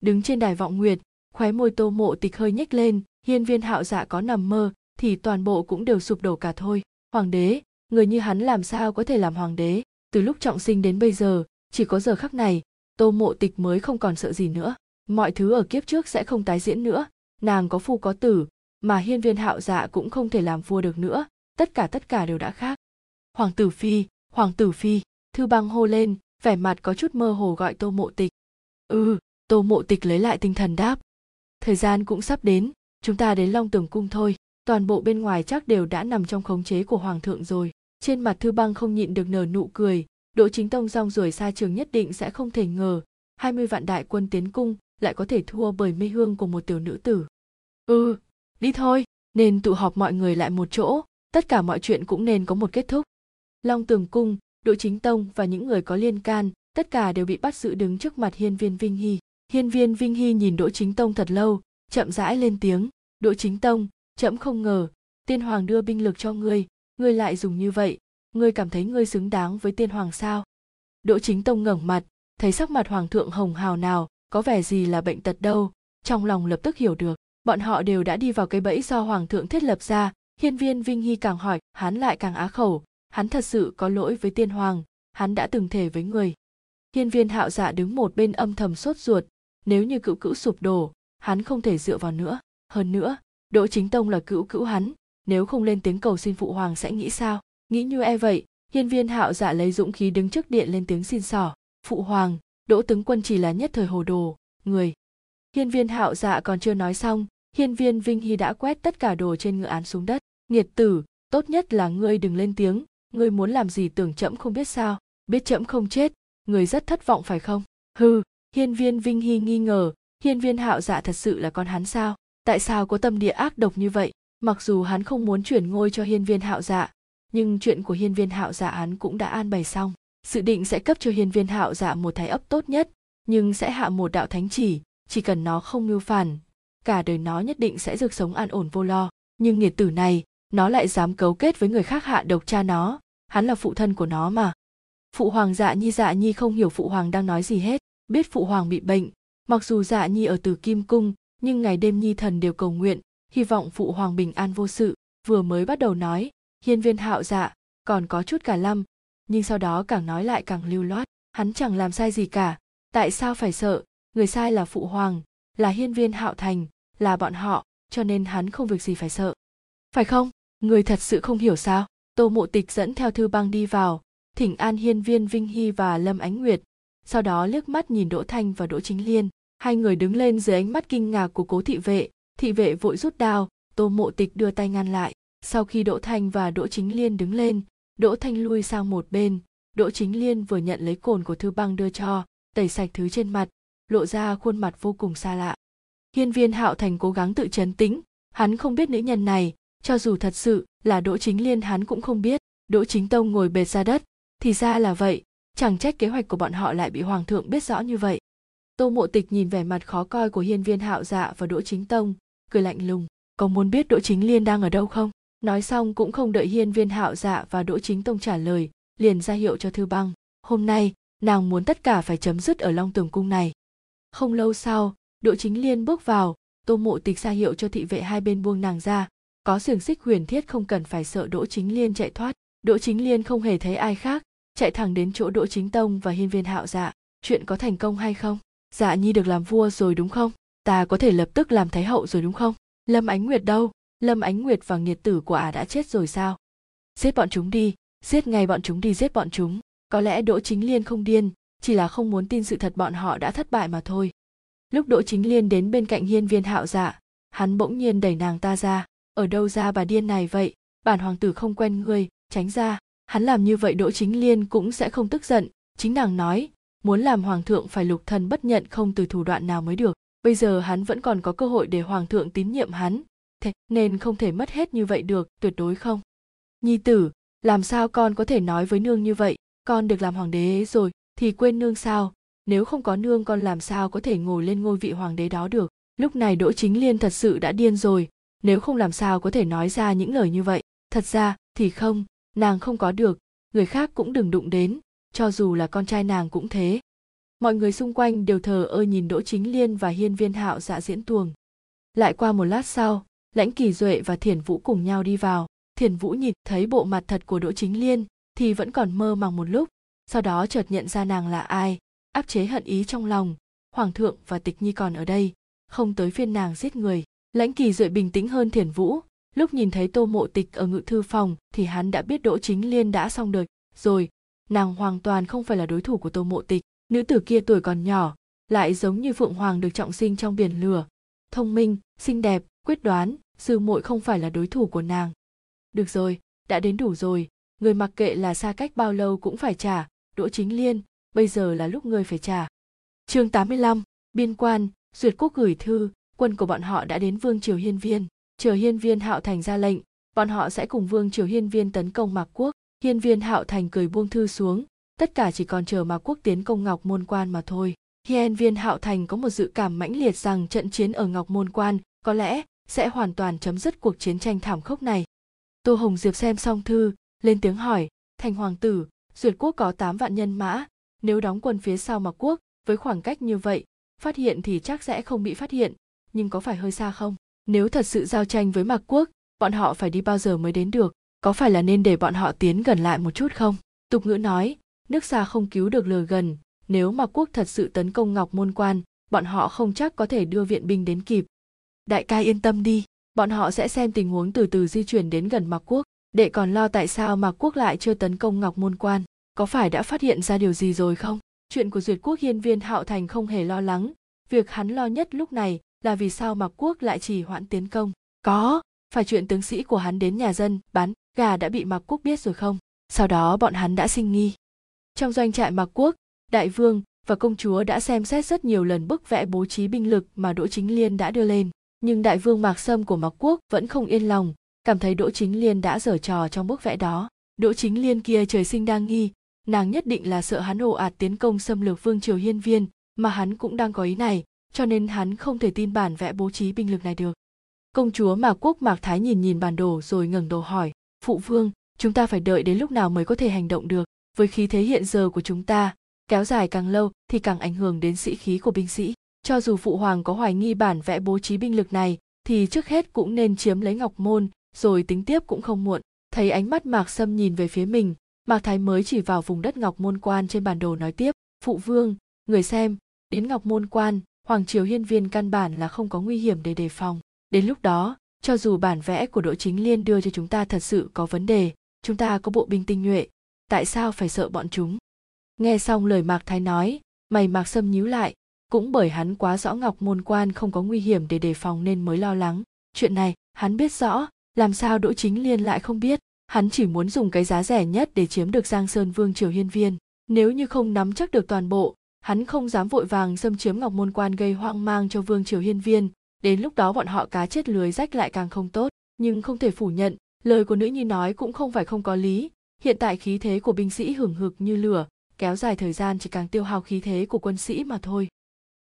Đứng trên đài vọng nguyệt, khóe môi tô mộ tịch hơi nhếch lên, hiên viên hạo dạ có nằm mơ, thì toàn bộ cũng đều sụp đổ cả thôi. Hoàng đế, người như hắn làm sao có thể làm hoàng đế? Từ lúc trọng sinh đến bây giờ, chỉ có giờ khắc này, tô mộ tịch mới không còn sợ gì nữa mọi thứ ở kiếp trước sẽ không tái diễn nữa. Nàng có phu có tử, mà hiên viên hạo dạ cũng không thể làm vua được nữa. Tất cả tất cả đều đã khác. Hoàng tử phi, hoàng tử phi, thư băng hô lên, vẻ mặt có chút mơ hồ gọi tô mộ tịch. Ừ tô mộ tịch lấy lại tinh thần đáp. Thời gian cũng sắp đến, chúng ta đến long tường cung thôi. Toàn bộ bên ngoài chắc đều đã nằm trong khống chế của hoàng thượng rồi. Trên mặt thư băng không nhịn được nở nụ cười. Đỗ chính tông rong ruổi xa trường nhất định sẽ không thể ngờ. 20 vạn đại quân tiến cung lại có thể thua bởi mê hương của một tiểu nữ tử. Ừ đi thôi, nên tụ họp mọi người lại một chỗ, tất cả mọi chuyện cũng nên có một kết thúc. Long tường cung đội chính tông và những người có liên can, tất cả đều bị bắt giữ đứng trước mặt hiên viên vinh hy. Hiên viên vinh hy nhìn đỗ chính tông thật lâu, chậm rãi lên tiếng, đỗ chính tông trẫm không ngờ, tiên hoàng đưa binh lực cho ngươi ngươi lại dùng như vậy, ngươi cảm thấy ngươi xứng đáng với tiên hoàng sao? Đỗ chính tông ngẩng mặt, thấy sắc mặt hoàng thượng hồng hào nào có vẻ gì là bệnh tật đâu. Trong lòng lập tức hiểu được, bọn họ đều đã đi vào cái bẫy do hoàng thượng thiết lập ra. Hiên viên vinh hy càng hỏi, hắn lại càng á khẩu. Hắn thật sự có lỗi với tiên hoàng. Hắn đã từng thể với người. Hiên viên hạo dạ đứng một bên âm thầm sốt ruột. Nếu như cựu cữu sụp đổ, hắn không thể dựa vào nữa. Hơn nữa, đỗ chính tông là cữu cữu hắn. Nếu không lên tiếng cầu xin phụ hoàng sẽ nghĩ sao? Nghĩ như e vậy, hiên viên hạo dạ lấy dũng khí đứng trước điện lên tiếng xin xỏ phụ hoàng đỗ tướng quân chỉ là nhất thời hồ đồ, người. Hiên viên hạo dạ còn chưa nói xong, hiên viên vinh hy đã quét tất cả đồ trên ngựa án xuống đất. Nghiệt tử, tốt nhất là ngươi đừng lên tiếng, ngươi muốn làm gì tưởng trẫm không biết sao, biết trẫm không chết, người rất thất vọng phải không? Hư hiên viên vinh hy nghi ngờ, hiên viên hạo dạ thật sự là con hắn sao? Tại sao có tâm địa ác độc như vậy? Mặc dù hắn không muốn chuyển ngôi cho hiên viên hạo dạ nhưng chuyện của hiên viên hạo dạ hắn cũng đã an bày xong dự định sẽ cấp cho hiên viên hạo dạ một thái ấp tốt nhất, nhưng sẽ hạ một đạo thánh chỉ chỉ cần nó không mưu phản. Cả đời nó nhất định sẽ được sống an ổn vô lo, nhưng nghiệt tử này, nó lại dám cấu kết với người khác hạ độc cha nó. Hắn là phụ thân của nó mà. Phụ hoàng dạ nhi dạ nhi không hiểu phụ hoàng đang nói gì hết, biết phụ hoàng bị bệnh. Mặc dù dạ nhi ở từ kim cung, nhưng ngày đêm nhi thần đều cầu nguyện, hy vọng phụ hoàng bình an vô sự. Vừa mới bắt đầu nói, hiên viên hạo dạ còn có chút cả lâm nhưng sau đó càng nói lại càng lưu loát, hắn chẳng làm sai gì cả. Tại sao phải sợ? Người sai là phụ hoàng, là hiên viên hạo thành, là bọn họ, cho nên hắn không việc gì phải sợ. Phải không? Người thật sự không hiểu sao? Tô mộ tịch dẫn theo thư băng đi vào, thỉnh an hiên viên vinh hy và lâm ánh nguyệt. Sau đó liếc mắt nhìn đỗ thanh và đỗ chính liên. Hai người đứng lên dưới ánh mắt kinh ngạc của cố thị vệ. Thị vệ vội rút đao, tô mộ tịch đưa tay ngăn lại. Sau khi đỗ thanh và đỗ chính liên đứng lên đỗ thanh lui sang một bên. Đỗ chính liên vừa nhận lấy cồn của thư băng đưa cho, tẩy sạch thứ trên mặt, lộ ra khuôn mặt vô cùng xa lạ. Hiên viên hạo thành cố gắng tự chấn tĩnh, hắn không biết nữ nhân này, cho dù thật sự là đỗ chính liên hắn cũng không biết. Đỗ chính tông ngồi bệt ra đất, thì ra là vậy, chẳng trách kế hoạch của bọn họ lại bị hoàng thượng biết rõ như vậy. Tô mộ tịch nhìn vẻ mặt khó coi của hiên viên hạo dạ và đỗ chính tông, cười lạnh lùng. Có muốn biết đỗ chính liên đang ở đâu không? Nói xong cũng không đợi hiên viên hạo dạ và đỗ chính tông trả lời, liền ra hiệu cho thư băng, hôm nay, nàng muốn tất cả phải chấm dứt ở long tường cung này. Không lâu sau, đỗ chính liên bước vào, tô mộ tịch ra hiệu cho thị vệ hai bên buông nàng ra. Có xiềng xích huyền thiết không cần phải sợ đỗ chính liên chạy thoát. Đỗ chính liên không hề thấy ai khác, chạy thẳng đến chỗ đỗ chính tông và hiên viên hạo dạ. Chuyện có thành công hay không? Dạ nhi được làm vua rồi đúng không? Ta có thể lập tức làm thái hậu rồi đúng không? Lâm ánh nguyệt đâu? Lâm ánh nguyệt và nghiệt tử của ả đã chết rồi sao? Giết bọn chúng đi, giết ngay bọn chúng đi, giết bọn chúng. Có lẽ đỗ chính liên không điên, chỉ là không muốn tin sự thật bọn họ đã thất bại mà thôi. Lúc đỗ chính liên đến bên cạnh hiên viên hạo dạ hắn bỗng nhiên đẩy nàng ta ra. Ở đâu ra bà điên này vậy? Bản hoàng tử không quen ngươi, tránh ra. Hắn làm như vậy đỗ chính liên cũng sẽ không tức giận. Chính nàng nói, muốn làm hoàng thượng phải lục thần bất nhận không từ thủ đoạn nào mới được. Bây giờ hắn vẫn còn có cơ hội để hoàng thượng tín nhiệm hắn thế nên không thể mất hết như vậy được, tuyệt đối không. Nhi tử, làm sao con có thể nói với nương như vậy? Con được làm hoàng đế rồi, thì quên nương sao? Nếu không có nương, con làm sao có thể ngồi lên ngôi vị hoàng đế đó được? Lúc này đỗ chính liên thật sự đã điên rồi. Nếu không làm sao có thể nói ra những lời như vậy? Thật ra, thì không, nàng không có được. Người khác cũng đừng đụng đến, cho dù là con trai nàng cũng thế. Mọi người xung quanh đều thờ ơ nhìn đỗ chính liên và hiên viên hạo dạ diễn tuồng. Lại qua một lát sau lãnh kỳ duệ và thiền vũ cùng nhau đi vào. Thiền vũ nhìn thấy bộ mặt thật của đỗ chính liên thì vẫn còn mơ màng một lúc, sau đó chợt nhận ra nàng là ai, áp chế hận ý trong lòng. Hoàng thượng và tịch nhi còn ở đây, không tới phiên nàng giết người. Lãnh kỳ duệ bình tĩnh hơn thiền vũ, lúc nhìn thấy tô mộ tịch ở ngự thư phòng thì hắn đã biết đỗ chính liên đã xong đời. Rồi, nàng hoàn toàn không phải là đối thủ của tô mộ tịch. Nữ tử kia tuổi còn nhỏ, lại giống như phượng hoàng được trọng sinh trong biển lửa. Thông minh, xinh đẹp, quyết đoán sư muội không phải là đối thủ của nàng. Được rồi đã đến đủ rồi người mặc kệ là xa cách bao lâu cũng phải trả đỗ chính liên bây giờ là lúc ngươi phải trả. Chương 85, biên quan duyệt quốc gửi thư quân của bọn họ đã đến vương triều hiên viên. Chờ hiên viên hạo thành ra lệnh bọn họ sẽ cùng vương triều hiên viên tấn công mạc quốc. Hiên viên hạo thành cười buông thư xuống tất cả chỉ còn chờ mạc quốc tiến công ngọc môn quan mà thôi. Hiên viên hạo thành có một dự cảm mãnh liệt rằng trận chiến ở ngọc môn quan có lẽ sẽ hoàn toàn chấm dứt cuộc chiến tranh thảm khốc này. Tô hồng diệp xem xong thư, lên tiếng hỏi, thành hoàng tử, duyệt quốc có 8 vạn nhân mã, nếu đóng quân phía sau mạc quốc với khoảng cách như vậy, phát hiện thì chắc sẽ không bị phát hiện, nhưng có phải hơi xa không? Nếu thật sự giao tranh với mạc quốc, bọn họ phải đi bao giờ mới đến được? Có phải là nên để bọn họ tiến gần lại một chút không? Tục ngữ nói, nước xa không cứu được lừa gần, nếu mạc quốc thật sự tấn công ngọc môn quan, bọn họ không chắc có thể đưa viện binh đến kịp đại ca yên tâm đi, bọn họ sẽ xem tình huống từ từ di chuyển đến gần mạc quốc. Đệ còn lo tại sao mạc quốc lại chưa tấn công ngọc môn quan? Có phải đã phát hiện ra điều gì rồi không? Chuyện của duyệt quốc hiên viên hạo thành không hề lo lắng. Việc hắn lo nhất lúc này là vì sao mạc quốc lại chỉ hoãn tiến công. Có, phải chuyện tướng sĩ của hắn đến nhà dân bán gà đã bị mạc quốc biết rồi không? Sau đó bọn hắn đã sinh nghi. Trong doanh trại mạc quốc, đại vương và công chúa đã xem xét rất nhiều lần bức vẽ bố trí binh lực mà đỗ chính liên đã đưa lên nhưng đại vương mạc sâm của mạc quốc vẫn không yên lòng, cảm thấy đỗ chính liên đã dở trò trong bức vẽ đó. Đỗ chính liên kia trời sinh đang nghi, nàng nhất định là sợ hắn ồ ạt tiến công xâm lược vương triều hiên viên, mà hắn cũng đang có ý này, cho nên hắn không thể tin bản vẽ bố trí binh lực này được. Công chúa mạc quốc mạc thái nhìn nhìn bản đồ rồi ngẩng đầu hỏi, phụ vương, chúng ta phải đợi đến lúc nào mới có thể hành động được? Với khí thế hiện giờ của chúng ta, kéo dài càng lâu thì càng ảnh hưởng đến sĩ khí của binh sĩ cho dù phụ hoàng có hoài nghi bản vẽ bố trí binh lực này, thì trước hết cũng nên chiếm lấy ngọc môn, rồi tính tiếp cũng không muộn. Thấy ánh mắt mạc sâm nhìn về phía mình, mạc thái mới chỉ vào vùng đất ngọc môn quan trên bản đồ nói tiếp, phụ vương, người xem, đến ngọc môn quan, hoàng triều hiên viên căn bản là không có nguy hiểm để đề phòng. Đến lúc đó, cho dù bản vẽ của đỗ chính liên đưa cho chúng ta thật sự có vấn đề, chúng ta có bộ binh tinh nhuệ, tại sao phải sợ bọn chúng? Nghe xong lời mạc thái nói, mày mạc sâm nhíu lại cũng bởi hắn quá rõ ngọc môn quan không có nguy hiểm để đề phòng nên mới lo lắng. Chuyện này, hắn biết rõ, làm sao đỗ chính liên lại không biết. Hắn chỉ muốn dùng cái giá rẻ nhất để chiếm được giang sơn vương triều hiên viên. Nếu như không nắm chắc được toàn bộ, hắn không dám vội vàng xâm chiếm ngọc môn quan gây hoang mang cho vương triều hiên viên. Đến lúc đó bọn họ cá chết lưới rách lại càng không tốt. Nhưng không thể phủ nhận, lời của nữ nhi nói cũng không phải không có lý. Hiện tại khí thế của binh sĩ hưởng hực như lửa, kéo dài thời gian chỉ càng tiêu hao khí thế của quân sĩ mà thôi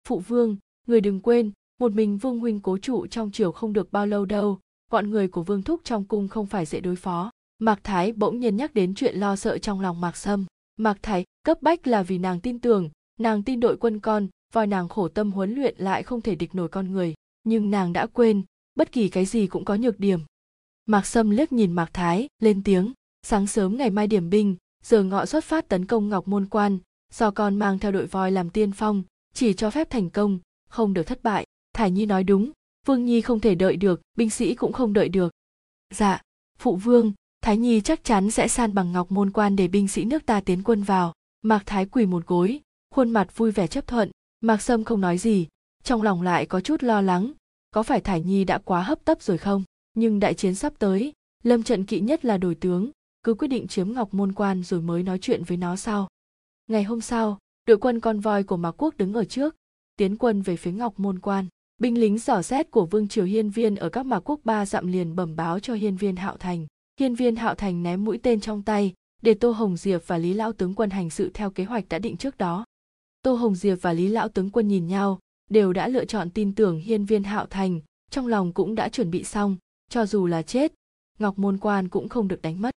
phụ vương, người đừng quên, một mình vương huynh cố trụ trong triều không được bao lâu đâu, bọn người của vương thúc trong cung không phải dễ đối phó. Mạc thái bỗng nhiên nhắc đến chuyện lo sợ trong lòng mạc sâm. Mạc thái, cấp bách là vì nàng tin tưởng, nàng tin đội quân con, voi nàng khổ tâm huấn luyện lại không thể địch nổi con người. Nhưng nàng đã quên, bất kỳ cái gì cũng có nhược điểm. Mạc sâm liếc nhìn mạc thái, lên tiếng, sáng sớm ngày mai điểm binh, giờ ngọ xuất phát tấn công ngọc môn quan, do con mang theo đội voi làm tiên phong chỉ cho phép thành công, không được thất bại. Thải nhi nói đúng, vương nhi không thể đợi được, binh sĩ cũng không đợi được. Dạ phụ vương, thái nhi chắc chắn sẽ san bằng ngọc môn quan để binh sĩ nước ta tiến quân vào. Mạc thái quỳ một gối, khuôn mặt vui vẻ chấp thuận. Mạc sâm không nói gì, trong lòng lại có chút lo lắng. Có phải thải nhi đã quá hấp tấp rồi không? Nhưng đại chiến sắp tới, lâm trận kỵ nhất là đổi tướng, cứ quyết định chiếm ngọc môn quan rồi mới nói chuyện với nó sau ngày hôm sau đội quân con voi của mạc quốc đứng ở trước, tiến quân về phía ngọc môn quan. Binh lính dò xét của vương triều hiên viên ở các mạc quốc ba dặm liền bẩm báo cho hiên viên hạo thành. Hiên viên hạo thành ném mũi tên trong tay, để tô hồng diệp và lý lão tướng quân hành sự theo kế hoạch đã định trước đó. Tô hồng diệp và lý lão tướng quân nhìn nhau, đều đã lựa chọn tin tưởng hiên viên hạo thành, trong lòng cũng đã chuẩn bị xong, cho dù là chết, ngọc môn quan cũng không được đánh mất.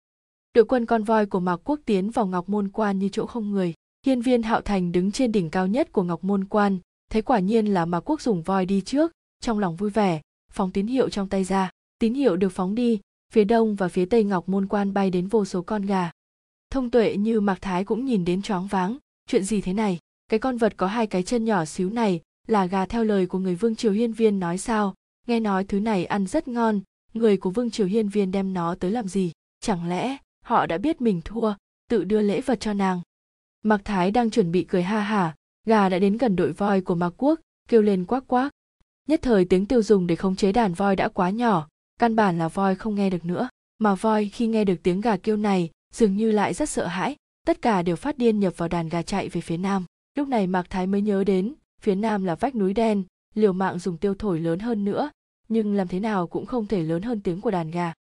Đội quân con voi của mạc quốc tiến vào ngọc môn quan như chỗ không người hiên viên hạo thành đứng trên đỉnh cao nhất của ngọc môn quan, thấy quả nhiên là mạc quốc dùng voi đi trước, trong lòng vui vẻ, phóng tín hiệu trong tay ra, tín hiệu được phóng đi, phía đông và phía tây ngọc môn quan bay đến vô số con gà. Thông tuệ như mạc thái cũng nhìn đến choáng váng, chuyện gì thế này? Cái con vật có hai cái chân nhỏ xíu này, là gà theo lời của người vương triều hiên viên nói sao? Nghe nói thứ này ăn rất ngon, người của vương triều hiên viên đem nó tới làm gì? Chẳng lẽ họ đã biết mình thua, tự đưa lễ vật cho nàng? Mạc thái đang chuẩn bị cười ha hả, gà đã đến gần đội voi của mạc quốc, kêu lên quác quác nhất thời tiếng tiêu dùng để khống chế đàn voi đã quá nhỏ, căn bản là voi không nghe được nữa. Mà voi khi nghe được tiếng gà kêu này, dường như lại rất sợ hãi, tất cả đều phát điên nhập vào đàn gà chạy về phía nam. Lúc này mạc thái mới nhớ đến, phía nam là vách núi đen, liều mạng dùng tiêu thổi lớn hơn nữa, nhưng làm thế nào cũng không thể lớn hơn tiếng của đàn gà.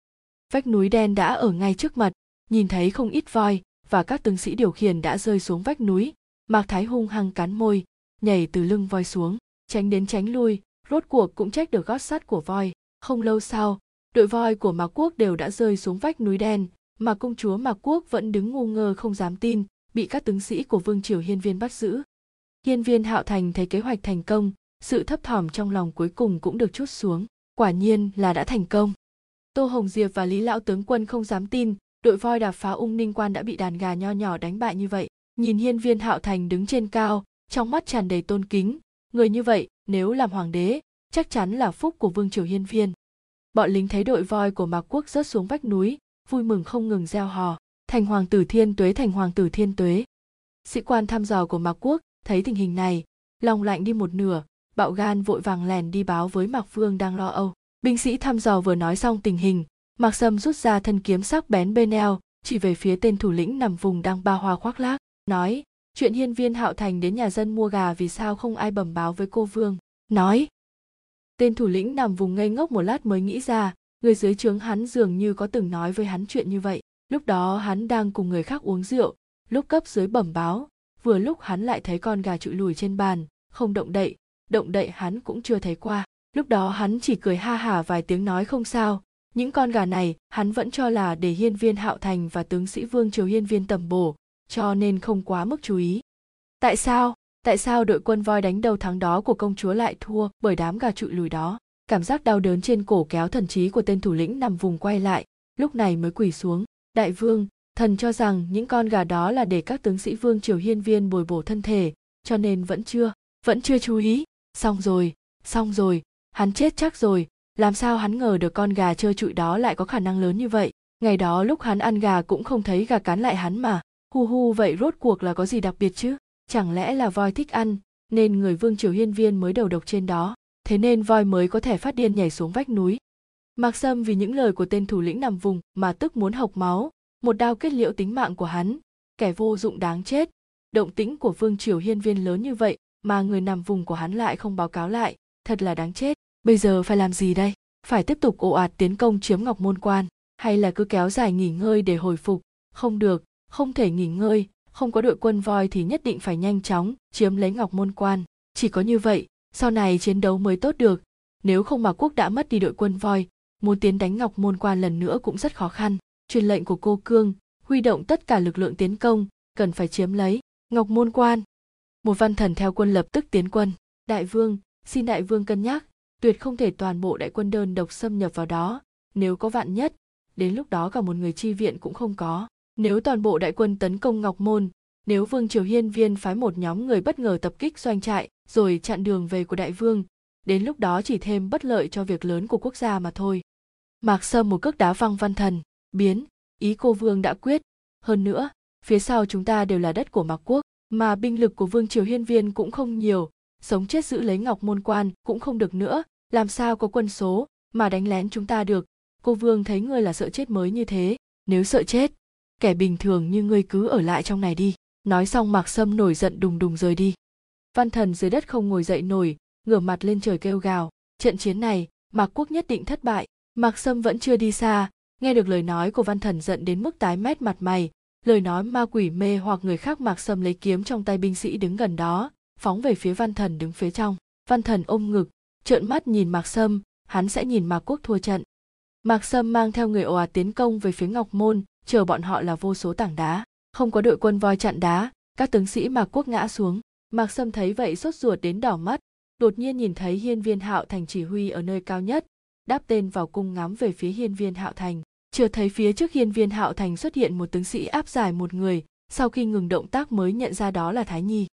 Vách núi đen đã ở ngay trước mặt, nhìn thấy không ít voi và các tướng sĩ điều khiển đã rơi xuống vách núi. Mạc thái hung hăng cắn môi, nhảy từ lưng voi xuống, tránh đến tránh lui, rốt cuộc cũng trách được gót sắt của voi. Không lâu sau, đội voi của mạc quốc đều đã rơi xuống vách núi đen, mà công chúa mạc quốc vẫn đứng ngu ngơ không dám tin, bị các tướng sĩ của vương triều hiên viên bắt giữ. Hiên viên hạo thành thấy kế hoạch thành công, sự thấp thỏm trong lòng cuối cùng cũng được chút xuống. Quả nhiên là đã thành công. Tô hồng diệp và lý lão tướng quân không dám tin đội voi đạp phá ung ninh quan đã bị đàn gà nho nhỏ đánh bại như vậy. Nhìn hiên viên hạo thành đứng trên cao, trong mắt tràn đầy tôn kính. Người như vậy, nếu làm hoàng đế, chắc chắn là phúc của vương triều hiên viên. Bọn lính thấy đội voi của mạc quốc rớt xuống vách núi, vui mừng không ngừng reo hò. Thành hoàng tử thiên tuế, thành hoàng tử thiên tuế. Sĩ quan thăm dò của mạc quốc thấy tình hình này, lòng lạnh đi một nửa, bạo gan vội vàng lèn đi báo với mạc vương đang lo âu. Binh sĩ thăm dò vừa nói xong tình hình mạc sâm rút ra thân kiếm sắc bén bên eo, chỉ về phía tên thủ lĩnh nằm vùng đang ba hoa khoác lác, nói, chuyện hiên viên hạo thành đến nhà dân mua gà vì sao không ai bẩm báo với cô vương? Nói, tên thủ lĩnh nằm vùng ngây ngốc một lát mới nghĩ ra, người dưới trướng hắn dường như có từng nói với hắn chuyện như vậy. Lúc đó hắn đang cùng người khác uống rượu, lúc cấp dưới bẩm báo, vừa lúc hắn lại thấy con gà trụi lùi trên bàn, không động đậy động đậy hắn cũng chưa thấy qua. Lúc đó hắn chỉ cười ha hả vài tiếng nói không sao những con gà này, hắn vẫn cho là để hiên viên hạo thành và tướng sĩ vương triều hiên viên tầm bổ, cho nên không quá mức chú ý. Tại sao? Tại sao đội quân voi đánh đầu thắng đó của công chúa lại thua bởi đám gà trụi lùi đó? Cảm giác đau đớn trên cổ kéo thần trí của tên thủ lĩnh nằm vùng quay lại, lúc này mới quỳ xuống. Đại vương, thần cho rằng những con gà đó là để các tướng sĩ vương triều hiên viên bồi bổ thân thể, cho nên vẫn chưa vẫn chưa chú ý. Xong rồi xong rồi, hắn chết chắc rồi làm sao hắn ngờ được con gà trơ trụi đó lại có khả năng lớn như vậy? Ngày đó lúc hắn ăn gà cũng không thấy gà cắn lại hắn mà. Hu hu, vậy rốt cuộc là có gì đặc biệt chứ? Chẳng lẽ là voi thích ăn, nên người vương triều hiên viên mới đầu độc trên đó? Thế nên voi mới có thể phát điên nhảy xuống vách núi? Mạc sâm vì những lời của tên thủ lĩnh nằm vùng mà tức muốn hộc máu. Một đao kết liễu tính mạng của hắn. Kẻ vô dụng đáng chết. Động tĩnh của vương triều hiên viên lớn như vậy mà người nằm vùng của hắn lại không báo cáo lại. Thật là đáng chết bây giờ phải làm gì đây? Phải tiếp tục ồ ạt tiến công chiếm ngọc môn quan, hay là cứ kéo dài nghỉ ngơi để hồi phục? Không được, không thể nghỉ ngơi. Không có đội quân voi thì nhất định phải nhanh chóng chiếm lấy ngọc môn quan. Chỉ có như vậy, sau này chiến đấu mới tốt được. Nếu không mà quốc đã mất đi đội quân voi, muốn tiến đánh ngọc môn quan lần nữa cũng rất khó khăn. Truyền lệnh của cô cương, huy động tất cả lực lượng tiến công, cần phải chiếm lấy ngọc môn quan. Một văn thần theo quân lập tức tiến quân. Đại vương, xin đại vương cân nhắc tuyệt không thể toàn bộ đại quân đơn độc xâm nhập vào đó. Nếu có vạn nhất, đến lúc đó cả một người chi viện cũng không có. Nếu toàn bộ đại quân tấn công ngọc môn, nếu vương triều hiên viên phái một nhóm người bất ngờ tập kích doanh trại, rồi chặn đường về của đại vương, đến lúc đó chỉ thêm bất lợi cho việc lớn của quốc gia mà thôi. Mạc sâm một cước đá văng văn thần, biến, ý cô vương đã quyết. Hơn nữa, phía sau chúng ta đều là đất của mạc quốc, mà binh lực của vương triều hiên viên cũng không nhiều sống chết giữ lấy ngọc môn quan cũng không được nữa. Làm sao có quân số mà đánh lén chúng ta được? Cô vương thấy ngươi là sợ chết mới như thế. Nếu sợ chết, kẻ bình thường như ngươi cứ ở lại trong này đi. Nói xong mạc sâm nổi giận đùng đùng rời đi. Văn thần dưới đất không ngồi dậy nổi, ngửa mặt lên trời kêu gào. Trận chiến này, mạc quốc nhất định thất bại. Mạc sâm vẫn chưa đi xa. Nghe được lời nói của văn thần giận đến mức tái mét mặt mày. Lời nói ma quỷ mê hoặc người khác mạc sâm lấy kiếm trong tay binh sĩ đứng gần đó phóng về phía văn thần đứng phía trong. Văn thần ôm ngực, trợn mắt nhìn mạc sâm, hắn sẽ nhìn mạc quốc thua trận. Mạc sâm mang theo người ồ ạt tiến công về phía ngọc môn, chờ bọn họ là vô số tảng đá. Không có đội quân voi chặn đá, các tướng sĩ mạc quốc ngã xuống. Mạc sâm thấy vậy sốt ruột đến đỏ mắt, đột nhiên nhìn thấy hiên viên hạo thành chỉ huy ở nơi cao nhất, đáp tên vào cung ngắm về phía hiên viên hạo thành. Chưa thấy phía trước hiên viên hạo thành xuất hiện một tướng sĩ áp giải một người, sau khi ngừng động tác mới nhận ra đó là thái nhi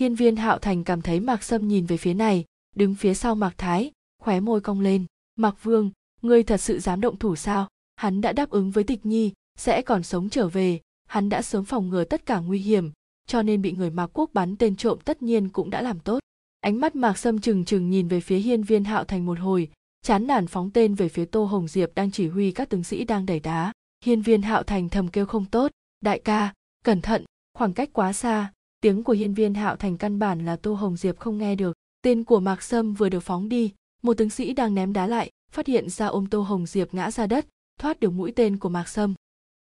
hiên viên hạo thành cảm thấy mạc sâm nhìn về phía này, đứng phía sau mạc thái, khóe môi cong lên. Mạc vương, ngươi thật sự dám động thủ sao? Hắn đã đáp ứng với tịch nhi, sẽ còn sống trở về. Hắn đã sớm phòng ngừa tất cả nguy hiểm, cho nên bị người mạc quốc bắn tên trộm tất nhiên cũng đã làm tốt. Ánh mắt mạc sâm trừng trừng nhìn về phía hiên viên hạo thành một hồi, chán nản phóng tên về phía tô hồng diệp đang chỉ huy các tướng sĩ đang đẩy đá. Hiên viên hạo thành thầm kêu không tốt, đại ca, cẩn thận, khoảng cách quá xa tiếng của hiên viên hạo thành căn bản là tô hồng diệp không nghe được. Tên của mạc sâm vừa được phóng đi, một tướng sĩ đang ném đá lại, phát hiện ra ôm tô hồng diệp ngã ra đất, thoát được mũi tên của mạc sâm.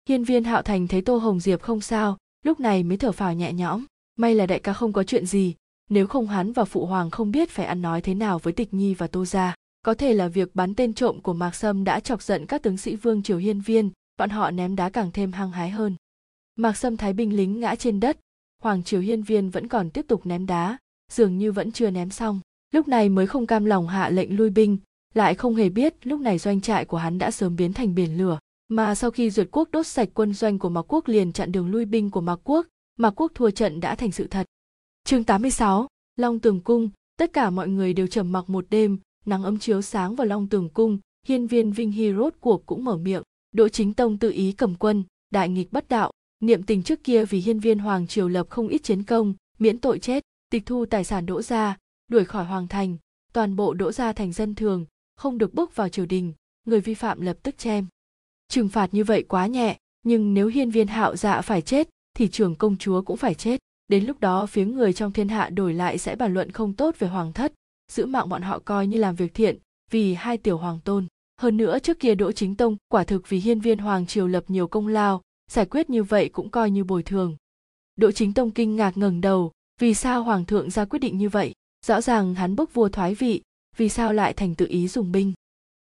Hiên viên hạo thành thấy tô hồng diệp không sao, lúc này mới thở phào nhẹ nhõm. May là đại ca không có chuyện gì, nếu không hắn và phụ hoàng không biết phải ăn nói thế nào với tịch nhi và tô gia. Có thể là việc bắn tên trộm của mạc sâm đã chọc giận các tướng sĩ vương triều hiên viên, bọn họ ném đá càng thêm hăng hái hơn. Mạc sâm thái binh lính ngã trên đất hoàng triều hiên viên vẫn còn tiếp tục ném đá dường như vẫn chưa ném xong. Lúc này mới không cam lòng hạ lệnh lui binh lại không hề biết lúc này doanh trại của hắn đã sớm biến thành biển lửa. Mà sau khi duyệt quốc đốt sạch quân doanh của mạc quốc liền chặn đường lui binh của mạc quốc mạc quốc thua trận đã thành sự thật. Chương 86, long tường cung. Tất cả mọi người đều trầm mặc một đêm nắng ấm chiếu sáng vào long tường cung hiên viên vinh hy rốt cuộc cũng mở miệng. Đỗ chính tông tự ý cầm quân đại nghịch bất đạo niệm tình trước kia vì hiên viên hoàng triều lập không ít chiến công, miễn tội chết, tịch thu tài sản đỗ gia, đuổi khỏi hoàng thành, toàn bộ đỗ gia thành dân thường, không được bước vào triều đình, người vi phạm lập tức chém. Trừng phạt như vậy quá nhẹ, nhưng nếu hiên viên hạo dạ phải chết, thì trưởng công chúa cũng phải chết. Đến lúc đó phía người trong thiên hạ đổi lại sẽ bàn luận không tốt về hoàng thất, giữ mạng bọn họ coi như làm việc thiện, vì hai tiểu hoàng tôn. Hơn nữa trước kia đỗ chính tông quả thực vì hiên viên hoàng triều lập nhiều công lao giải quyết như vậy cũng coi như bồi thường. Đỗ chính tông kinh ngạc ngẩng đầu, vì sao hoàng thượng ra quyết định như vậy? Rõ ràng hắn bức vua thoái vị, vì sao lại thành tự ý dùng binh?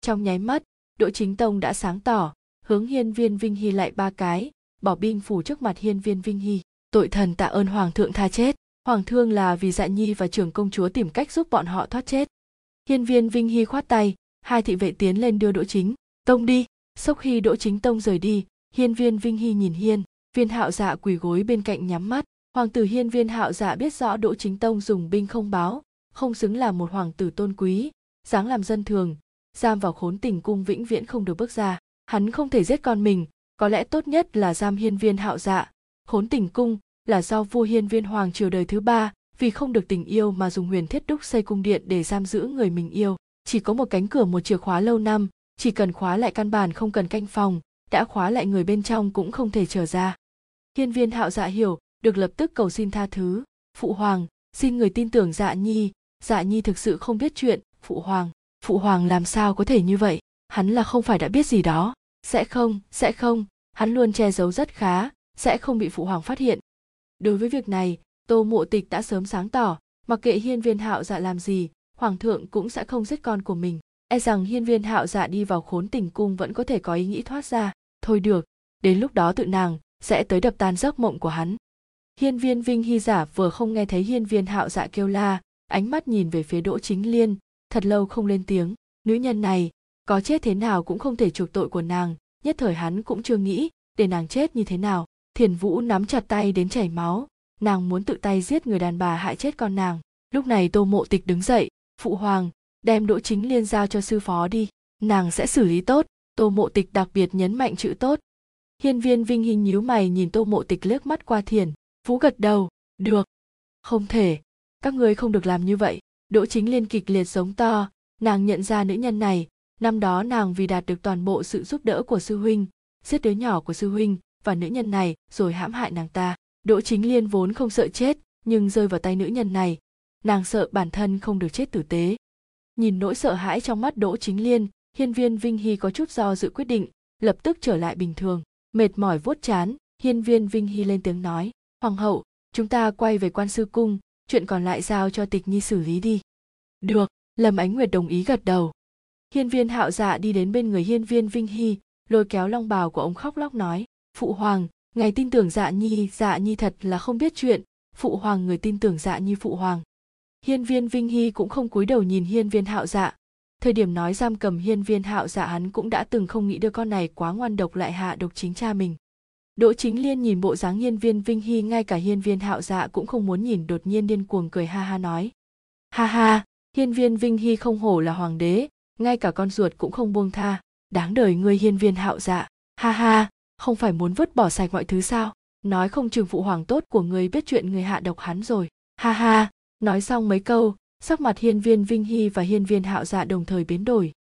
Trong nháy mắt, đỗ chính tông đã sáng tỏ, hướng hiên viên vinh hy lại ba cái, bỏ binh phủ trước mặt hiên viên vinh hy. Tội thần tạ ơn hoàng thượng tha chết. Hoàng thương là vì dạ nhi và trưởng công chúa tìm cách giúp bọn họ thoát chết. Hiên viên vinh hy khoát tay, hai thị vệ tiến lên đưa đỗ chính. Tông đi. Sau khi đỗ chính tông rời đi hiên viên vinh hy nhìn hiên, viên hạo dạ quỳ gối bên cạnh nhắm mắt. Hoàng tử hiên viên hạo dạ biết rõ đỗ chính tông dùng binh không báo, không xứng là một hoàng tử tôn quý, dáng làm dân thường, giam vào khốn tình cung vĩnh viễn không được bước ra. Hắn không thể giết con mình, có lẽ tốt nhất là giam hiên viên hạo dạ. Khốn tình cung là do vua hiên viên hoàng triều đời thứ ba, vì không được tình yêu mà dùng huyền thiết đúc xây cung điện để giam giữ người mình yêu. Chỉ có một cánh cửa một chìa khóa lâu năm, chỉ cần khóa lại căn bản không cần canh phòng đã khóa lại người bên trong cũng không thể trở ra. Hiên viên hạo dạ hiểu, được lập tức cầu xin tha thứ. Phụ hoàng, xin người tin tưởng dạ nhi. Dạ nhi thực sự không biết chuyện. Phụ hoàng phụ hoàng làm sao có thể như vậy? Hắn là không phải đã biết gì đó. Sẽ không sẽ không. Hắn luôn che giấu rất khá, sẽ không bị phụ hoàng phát hiện. Đối với việc này, tô mộ tịch đã sớm sáng tỏ, mặc kệ hiên viên hạo dạ làm gì, hoàng thượng cũng sẽ không giết con của mình. E rằng hiên viên hạo dạ đi vào khốn tình cung vẫn có thể có ý nghĩ thoát ra thôi được, đến lúc đó tự nàng sẽ tới đập tan giấc mộng của hắn. Hiên viên vinh hy giả vừa không nghe thấy hiên viên hạo dạ kêu la, ánh mắt nhìn về phía đỗ chính liên, thật lâu không lên tiếng. Nữ nhân này, có chết thế nào cũng không thể chuộc tội của nàng, nhất thời hắn cũng chưa nghĩ để nàng chết như thế nào. Thiền vũ nắm chặt tay đến chảy máu, nàng muốn tự tay giết người đàn bà hại chết con nàng. Lúc này tô mộ tịch đứng dậy, phụ hoàng, đem đỗ chính liên giao cho sư phó đi, nàng sẽ xử lý tốt tô mộ tịch đặc biệt nhấn mạnh chữ tốt. Hiên viên vinh hình nhíu mày nhìn tô mộ tịch liếc mắt qua thiền vũ gật đầu, được. Không thể. Các ngươi không được làm như vậy. Đỗ chính liên kịch liệt sống to. Nàng nhận ra nữ nhân này. Năm đó nàng vì đạt được toàn bộ sự giúp đỡ của sư huynh, giết đứa nhỏ của sư huynh và nữ nhân này rồi hãm hại nàng ta. Đỗ chính liên vốn không sợ chết, nhưng rơi vào tay nữ nhân này, nàng sợ bản thân không được chết tử tế. Nhìn nỗi sợ hãi trong mắt đỗ chính liên hiên viên vinh hy có chút do dự quyết định, lập tức trở lại bình thường, mệt mỏi vuốt chán. Hiên viên vinh hy lên tiếng nói, hoàng hậu, chúng ta quay về quan sư cung, chuyện còn lại giao cho tịch nhi xử lý đi. Được. Lâm ánh nguyệt đồng ý gật đầu. Hiên viên hạo dạ đi đến bên người hiên viên vinh hy, lôi kéo long bào của ông khóc lóc nói, phụ hoàng, ngài tin tưởng dạ nhi dạ nhi thật là không biết chuyện. Phụ hoàng người tin tưởng dạ nhi phụ hoàng. Hiên viên vinh hy cũng không cúi đầu nhìn hiên viên hạo dạ thời điểm nói giam cầm hiên viên hạo dạ hắn cũng đã từng không nghĩ đứa con này quá ngoan độc lại hạ độc chính cha mình. Đỗ chính liên nhìn bộ dáng hiên viên vinh hy, ngay cả hiên viên hạo dạ cũng không muốn nhìn, đột nhiên điên cuồng cười ha ha nói. Ha ha, hiên viên vinh hy không hổ là hoàng đế, ngay cả con ruột cũng không buông tha. Đáng đời ngươi hiên viên hạo dạ. Ha ha, không phải muốn vứt bỏ sạch mọi thứ sao? Nói không chừng phụ hoàng tốt của người biết chuyện người hạ độc hắn rồi. Ha ha, nói xong mấy câu sắc mặt hiên viên vinh hy và hiên viên hạo dạ đồng thời biến đổi.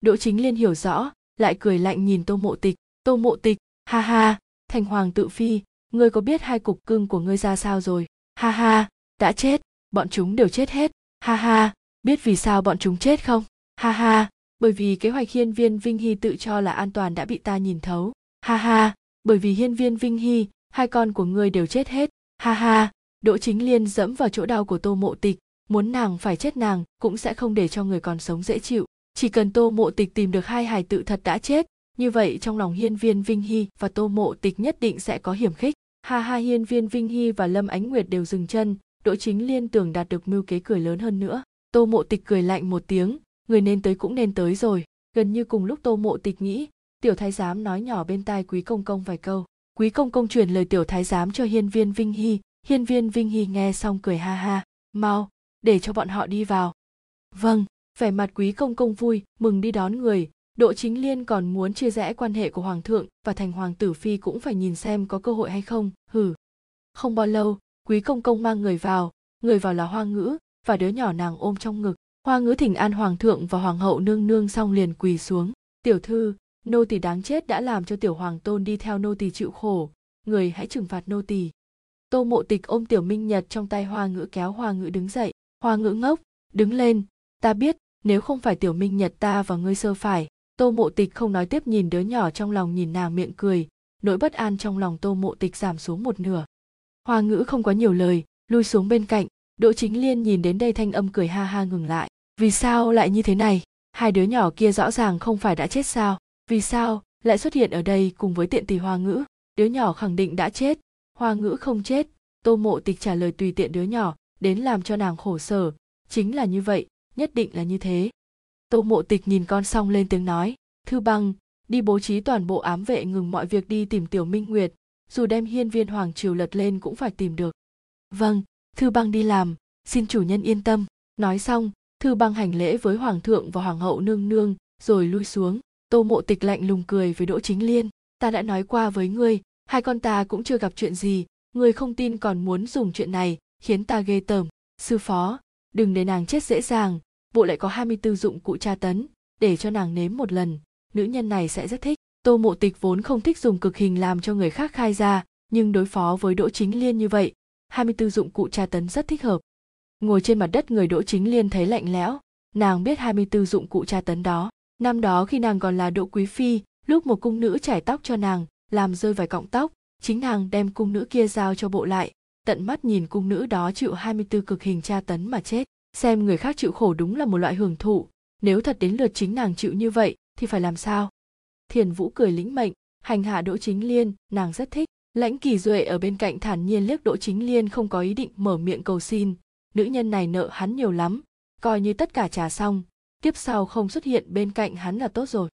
Đỗ chính liên hiểu rõ, lại cười lạnh nhìn tô mộ tịch. Tô mộ tịch, ha ha, thành hoàng tự phi, ngươi có biết hai cục cưng của ngươi ra sao rồi? Ha ha, đã chết, bọn chúng đều chết hết. Ha ha, biết vì sao bọn chúng chết không? Ha ha, bởi vì kế hoạch hiên viên vinh hy tự cho là an toàn đã bị ta nhìn thấu. Ha ha, bởi vì hiên viên vinh hy, hai con của ngươi đều chết hết. Ha ha, đỗ chính liên dẫm vào chỗ đau của tô mộ tịch muốn nàng phải chết nàng cũng sẽ không để cho người còn sống dễ chịu. Chỉ cần tô mộ tịch tìm được hai hài tự thật đã chết, như vậy trong lòng hiên viên vinh hy và tô mộ tịch nhất định sẽ có hiểm khích. Ha ha, hiên viên vinh hy và lâm ánh nguyệt đều dừng chân, đỗ chính liên tưởng đạt được mưu kế cười lớn hơn nữa. Tô mộ tịch cười lạnh một tiếng, người nên tới cũng nên tới rồi. Gần như cùng lúc tô mộ tịch nghĩ, tiểu thái giám nói nhỏ bên tai quý công công vài câu. Quý công công truyền lời tiểu thái giám cho hiên viên vinh hy. Hiên viên vinh hy nghe xong cười ha ha. Mau để cho bọn họ đi vào. Vâng vẻ mặt quý công công vui, mừng đi đón người. Độ chính liên còn muốn chia rẽ quan hệ của hoàng thượng và thành hoàng tử phi cũng phải nhìn xem có cơ hội hay không. Hử không bao lâu, quý công công mang người vào. Người vào là hoa ngữ, và đứa nhỏ nàng ôm trong ngực. Hoa ngữ thỉnh an hoàng thượng và hoàng hậu nương nương xong liền quỳ xuống. Tiểu thư, nô tỳ đáng chết đã làm cho tiểu hoàng tôn đi theo nô tỳ chịu khổ. Người hãy trừng phạt nô tỳ. Tô mộ tịch ôm tiểu minh nhật trong tay hoa ngữ kéo hoa ngữ đứng dậy hoa ngữ ngốc, đứng lên, ta biết, nếu không phải tiểu minh nhật ta và ngươi sơ phải. Tô mộ tịch không nói tiếp nhìn đứa nhỏ trong lòng nhìn nàng miệng cười, nỗi bất an trong lòng tô mộ tịch giảm xuống một nửa. Hoa ngữ không có nhiều lời, lui xuống bên cạnh, đỗ chính liên nhìn đến đây thanh âm cười ha ha ngừng lại, vì sao lại như thế này? Hai đứa nhỏ kia rõ ràng không phải đã chết sao? Vì sao lại xuất hiện ở đây cùng với tiện tỷ hoa ngữ? Đứa nhỏ khẳng định đã chết. Hoa ngữ không chết, tô mộ tịch trả lời tùy tiện đứa nhỏ đến làm cho nàng khổ sở. Chính là như vậy, nhất định là như thế. Tô mộ tịch nhìn con xong lên tiếng nói, thư băng, đi bố trí toàn bộ ám vệ ngừng mọi việc đi tìm tiểu minh nguyệt. Dù đem hiên viên hoàng triều lật lên cũng phải tìm được. Vâng thư băng đi làm. Xin chủ nhân yên tâm. Nói xong, thư băng hành lễ với hoàng thượng và hoàng hậu nương nương, rồi lui xuống. Tô mộ tịch lạnh lùng cười với đỗ chính liên, ta đã nói qua với ngươi, hai con ta cũng chưa gặp chuyện gì. Ngươi không tin còn muốn dùng chuyện này khiến ta ghê tởm. Sư phó, đừng để nàng chết dễ dàng. Bộ lại có 24 dụng cụ tra tấn, để cho nàng nếm một lần. Nữ nhân này sẽ rất thích. Tô mộ tịch vốn không thích dùng cực hình làm cho người khác khai ra, nhưng đối phó với đỗ chính liên như vậy 24 dụng cụ tra tấn rất thích hợp. Ngồi trên mặt đất người đỗ chính liên thấy lạnh lẽo. Nàng biết 24 dụng cụ tra tấn đó. Năm đó khi nàng còn là đỗ quý phi, lúc một cung nữ chải tóc cho nàng, làm rơi vài cọng tóc, chính nàng đem cung nữ kia giao cho bộ lại tận mắt nhìn cung nữ đó chịu 24 cực hình tra tấn mà chết. Xem người khác chịu khổ đúng là một loại hưởng thụ. Nếu thật đến lượt chính nàng chịu như vậy, thì phải làm sao? Thiền vũ cười lĩnh mệnh, hành hạ đỗ chính liên, nàng rất thích. Lãnh kỳ duệ ở bên cạnh thản nhiên liếc đỗ chính liên không có ý định mở miệng cầu xin. Nữ nhân này nợ hắn nhiều lắm, coi như tất cả trả xong. Tiếp sau không xuất hiện bên cạnh hắn là tốt rồi.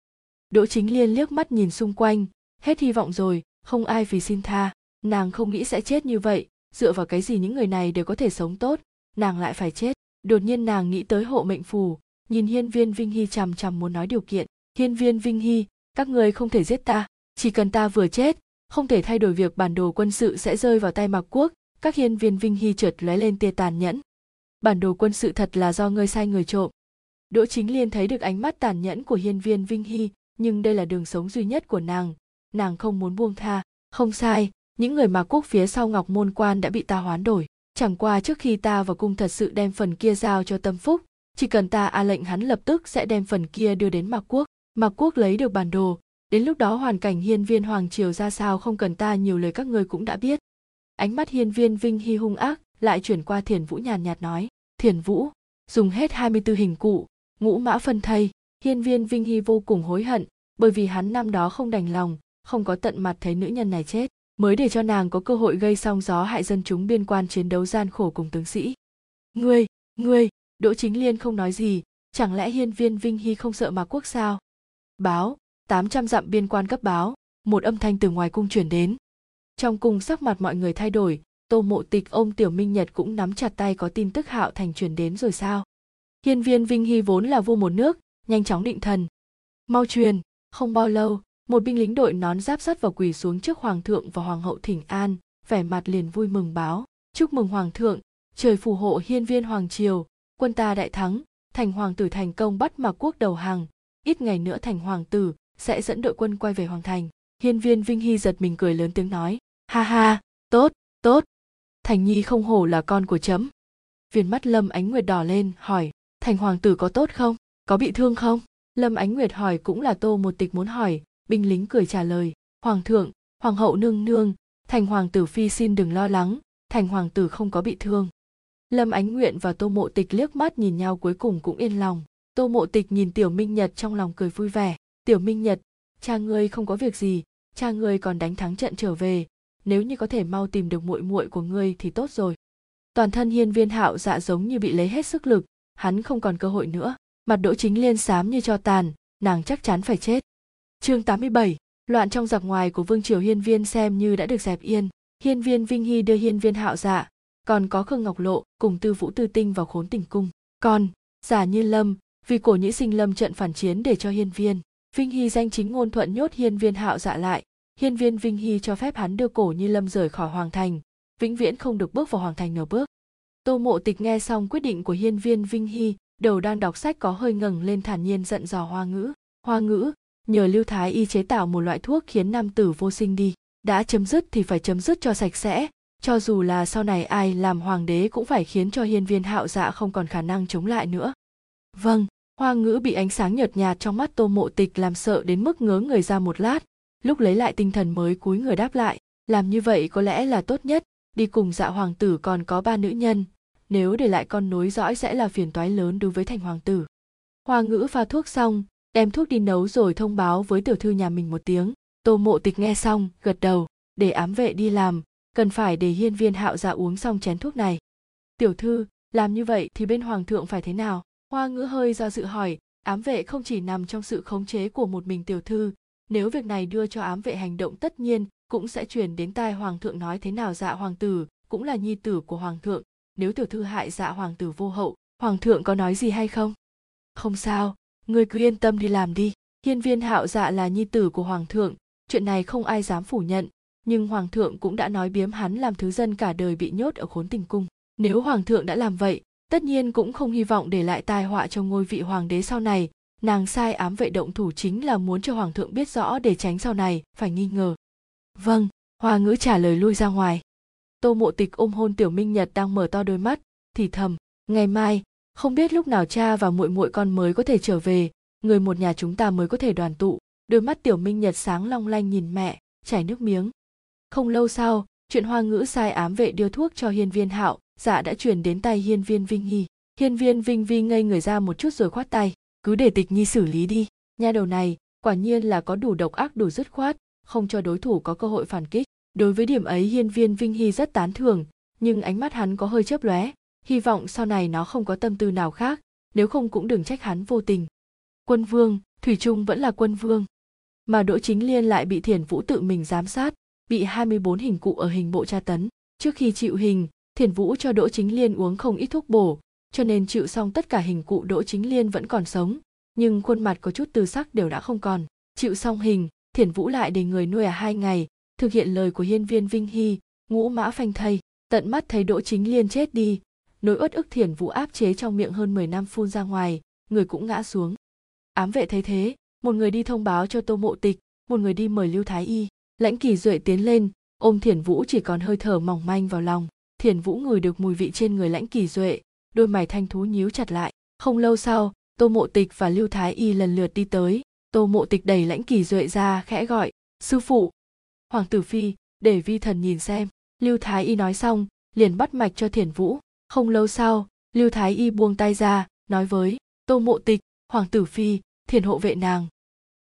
Đỗ chính liên liếc mắt nhìn xung quanh, hết hy vọng rồi, không ai vì xin tha. Nàng không nghĩ sẽ chết như vậy dựa vào cái gì những người này đều có thể sống tốt? Nàng lại phải chết. Đột nhiên nàng nghĩ tới hộ mệnh phù. Nhìn hiên viên vinh hy chằm chằm muốn nói điều kiện. Hiên viên vinh hy, các người không thể giết ta. Chỉ cần ta vừa chết, không thể thay đổi việc bản đồ quân sự sẽ rơi vào tay mạc quốc. Các hiên viên vinh hy trượt lóe lên tia tàn nhẫn. Bản đồ quân sự thật là do ngươi sai người trộm. Đỗ chính liên thấy được ánh mắt tàn nhẫn của hiên viên vinh hy, nhưng đây là đường sống duy nhất của nàng. Nàng không muốn buông tha. Không sai những người mà quốc phía sau ngọc môn quan đã bị ta hoán đổi. Chẳng qua trước khi ta vào cung thật sự đem phần kia giao cho tâm phúc, chỉ cần ta a lệnh hắn lập tức sẽ đem phần kia đưa đến mạc quốc. Mạc quốc lấy được bản đồ. Đến lúc đó hoàn cảnh hiên viên hoàng triều ra sao không cần ta nhiều lời các ngươi cũng đã biết. Ánh mắt hiên viên vinh hy hung ác, lại chuyển qua thiền vũ nhàn nhạt nói, thiền vũ, dùng hết 24 hình cụ, ngũ mã phân thây. Hiên viên vinh hy vô cùng hối hận, bởi vì hắn năm đó không đành lòng, không có tận mặt thấy nữ nhân này chết mới để cho nàng có cơ hội gây song gió hại dân chúng biên quan chiến đấu gian khổ cùng tướng sĩ. Ngươi ngươi, đỗ chính liên không nói gì, chẳng lẽ hiên viên vinh hy không sợ mà quốc sao? Báo 800 dặm biên quan cấp báo, một âm thanh từ ngoài cung chuyển đến. Trong cung sắc mặt mọi người thay đổi, tô mộ tịch, ông tiểu minh nhật cũng nắm chặt tay có tin tức hạo thành truyền đến rồi sao? Hiên viên vinh hy vốn là vua một nước, nhanh chóng định thần. Mau truyền, không bao lâu một binh lính đội nón giáp sắt vào quỳ xuống trước hoàng thượng và hoàng hậu thỉnh an, vẻ mặt liền vui mừng báo, chúc mừng hoàng thượng, trời phù hộ hiên viên hoàng triều, quân ta đại thắng, thành hoàng tử thành công bắt mạc quốc đầu hàng, ít ngày nữa thành hoàng tử sẽ dẫn đội quân quay về hoàng thành. Hiên viên vinh hy giật mình cười lớn tiếng nói, ha ha, tốt tốt, thành nhi không hổ là con của chấm. Viên mắt lâm ánh nguyệt đỏ lên, hỏi, thành hoàng tử có tốt không? Có bị thương không? Lâm ánh nguyệt hỏi cũng là tô một tịch muốn hỏi binh lính cười trả lời, hoàng thượng, hoàng hậu nương nương, thành hoàng tử phi xin đừng lo lắng, thành hoàng tử không có bị thương. Lâm ánh nguyện và tô mộ tịch liếc mắt nhìn nhau cuối cùng cũng yên lòng. Tô mộ tịch nhìn tiểu minh nhật trong lòng cười vui vẻ. Tiểu minh nhật, cha ngươi không có việc gì, cha ngươi còn đánh thắng trận trở về. Nếu như có thể mau tìm được muội muội của ngươi thì tốt rồi. Toàn thân hiên viên hạo dạ giống như bị lấy hết sức lực, hắn không còn cơ hội nữa. Mặt đỗ chính liên xám như cho tàn, nàng chắc chắn phải chết chương 87, loạn trong giặc ngoài của vương triều hiên viên xem như đã được dẹp yên. Hiên viên vinh hy đưa hiên viên hạo dạ còn có khương ngọc lộ cùng tư vũ tư tinh vào khốn tình cung. Còn giả như lâm vì cổ nhĩ sinh lâm trận phản chiến để cho hiên viên vinh hy danh chính ngôn thuận nhốt hiên viên hạo dạ lại. Hiên viên vinh hy cho phép hắn đưa cổ như lâm rời khỏi hoàng thành vĩnh viễn không được bước vào hoàng thành nửa bước. Tô mộ tịch nghe xong quyết định của hiên viên vinh hy đầu đang đọc sách có hơi ngẩng lên thản nhiên giận dò hoa ngữ. Hoa ngữ nhờ lưu thái y chế tạo một loại thuốc khiến nam tử vô sinh đi. Đã chấm dứt thì phải chấm dứt cho sạch sẽ. Cho dù là sau này ai làm hoàng đế cũng phải khiến cho hiên viên hạo dạ không còn khả năng chống lại nữa. Vâng hoa ngữ bị ánh sáng nhợt nhạt trong mắt tô mộ tịch làm sợ đến mức ngớ người ra một lát. Lúc lấy lại tinh thần mới cúi người đáp lại, làm như vậy có lẽ là tốt nhất. Đi cùng dạ hoàng tử còn có ba nữ nhân. Nếu để lại con nối dõi sẽ là phiền toái lớn đối với thành hoàng tử. Hoa ngữ pha thuốc xong đem thuốc đi nấu rồi thông báo với tiểu thư nhà mình một tiếng. Tô mộ tịch nghe xong, gật đầu, để ám vệ đi làm, cần phải để hiên viên hạo dạ uống xong chén thuốc này. Tiểu thư, làm như vậy thì bên hoàng thượng phải thế nào? Hoa ngữ hơi do dự hỏi, ám vệ không chỉ nằm trong sự khống chế của một mình tiểu thư, nếu việc này đưa cho ám vệ hành động tất nhiên, cũng sẽ truyền đến tai hoàng thượng nói thế nào dạ hoàng tử, cũng là nhi tử của hoàng thượng. Nếu tiểu thư hại dạ hoàng tử vô hậu, hoàng thượng có nói gì hay không? Không sao ngươi cứ yên tâm đi làm đi. Hiên viên hạo dạ là nhi tử của hoàng thượng, chuyện này không ai dám phủ nhận, nhưng hoàng thượng cũng đã nói biếm hắn làm thứ dân cả đời bị nhốt ở khốn tình cung. Nếu hoàng thượng đã làm vậy, tất nhiên cũng không hy vọng để lại tai họa cho ngôi vị hoàng đế sau này. Nàng sai ám vệ động thủ chính là muốn cho hoàng thượng biết rõ để tránh sau này, phải nghi ngờ. Vâng hoa ngữ trả lời lui ra ngoài. Tô mộ tịch ôm hôn tiểu minh nhật đang mở to đôi mắt, thì thầm, ngày mai không biết lúc nào cha và muội muội con mới có thể trở về, người một nhà chúng ta mới có thể đoàn tụ. Đôi mắt tiểu minh nhật sáng long lanh nhìn mẹ, chảy nước miếng. Không lâu sau, chuyện hoa ngữ sai ám vệ đưa thuốc cho hiên viên hạo dạ đã truyền đến tay hiên viên vinh hy. Hiên viên vinh vi ngây người ra một chút rồi khoát tay. Cứ để tịch nhi xử lý đi. Nha đầu này, quả nhiên là có đủ độc ác đủ dứt khoát, không cho đối thủ có cơ hội phản kích. Đối với điểm ấy, hiên viên vinh hy rất tán thưởng, nhưng ánh mắt hắn có hơi chớp lóe hy vọng sau này nó không có tâm tư nào khác, nếu không cũng đừng trách hắn vô tình. Quân vương, thủy trung vẫn là quân vương. Mà đỗ chính liên lại bị thiền vũ tự mình giám sát, bị 24 hình cụ ở hình bộ tra tấn. Trước khi chịu hình thiền vũ cho đỗ chính liên uống không ít thuốc bổ, cho nên chịu xong tất cả hình cụ đỗ chính liên vẫn còn sống. Nhưng khuôn mặt có chút tư sắc đều đã không còn. Chịu xong hình thiền vũ lại để người nuôi ở hai ngày, thực hiện lời của hiên viên vinh hy, ngũ mã phanh thây. Tận mắt thấy đỗ chính liên chết đi nỗi uất ức thiền vũ áp chế trong miệng hơn 10 năm phun ra ngoài, người cũng ngã xuống. Ám vệ thấy thế, một người đi thông báo cho tô mộ tịch, một người đi mời lưu thái y. Lãnh kỳ duệ tiến lên, ôm thiền vũ chỉ còn hơi thở mỏng manh vào lòng. Thiền vũ ngửi được mùi vị trên người lãnh kỳ duệ, đôi mày thanh thú nhíu chặt lại. Không lâu sau, tô mộ tịch và lưu thái y lần lượt đi tới. Tô mộ tịch đẩy lãnh kỳ duệ ra, khẽ gọi, sư phụ! Hoàng tử phi, để vi thần nhìn xem. Lưu thái y nói xong, liền bắt mạch cho thiền vũ không lâu sau, lưu thái y buông tay ra, nói với tô mộ tịch, hoàng tử phi, thiền hộ vệ nàng.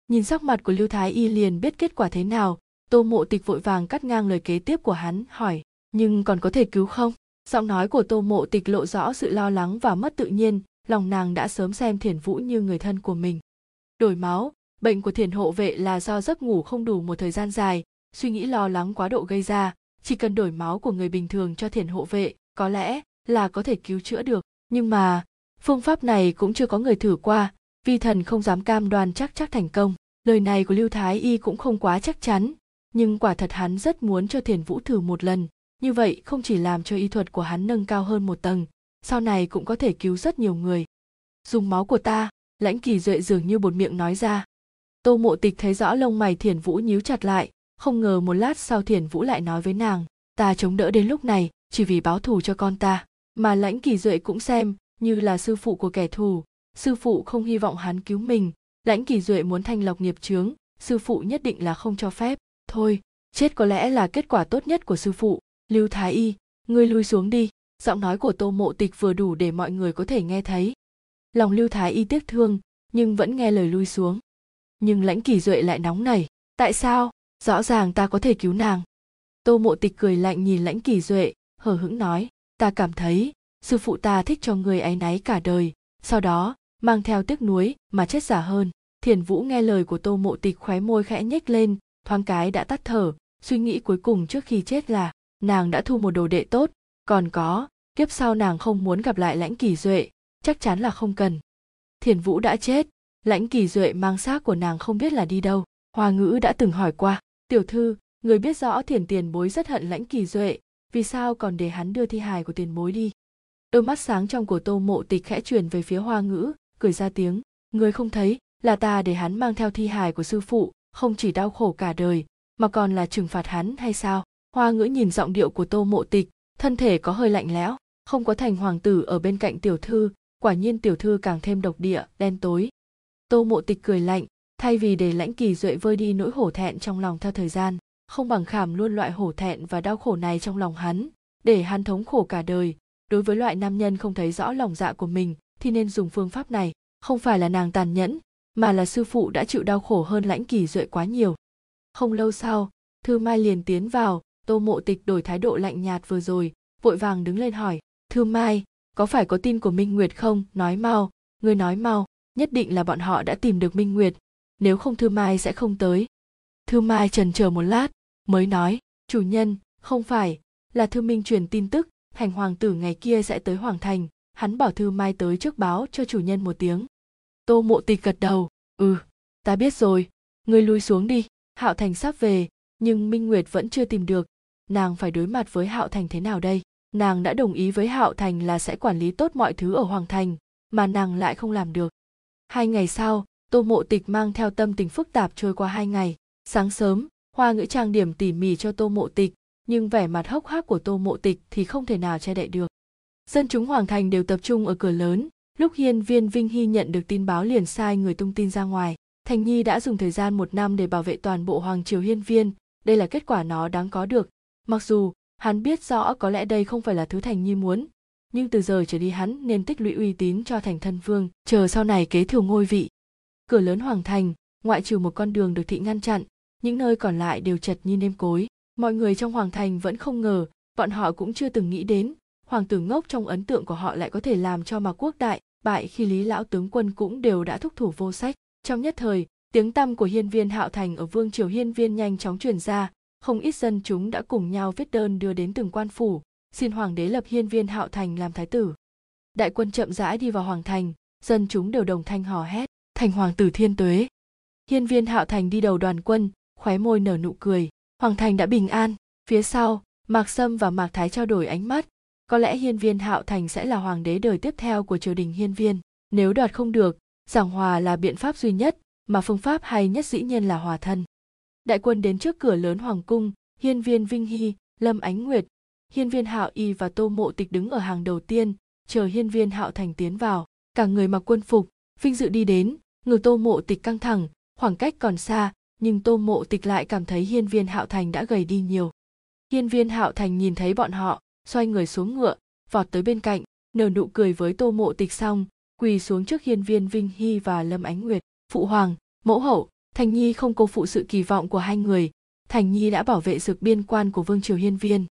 Nhìn sắc mặt của lưu thái y liền biết kết quả thế nào, tô mộ tịch vội vàng cắt ngang lời kế tiếp của hắn, hỏi, nhưng còn có thể cứu không? Giọng nói của tô mộ tịch lộ rõ sự lo lắng và mất tự nhiên, lòng nàng đã sớm xem thiền vũ như người thân của mình. Đổi máu, bệnh của thiền hộ vệ là do giấc ngủ không đủ một thời gian dài, suy nghĩ lo lắng quá độ gây ra, chỉ cần đổi máu của người bình thường cho thiền hộ vệ, có lẽ là có thể cứu chữa được. Nhưng mà, phương pháp này cũng chưa có người thử qua, vi thần không dám cam đoan chắc chắc thành công. Lời này của lưu thái y cũng không quá chắc chắn, nhưng quả thật hắn rất muốn cho thiền vũ thử một lần. Như vậy, không chỉ làm cho y thuật của hắn nâng cao hơn một tầng, sau này cũng có thể cứu rất nhiều người. Dùng máu của ta, lãnh kỳ duệ dường như bột miệng nói ra. Tô mộ tịch thấy rõ lông mày thiền vũ nhíu chặt lại, không ngờ một lát sau thiền vũ lại nói với nàng, ta chống đỡ đến lúc này, chỉ vì báo thù cho con ta mà lãnh kỳ duệ cũng xem như là sư phụ của kẻ thù. Sư phụ không hy vọng hắn cứu mình. Lãnh kỳ duệ muốn thanh lọc nghiệp chướng. Sư phụ nhất định là không cho phép. Thôi, chết có lẽ là kết quả tốt nhất của sư phụ. Lưu thái y, ngươi lui xuống đi. Giọng nói của tô mộ tịch vừa đủ để mọi người có thể nghe thấy. Lòng lưu thái y tiếc thương, nhưng vẫn nghe lời lui xuống. Nhưng lãnh kỳ duệ lại nóng nảy. Tại sao? Rõ ràng ta có thể cứu nàng. Tô mộ tịch cười lạnh nhìn lãnh kỳ duệ, hờ hững nói ta cảm thấy, sư phụ ta thích cho người áy náy cả đời, sau đó, mang theo tiếc nuối mà chết giả hơn. Thiền vũ nghe lời của tô mộ tịch khóe môi khẽ nhếch lên, thoáng cái đã tắt thở, suy nghĩ cuối cùng trước khi chết là, nàng đã thu một đồ đệ tốt, còn có, kiếp sau nàng không muốn gặp lại lãnh kỳ duệ, chắc chắn là không cần. Thiền vũ đã chết, lãnh kỳ duệ mang xác của nàng không biết là đi đâu, hoa ngữ đã từng hỏi qua, tiểu thư, người biết rõ thiền tiền bối rất hận lãnh kỳ duệ vì sao còn để hắn đưa thi hài của tiền bối đi? Đôi mắt sáng trong của tô mộ tịch khẽ truyền về phía hoa ngữ, cười ra tiếng. Người không thấy là ta để hắn mang theo thi hài của sư phụ, không chỉ đau khổ cả đời, mà còn là trừng phạt hắn hay sao? Hoa ngữ nhìn giọng điệu của tô mộ tịch, thân thể có hơi lạnh lẽo, không có thành hoàng tử ở bên cạnh tiểu thư, quả nhiên tiểu thư càng thêm độc địa, đen tối. Tô mộ tịch cười lạnh, thay vì để lãnh kỳ duệ vơi đi nỗi hổ thẹn trong lòng theo thời gian không bằng khảm luôn loại hổ thẹn và đau khổ này trong lòng hắn. Để hắn thống khổ cả đời, đối với loại nam nhân không thấy rõ lòng dạ của mình, thì nên dùng phương pháp này. Không phải là nàng tàn nhẫn, mà là sư phụ đã chịu đau khổ hơn lãnh kỳ duệ quá nhiều. Không lâu sau, thư mai liền tiến vào, tô mộ tịch đổi thái độ lạnh nhạt vừa rồi, vội vàng đứng lên hỏi, thư mai, có phải có tin của minh nguyệt không? Nói mau, ngươi nói mau, nhất định là bọn họ đã tìm được minh nguyệt, nếu không thư mai sẽ không tới. Thư mai trần chờ một lát mới nói, chủ nhân, không phải, là thư minh truyền tin tức thành hoàng tử ngày kia sẽ tới hoàng thành, hắn bảo thư mai tới trước báo cho chủ nhân một tiếng. Tô mộ tịch gật đầu ừ ta biết rồi, ngươi lui xuống đi, hạo thành sắp về, nhưng minh nguyệt vẫn chưa tìm được, nàng phải đối mặt với hạo thành thế nào đây? Nàng đã đồng ý với hạo thành là sẽ quản lý tốt mọi thứ ở hoàng thành, mà nàng lại không làm được. Hai ngày sau, tô mộ tịch mang theo tâm tình phức tạp trôi qua hai ngày, sáng sớm hoa ngữ trang điểm tỉ mỉ cho tô mộ tịch, nhưng vẻ mặt hốc hác của tô mộ tịch thì không thể nào che đậy được. Dân chúng hoàng thành đều tập trung ở cửa lớn. Lúc hiên viên vinh hy nhận được tin báo liền sai người tung tin ra ngoài. Thành nhi đã dùng thời gian một năm để bảo vệ toàn bộ hoàng triều hiên viên. Đây là kết quả nó đáng có được. Mặc dù, hắn biết rõ có lẽ đây không phải là thứ thành nhi muốn, nhưng từ giờ trở đi hắn nên tích lũy uy tín cho thành thân vương, chờ sau này kế thừa ngôi vị. Cửa lớn hoàng thành, ngoại trừ một con đường được thị ngăn chặn những nơi còn lại đều chật như nêm cối. Mọi người trong hoàng thành vẫn không ngờ, bọn họ cũng chưa từng nghĩ đến, hoàng tử ngốc trong ấn tượng của họ lại có thể làm cho mà quốc đại, bại khi lý lão tướng quân cũng đều đã thúc thủ vô sách. Trong nhất thời, tiếng tăm của hiên viên hạo thành ở vương triều hiên viên nhanh chóng truyền ra. Không ít dân chúng đã cùng nhau viết đơn đưa đến từng quan phủ, xin hoàng đế lập hiên viên hạo thành làm thái tử. Đại quân chậm rãi đi vào hoàng thành, dân chúng đều đồng thanh hò hét, thành hoàng tử thiên tuế! Hiên viên hạo thành đi đầu đoàn quân khóe môi nở nụ cười. Hoàng thành đã bình an. Phía sau, mạc sâm và mạc thái trao đổi ánh mắt. Có lẽ hiên viên hạo thành sẽ là hoàng đế đời tiếp theo của triều đình hiên viên. Nếu đoạt không được, giảng hòa là biện pháp duy nhất, mà phương pháp hay nhất dĩ nhiên là hòa thân. Đại quân đến trước cửa lớn hoàng cung, hiên viên vinh hy, lâm ánh nguyệt, hiên viên hạo y và tô mộ tịch đứng ở hàng đầu tiên, chờ hiên viên hạo thành tiến vào. Cả người mặc quân phục, vinh dự đi đến, người tô mộ tịch căng thẳng, khoảng cách còn xa nhưng tô mộ tịch lại cảm thấy hiên viên hạo thành đã gầy đi nhiều. Hiên viên hạo thành nhìn thấy bọn họ, xoay người xuống ngựa, vọt tới bên cạnh, nở nụ cười với tô mộ tịch xong, quỳ xuống trước hiên viên vinh hy và lâm ánh nguyệt. Phụ hoàng, mẫu hậu, thành nhi không cô phụ sự kỳ vọng của hai người. Thành nhi đã bảo vệ dược biên quan của vương triều hiên viên.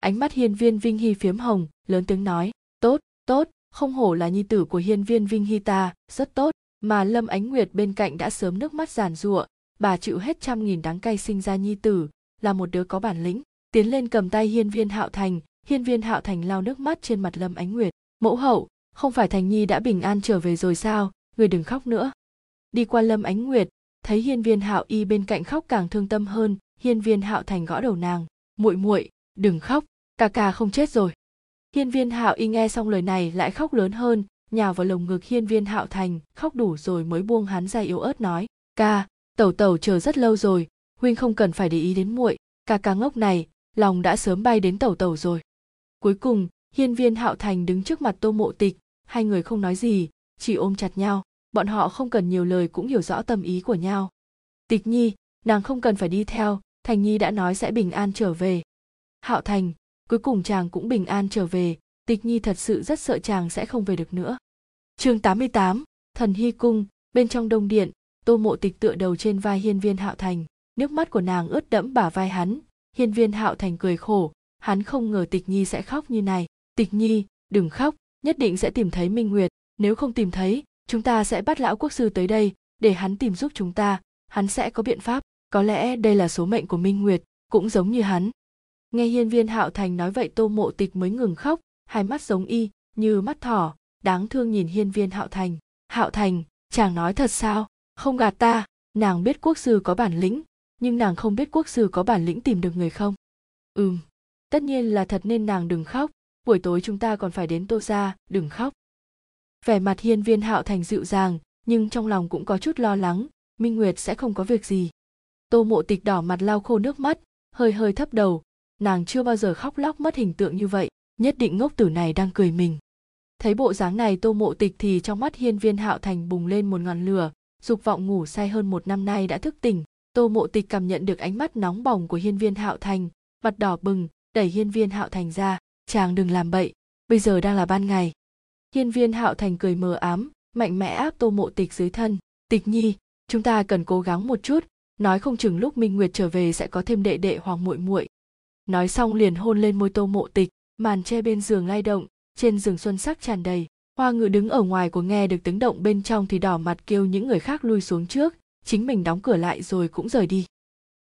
Ánh mắt hiên viên vinh hy phiếm hồng, lớn tiếng nói, tốt tốt, không hổ là nhi tử của hiên viên vinh hy ta, rất tốt. Mà lâm ánh nguyệt bên cạnh đã sớm nước mắt giàn giụa bà chịu hết trăm nghìn đáng cay sinh ra nhi tử, là một đứa có bản lĩnh, tiến lên cầm tay hiên viên hạo thành. Hiên viên hạo thành lau nước mắt trên mặt lâm ánh nguyệt. Mẫu hậu, không phải thành nhi đã bình an trở về rồi sao? Người đừng khóc nữa. Đi qua lâm ánh nguyệt, thấy hiên viên hạo y bên cạnh khóc càng thương tâm hơn, hiên viên hạo thành gõ đầu nàng. Muội muội, đừng khóc, ca ca không chết rồi. Hiên viên hạo y nghe xong lời này lại khóc lớn hơn, nhào vào lồng ngực hiên viên hạo thành, khóc đủ rồi mới buông hắn ra yếu ớt nói, ca tẩu tẩu chờ rất lâu rồi huynh không cần phải để ý đến muội ca ca ngốc này lòng đã sớm bay đến tẩu tẩu rồi. Cuối cùng hiên viên hạo thành đứng trước mặt tô mộ tịch hai người không nói gì chỉ ôm chặt nhau bọn họ không cần nhiều lời cũng hiểu rõ tâm ý của nhau. Tịch nhi nàng không cần phải đi theo thành nhi đã nói sẽ bình an trở về. Hạo thành cuối cùng chàng cũng bình an trở về tịch nhi thật sự rất sợ chàng sẽ không về được nữa. Chương 88, thần hy cung bên trong đông điện tô mộ tịch tựa đầu trên vai hiên viên hạo thành, nước mắt của nàng ướt đẫm bả vai hắn. Hiên viên hạo thành cười khổ, hắn không ngờ tịch nhi sẽ khóc như này. Tịch nhi, đừng khóc, nhất định sẽ tìm thấy minh nguyệt. Nếu không tìm thấy, chúng ta sẽ bắt lão quốc sư tới đây, để hắn tìm giúp chúng ta. Hắn sẽ có biện pháp. Có lẽ đây là số mệnh của minh nguyệt, cũng giống như hắn. Nghe hiên viên hạo thành nói vậy tô mộ tịch mới ngừng khóc, hai mắt giống y, như mắt thỏ, đáng thương nhìn hiên viên hạo thành. Hạo thành, chàng nói thật sao? Không gạt ta, nàng biết quốc sư có bản lĩnh, nhưng nàng không biết quốc sư có bản lĩnh tìm được người không? Ừm, tất nhiên là thật nên nàng đừng khóc, buổi tối chúng ta còn phải đến tô ra đừng khóc. Vẻ mặt hiên viên hạo thành dịu dàng, nhưng trong lòng cũng có chút lo lắng, minh nguyệt sẽ không có việc gì. Tô mộ tịch đỏ mặt lau khô nước mắt, hơi hơi thấp đầu, nàng chưa bao giờ khóc lóc mất hình tượng như vậy, nhất định ngốc tử này đang cười mình. Thấy bộ dáng này tô mộ tịch thì trong mắt hiên viên hạo thành bùng lên một ngọn lửa dục vọng ngủ say hơn một năm nay đã thức tỉnh. Tô mộ tịch cảm nhận được ánh mắt nóng bỏng của hiên viên hạo thành, mặt đỏ bừng, đẩy hiên viên hạo thành ra. Chàng đừng làm bậy, bây giờ đang là ban ngày. Hiên viên hạo thành cười mờ ám, mạnh mẽ áp tô mộ tịch dưới thân. Tịch nhi, chúng ta cần cố gắng một chút, nói không chừng lúc minh nguyệt trở về sẽ có thêm đệ đệ hoàng muội muội. Nói xong liền hôn lên môi tô mộ tịch, màn che bên giường lay động, trên giường xuân sắc tràn đầy hoa ngự đứng ở ngoài của nghe được tiếng động bên trong thì đỏ mặt kêu những người khác lui xuống trước, chính mình đóng cửa lại rồi cũng rời đi.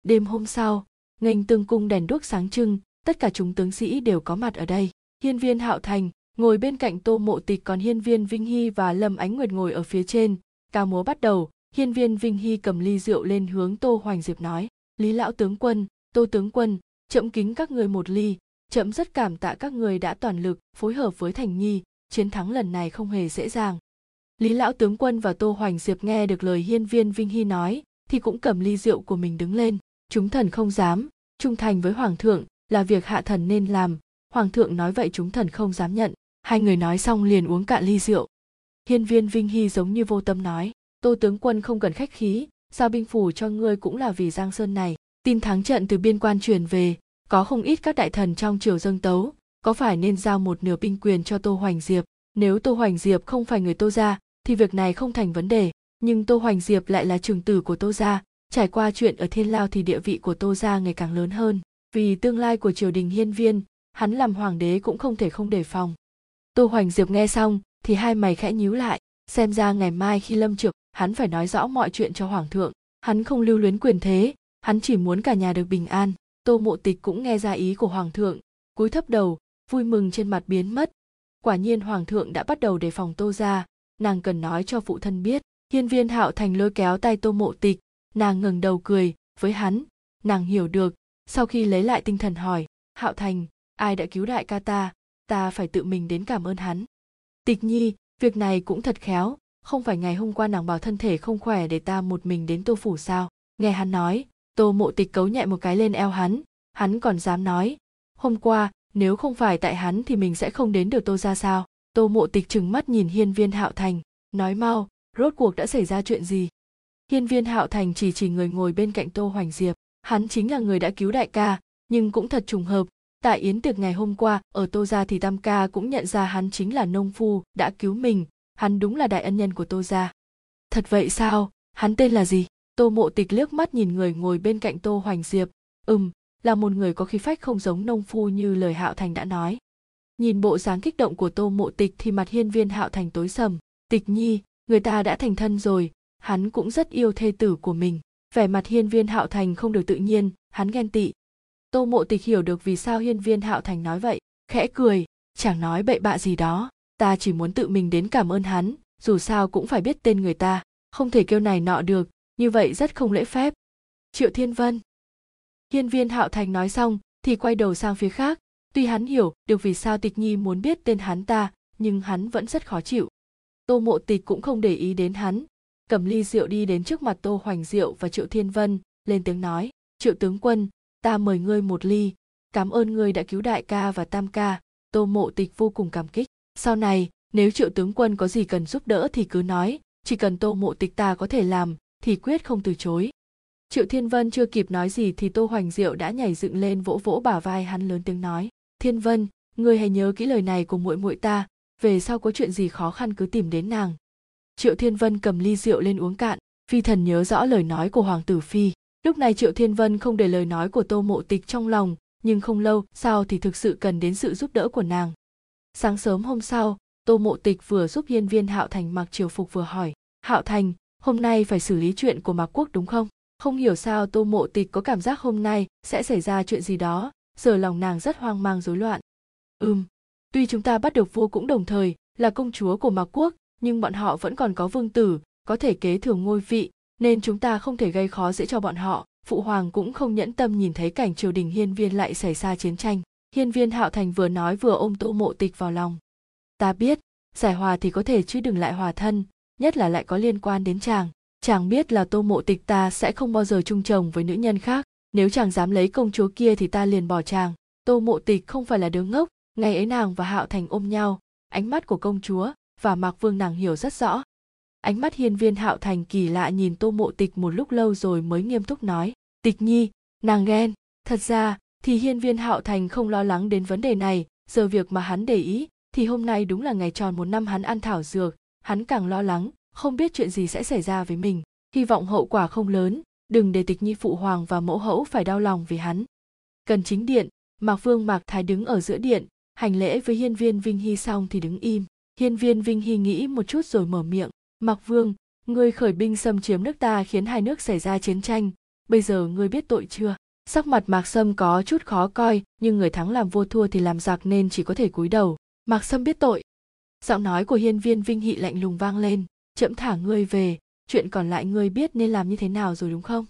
Đêm hôm sau, nghênh tương cung đèn đuốc sáng trưng, tất cả chúng tướng sĩ đều có mặt ở đây. Hiên viên hạo thành ngồi bên cạnh tô mộ tịch còn hiên viên vinh hy và lâm ánh nguyệt ngồi ở phía trên. Ca múa bắt đầu, hiên viên vinh hy cầm ly rượu lên hướng tô hoành diệp nói, lý lão tướng quân, tô tướng quân, chậm kính các người một ly, chậm rất cảm tạ các người đã toàn lực phối hợp với thành nhi chiến thắng lần này không hề dễ dàng. Lý lão tướng quân và tô hoành diệp nghe được lời hiên viên vinh hy nói, thì cũng cầm ly rượu của mình đứng lên. Chúng thần không dám, trung thành với hoàng thượng, là việc hạ thần nên làm. Hoàng thượng nói vậy chúng thần không dám nhận. Hai người nói xong liền uống cạn ly rượu. Hiên viên vinh hy giống như vô tâm nói, tô tướng quân không cần khách khí, giao binh phủ cho ngươi cũng là vì giang sơn này. Tin thắng trận từ biên quan truyền về, có không ít các đại thần trong triều dâng tấu có phải nên giao một nửa binh quyền cho tô hoành diệp? Nếu tô hoành diệp không phải người tô gia, thì việc này không thành vấn đề. Nhưng tô hoành diệp lại là trường tử của tô gia. Trải qua chuyện ở thiên lao thì địa vị của tô gia ngày càng lớn hơn. Vì tương lai của triều đình hiên viên, hắn làm hoàng đế cũng không thể không đề phòng. Tô hoành diệp nghe xong, thì hai mày khẽ nhíu lại. Xem ra ngày mai khi lâm trực hắn phải nói rõ mọi chuyện cho hoàng thượng. Hắn không lưu luyến quyền thế, hắn chỉ muốn cả nhà được bình an. Tô mộ tịch cũng nghe ra ý của hoàng thượng. Cúi thấp đầu vui mừng trên mặt biến mất. Quả nhiên hoàng thượng đã bắt đầu đề phòng tô ra nàng cần nói cho phụ thân biết, hiên viên hạo thành lôi kéo tay tô mộ tịch. Nàng ngừng đầu cười, với hắn, nàng hiểu được. Sau khi lấy lại tinh thần hỏi, hạo thành, ai đã cứu đại ca ta? Ta phải tự mình đến cảm ơn hắn. Tịch nhi, việc này cũng thật khéo. Không phải ngày hôm qua nàng bảo thân thể không khỏe để ta một mình đến tô phủ sao? Nghe hắn nói, tô mộ tịch cấu nhẹ một cái lên eo hắn. Hắn còn dám nói, hôm qua nếu không phải tại hắn thì mình sẽ không đến được tô ra sao? Tô mộ tịch trừng mắt nhìn hiên viên hạo thành, nói mau, rốt cuộc đã xảy ra chuyện gì? Hiên viên hạo thành chỉ chỉ người ngồi bên cạnh tô hoành diệp. Hắn chính là người đã cứu đại ca, nhưng cũng thật trùng hợp. Tại yến tiệc ngày hôm qua, ở tô gia thì tam ca cũng nhận ra hắn chính là nông phu, đã cứu mình. Hắn đúng là đại ân nhân của tô gia. Thật vậy sao? Hắn tên là gì? Tô mộ tịch liếc mắt nhìn người ngồi bên cạnh tô hoành diệp. Ừm là một người có khí phách không giống nông phu như lời hạo thành đã nói. Nhìn bộ dáng kích động của tô mộ tịch thì mặt hiên viên hạo thành tối sầm. Tịch nhi, người ta đã thành thân rồi, hắn cũng rất yêu thê tử của mình. Vẻ mặt hiên viên hạo thành không được tự nhiên, hắn ghen tị. Tô mộ tịch hiểu được vì sao hiên viên hạo thành nói vậy, khẽ cười, chẳng nói bậy bạ gì đó, ta chỉ muốn tự mình đến cảm ơn hắn, dù sao cũng phải biết tên người ta, không thể kêu này nọ được, như vậy rất không lễ phép. Triệu thiên vân hiên viên hạo thành nói xong thì quay đầu sang phía khác. Tuy hắn hiểu được vì sao tịch nhi muốn biết tên hắn ta, nhưng hắn vẫn rất khó chịu. Tô mộ tịch cũng không để ý đến hắn. Cầm ly rượu đi đến trước mặt tô hoành diệu và triệu thiên vân, lên tiếng nói, triệu tướng quân, ta mời ngươi một ly. Cảm ơn ngươi đã cứu đại ca và tam ca. Tô mộ tịch vô cùng cảm kích. Sau này, nếu triệu tướng quân có gì cần giúp đỡ thì cứ nói, chỉ cần tô mộ tịch ta có thể làm thì quyết không từ chối triệu thiên vân chưa kịp nói gì thì tô hoành diệu đã nhảy dựng lên vỗ vỗ bả vai hắn lớn tiếng nói, thiên vân ngươi hãy nhớ kỹ lời này của muội muội ta, về sau có chuyện gì khó khăn cứ tìm đến nàng. Triệu thiên vân cầm ly rượu lên uống cạn, phi thần nhớ rõ lời nói của hoàng tử phi. Lúc này triệu thiên vân không để lời nói của tô mộ tịch trong lòng, nhưng không lâu sau thì thực sự cần đến sự giúp đỡ của nàng. Sáng sớm hôm sau, tô mộ tịch vừa giúp hiên viên hạo thành mặc triều phục vừa hỏi, hạo thành, hôm nay phải xử lý chuyện của mạc quốc đúng không? Không hiểu sao tô mộ tịch có cảm giác hôm nay sẽ xảy ra chuyện gì đó, giờ lòng nàng rất hoang mang rối loạn. Ừm, tuy chúng ta bắt được vua cũng đồng thời là công chúa của mạc quốc, nhưng bọn họ vẫn còn có vương tử, có thể kế thừa ngôi vị, nên chúng ta không thể gây khó dễ cho bọn họ. Phụ hoàng cũng không nhẫn tâm nhìn thấy cảnh triều đình hiên viên lại xảy ra chiến tranh. Hiên viên hạo thành vừa nói vừa ôm tô mộ tịch vào lòng. Ta biết, giải hòa thì có thể chứ đừng lại hòa thân, nhất là lại có liên quan đến chàng chàng biết là tô mộ tịch ta sẽ không bao giờ chung chồng với nữ nhân khác. Nếu chàng dám lấy công chúa kia thì ta liền bỏ chàng. Tô mộ tịch không phải là đứa ngốc, ngày ấy nàng và hạo thành ôm nhau. Ánh mắt của công chúa và mạc vương nàng hiểu rất rõ. Ánh mắt hiên viên hạo thành kỳ lạ nhìn tô mộ tịch một lúc lâu rồi mới nghiêm túc nói, tịch nhi, nàng ghen. Thật ra thì hiên viên hạo thành không lo lắng đến vấn đề này. Giờ việc mà hắn để ý thì hôm nay đúng là ngày tròn một năm hắn ăn thảo dược. Hắn càng lo lắng không biết chuyện gì sẽ xảy ra với mình. Hy vọng hậu quả không lớn. Đừng để tịch nhi phụ hoàng và mẫu hẫu phải đau lòng vì hắn. Cần chính điện. Mạc vương mạc thái đứng ở giữa điện. Hành lễ với hiên viên vinh hy xong thì đứng im. Hiên viên vinh hy nghĩ một chút rồi mở miệng. Mạc vương, ngươi khởi binh xâm chiếm nước ta khiến hai nước xảy ra chiến tranh. Bây giờ ngươi biết tội chưa? Sắc mặt mạc sâm có chút khó coi, nhưng người thắng làm vua thua thì làm giặc nên chỉ có thể cúi đầu. Mạc sâm biết tội. Giọng nói của hiên viên vinh hị lạnh lùng vang lên chậm thả ngươi về, chuyện còn lại ngươi biết nên làm như thế nào rồi đúng không?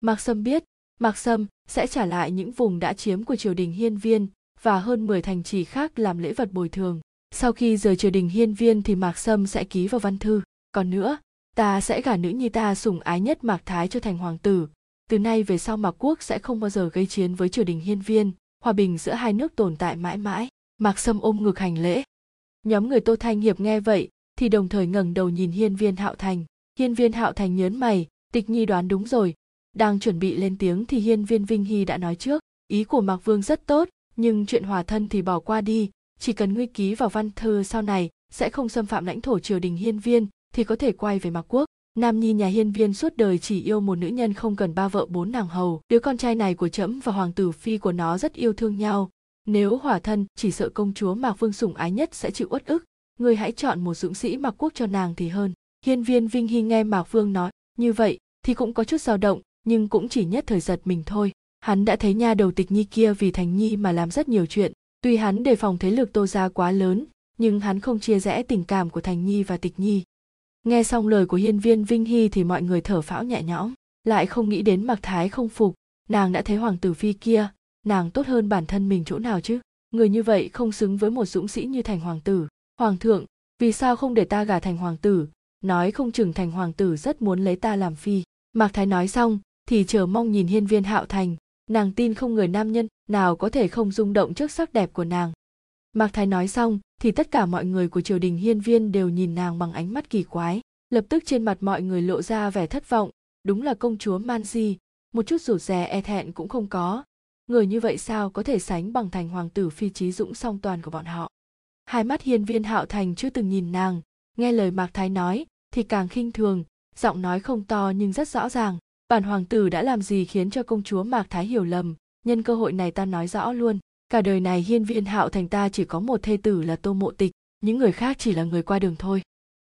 Mạc sâm biết, mạc sâm sẽ trả lại những vùng đã chiếm của triều đình hiên viên và hơn 10 thành trì khác làm lễ vật bồi thường. Sau khi rời triều đình hiên viên thì mạc sâm sẽ ký vào văn thư. Còn nữa, ta sẽ gả nữ nhi ta sủng ái nhất mạc thái cho thành hoàng tử. Từ nay về sau mạc quốc sẽ không bao giờ gây chiến với triều đình hiên viên, hòa bình giữa hai nước tồn tại mãi mãi. Mạc sâm ôm ngực hành lễ. Nhóm người tô thanh hiệp nghe vậy thì đồng thời ngẩng đầu nhìn hiên viên hạo thành. Hiên viên hạo thành nhớn mày, tịch nhi đoán đúng rồi. Đang chuẩn bị lên tiếng thì hiên viên vinh hy đã nói trước, ý của mạc vương rất tốt, nhưng chuyện hòa thân thì bỏ qua đi. Chỉ cần ngươi ký vào văn thư sau này, sẽ không xâm phạm lãnh thổ triều đình hiên viên, thì có thể quay về mạc quốc. Nam nhi nhà hiên viên suốt đời chỉ yêu một nữ nhân không cần ba vợ bốn nàng hầu. Đứa con trai này của trẫm và hoàng tử phi của nó rất yêu thương nhau. Nếu hỏa thân, chỉ sợ công chúa mạc vương sủng ái nhất sẽ chịu uất ức ngươi hãy chọn một dũng sĩ mặc quốc cho nàng thì hơn. Hiên viên vinh hy nghe mạc vương nói như vậy thì cũng có chút dao động, nhưng cũng chỉ nhất thời giật mình thôi. Hắn đã thấy nha đầu tịch nhi kia vì thành nhi mà làm rất nhiều chuyện. Tuy hắn đề phòng thế lực tô gia quá lớn, nhưng hắn không chia rẽ tình cảm của thành nhi và tịch nhi. Nghe xong lời của hiên viên vinh hy thì mọi người thở phão nhẹ nhõm, lại không nghĩ đến mặc thái không phục. Nàng đã thấy hoàng tử phi kia, nàng tốt hơn bản thân mình chỗ nào chứ? Người như vậy không xứng với một dũng sĩ như thành hoàng tử hoàng thượng, vì sao không để ta gả thành hoàng tử? Nói không chừng thành hoàng tử rất muốn lấy ta làm phi. Mạc thái nói xong, thì chờ mong nhìn hiên viên hạo thành. Nàng tin không người nam nhân nào có thể không rung động trước sắc đẹp của nàng. Mạc thái nói xong, thì tất cả mọi người của triều đình hiên viên đều nhìn nàng bằng ánh mắt kỳ quái. Lập tức trên mặt mọi người lộ ra vẻ thất vọng. Đúng là công chúa man di, một chút rụt rè e thẹn cũng không có. Người như vậy sao có thể sánh bằng thành hoàng tử phi trí dũng song toàn của bọn họ? Hai mắt hiên viên hạo thành chưa từng nhìn nàng, nghe lời mạc thái nói thì càng khinh thường, giọng nói không to nhưng rất rõ ràng. Bản hoàng tử đã làm gì khiến cho công chúa mạc thái hiểu lầm? Nhân cơ hội này ta nói rõ luôn. Cả đời này hiên viên hạo thành ta chỉ có một thê tử là tô mộ tịch, những người khác chỉ là người qua đường thôi.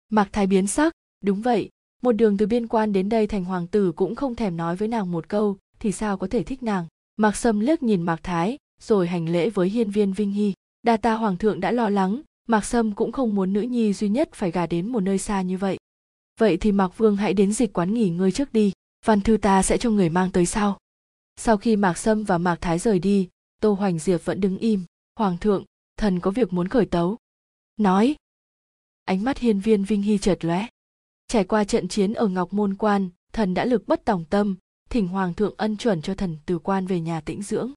Mạc thái biến sắc. Đúng vậy, một đường từ biên quan đến đây thành hoàng tử cũng không thèm nói với nàng một câu, thì sao có thể thích nàng? Mạc sâm liếc nhìn mạc thái, rồi hành lễ với hiên viên vinh hy đa ta hoàng thượng đã lo lắng, mạc sâm cũng không muốn nữ nhi duy nhất phải gả đến một nơi xa như vậy. Vậy thì mạc vương hãy đến dịch quán nghỉ ngơi trước đi, văn thư ta sẽ cho người mang tới sau. Sau khi mạc sâm và mạc thái rời đi, tô hoành diệp vẫn đứng im. Hoàng thượng, thần có việc muốn khởi tấu. Nói. Ánh mắt hiên viên vinh hy chợt lóe. Trải qua trận chiến ở ngọc môn quan, thần đã lực bất tòng tâm, thỉnh hoàng thượng ân chuẩn cho thần từ quan về nhà tĩnh dưỡng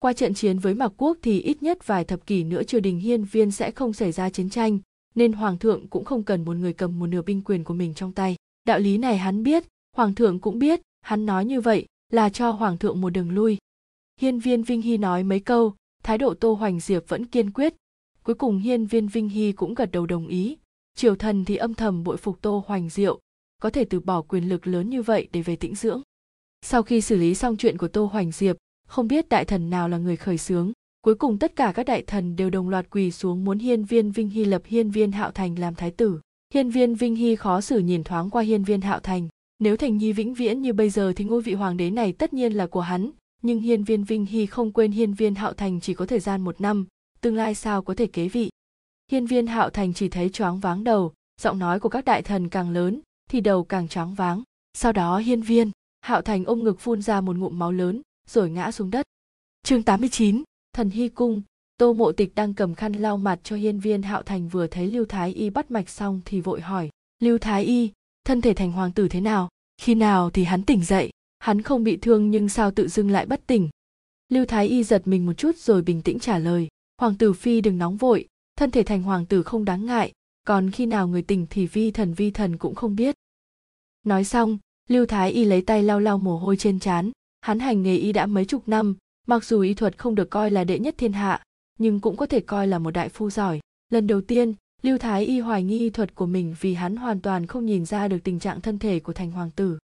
qua trận chiến với mạc quốc thì ít nhất vài thập kỷ nữa triều đình hiên viên sẽ không xảy ra chiến tranh, nên hoàng thượng cũng không cần một người cầm một nửa binh quyền của mình trong tay. Đạo lý này hắn biết, hoàng thượng cũng biết, hắn nói như vậy là cho hoàng thượng một đường lui. Hiên viên vinh hy nói mấy câu, thái độ tô hoành diệp vẫn kiên quyết. Cuối cùng hiên viên vinh hy cũng gật đầu đồng ý. Triều thần thì âm thầm bội phục tô hoành diệu, có thể từ bỏ quyền lực lớn như vậy để về tĩnh dưỡng. Sau khi xử lý xong chuyện của tô hoành diệp không biết đại thần nào là người khởi xướng. Cuối cùng tất cả các đại thần đều đồng loạt quỳ xuống muốn hiên viên vinh hy lập hiên viên hạo thành làm thái tử. Hiên viên vinh hy khó xử nhìn thoáng qua hiên viên hạo thành. Nếu thành nhi vĩnh viễn như bây giờ thì ngôi vị hoàng đế này tất nhiên là của hắn. Nhưng hiên viên vinh hy không quên hiên viên hạo thành chỉ có thời gian một năm. Tương lai sao có thể kế vị? Hiên viên hạo thành chỉ thấy choáng váng đầu. Giọng nói của các đại thần càng lớn, thì đầu càng choáng váng. Sau đó hiên viên hạo thành ôm ngực phun ra một ngụm máu lớn rồi ngã xuống đất. Chương 89, thần hy cung. Tô mộ tịch đang cầm khăn lau mặt cho hiên viên hạo thành vừa thấy lưu thái y bắt mạch xong thì vội hỏi lưu thái y thân thể thành hoàng tử thế nào? Khi nào thì hắn tỉnh dậy? Hắn không bị thương nhưng sao tự dưng lại bất tỉnh? Lưu thái y giật mình một chút rồi bình tĩnh trả lời hoàng tử phi đừng nóng vội thân thể thành hoàng tử không đáng ngại còn khi nào người tỉnh thì vi thần vi thần cũng không biết. Nói xong lưu thái y lấy tay lau lau mồ hôi trên trán hắn hành nghề y đã mấy chục năm, mặc dù y thuật không được coi là đệ nhất thiên hạ, nhưng cũng có thể coi là một đại phu giỏi. Lần đầu tiên, lưu thái y hoài nghi y thuật của mình vì hắn hoàn toàn không nhìn ra được tình trạng thân thể của thành hoàng tử.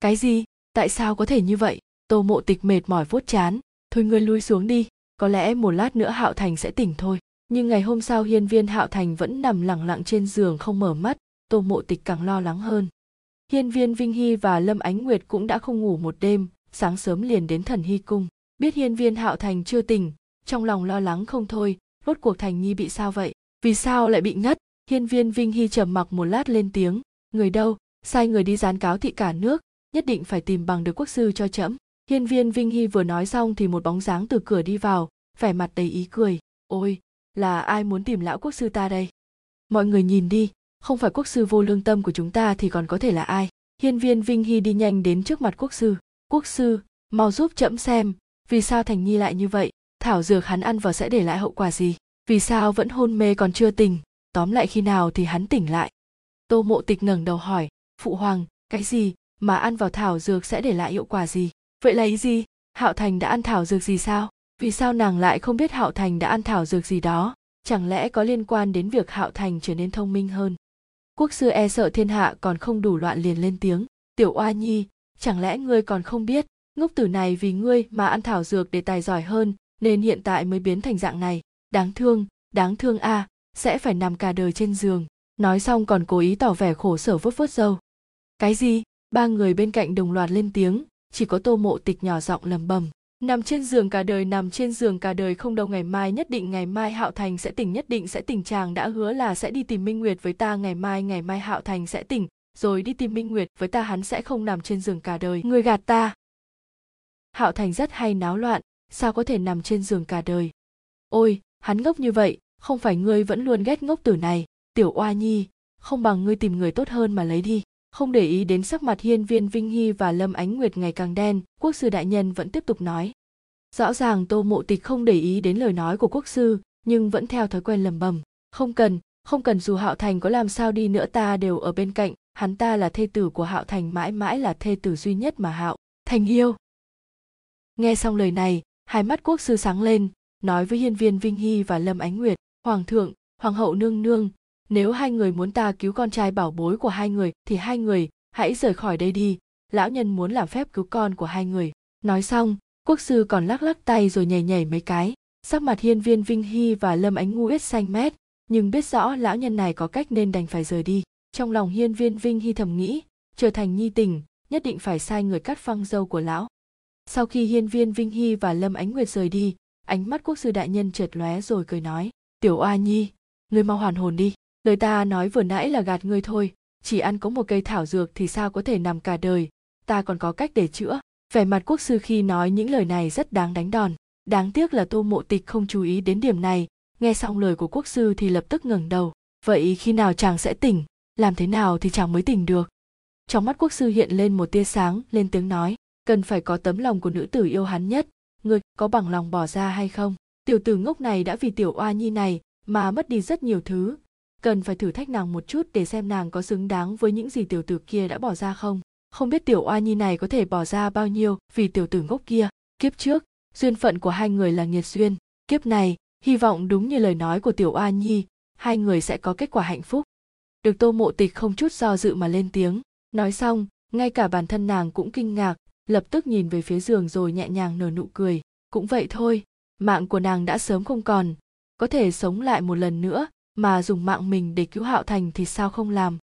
Cái gì? Tại sao có thể như vậy? Tô mộ tịch mệt mỏi vuốt chán. Thôi ngươi lui xuống đi, có lẽ một lát nữa hạo thành sẽ tỉnh thôi. Nhưng ngày hôm sau hiên viên hạo thành vẫn nằm lẳng lặng trên giường không mở mắt, tô mộ tịch càng lo lắng hơn. Hiên viên vinh hy và lâm ánh nguyệt cũng đã không ngủ một đêm sáng sớm liền đến thần hy cung, biết hiên viên hạo thành chưa tỉnh, trong lòng lo lắng không thôi, rốt cuộc thành nhi bị sao vậy? Vì sao lại bị ngất? Hiên viên vinh hy trầm mặc một lát lên tiếng, người đâu? Sai người đi dán cáo thị cả nước, nhất định phải tìm bằng được quốc sư cho trẫm hiên viên vinh hy vừa nói xong thì một bóng dáng từ cửa đi vào, vẻ mặt đầy ý cười. Ôi, là ai muốn tìm lão quốc sư ta đây? Mọi người nhìn đi, không phải quốc sư vô lương tâm của chúng ta thì còn có thể là ai? Hiên viên vinh hy đi nhanh đến trước mặt quốc sư quốc sư, mau giúp trẫm xem, vì sao thành nhi lại như vậy? Thảo dược hắn ăn vào sẽ để lại hậu quả gì? Vì sao vẫn hôn mê còn chưa tỉnh? Tóm lại khi nào thì hắn tỉnh lại? Tô mộ tịch ngẩng đầu hỏi, phụ hoàng, cái gì mà ăn vào thảo dược sẽ để lại hiệu quả gì? Vậy là ý gì? Hạo thành đã ăn thảo dược gì sao? Vì sao nàng lại không biết hạo thành đã ăn thảo dược gì đó? Chẳng lẽ có liên quan đến việc hạo thành trở nên thông minh hơn? Quốc sư e sợ thiên hạ còn không đủ loạn liền lên tiếng, tiểu oa nhi chẳng lẽ ngươi còn không biết ngốc tử này vì ngươi mà ăn thảo dược để tài giỏi hơn nên hiện tại mới biến thành dạng này. Đáng thương đáng thương a à, sẽ phải nằm cả đời trên giường. Nói xong còn cố ý tỏ vẻ khổ sở vớt vớt dâu cái gì? Ba người bên cạnh đồng loạt lên tiếng chỉ có tô mộ tịch nhỏ giọng lầm bầm nằm trên giường cả đời nằm trên giường cả đời không đâu ngày mai nhất định ngày mai hạo thành sẽ tỉnh nhất định sẽ tỉnh. Chàng đã hứa là sẽ đi tìm minh nguyệt với ta ngày mai ngày mai hạo thành sẽ tỉnh rồi đi tìm minh nguyệt, với ta hắn sẽ không nằm trên giường cả đời. Người gạt ta. Hạo thành rất hay náo loạn. Sao có thể nằm trên giường cả đời? Ôi, hắn ngốc như vậy, không phải ngươi vẫn luôn ghét ngốc tử này. Tiểu oa nhi, không bằng ngươi tìm người tốt hơn mà lấy đi. Không để ý đến sắc mặt hiên viên vinh hy và lâm ánh nguyệt ngày càng đen, quốc sư đại nhân vẫn tiếp tục nói. Rõ ràng tô mộ tịch không để ý đến lời nói của quốc sư, nhưng vẫn theo thói quen lầm bầm. Không cần không cần dù hạo thành có làm sao đi nữa ta đều ở bên cạnh hắn ta là thê tử của hạo thành, mãi mãi là thê tử duy nhất mà hạo thành yêu. Nghe xong lời này, hai mắt quốc sư sáng lên, nói với hiên viên vinh hy và lâm ánh nguyệt, hoàng thượng, hoàng hậu nương nương, nếu hai người muốn ta cứu con trai bảo bối của hai người, thì hai người hãy rời khỏi đây đi, lão nhân muốn làm phép cứu con của hai người. Nói xong, quốc sư còn lắc lắc tay rồi nhảy nhảy mấy cái. Sắc mặt hiên viên vinh hy và lâm ánh ngu ít xanh mét, nhưng biết rõ lão nhân này có cách nên đành phải rời đi trong lòng hiên viên vinh hy thầm nghĩ, trở thành nhi tình, nhất định phải sai người cắt phăng dâu của lão. Sau khi hiên viên vinh hy và lâm ánh nguyệt rời đi, ánh mắt quốc sư đại nhân chợt lóe rồi cười nói, tiểu oa nhi, ngươi mau hoàn hồn đi. Lời ta nói vừa nãy là gạt ngươi thôi, chỉ ăn có một cây thảo dược thì sao có thể nằm cả đời, ta còn có cách để chữa. Vẻ mặt quốc sư khi nói những lời này rất đáng đánh đòn. Đáng tiếc là tô mộ tịch không chú ý đến điểm này, nghe xong lời của quốc sư thì lập tức ngẩng đầu. Vậy khi nào chàng sẽ tỉnh? Làm thế nào thì chàng mới tỉnh được? Trong mắt quốc sư hiện lên một tia sáng, lên tiếng nói, cần phải có tấm lòng của nữ tử yêu hắn nhất. Ngươi có bằng lòng bỏ ra hay không? Tiểu tử ngốc này đã vì tiểu oa nhi này mà mất đi rất nhiều thứ. Cần phải thử thách nàng một chút để xem nàng có xứng đáng với những gì tiểu tử kia đã bỏ ra không? Không biết tiểu oa nhi này có thể bỏ ra bao nhiêu vì tiểu tử ngốc kia? Kiếp trước, duyên phận của hai người là nghiệt duyên. Kiếp này, hy vọng đúng như lời nói của tiểu oa nhi, hai người sẽ có kết quả hạnh phúc được tô mộ tịch không chút do dự mà lên tiếng. Nói xong, ngay cả bản thân nàng cũng kinh ngạc, lập tức nhìn về phía giường rồi nhẹ nhàng nở nụ cười. Cũng vậy thôi, mạng của nàng đã sớm không còn, có thể sống lại một lần nữa, mà dùng mạng mình để cứu hạo thành thì sao không làm?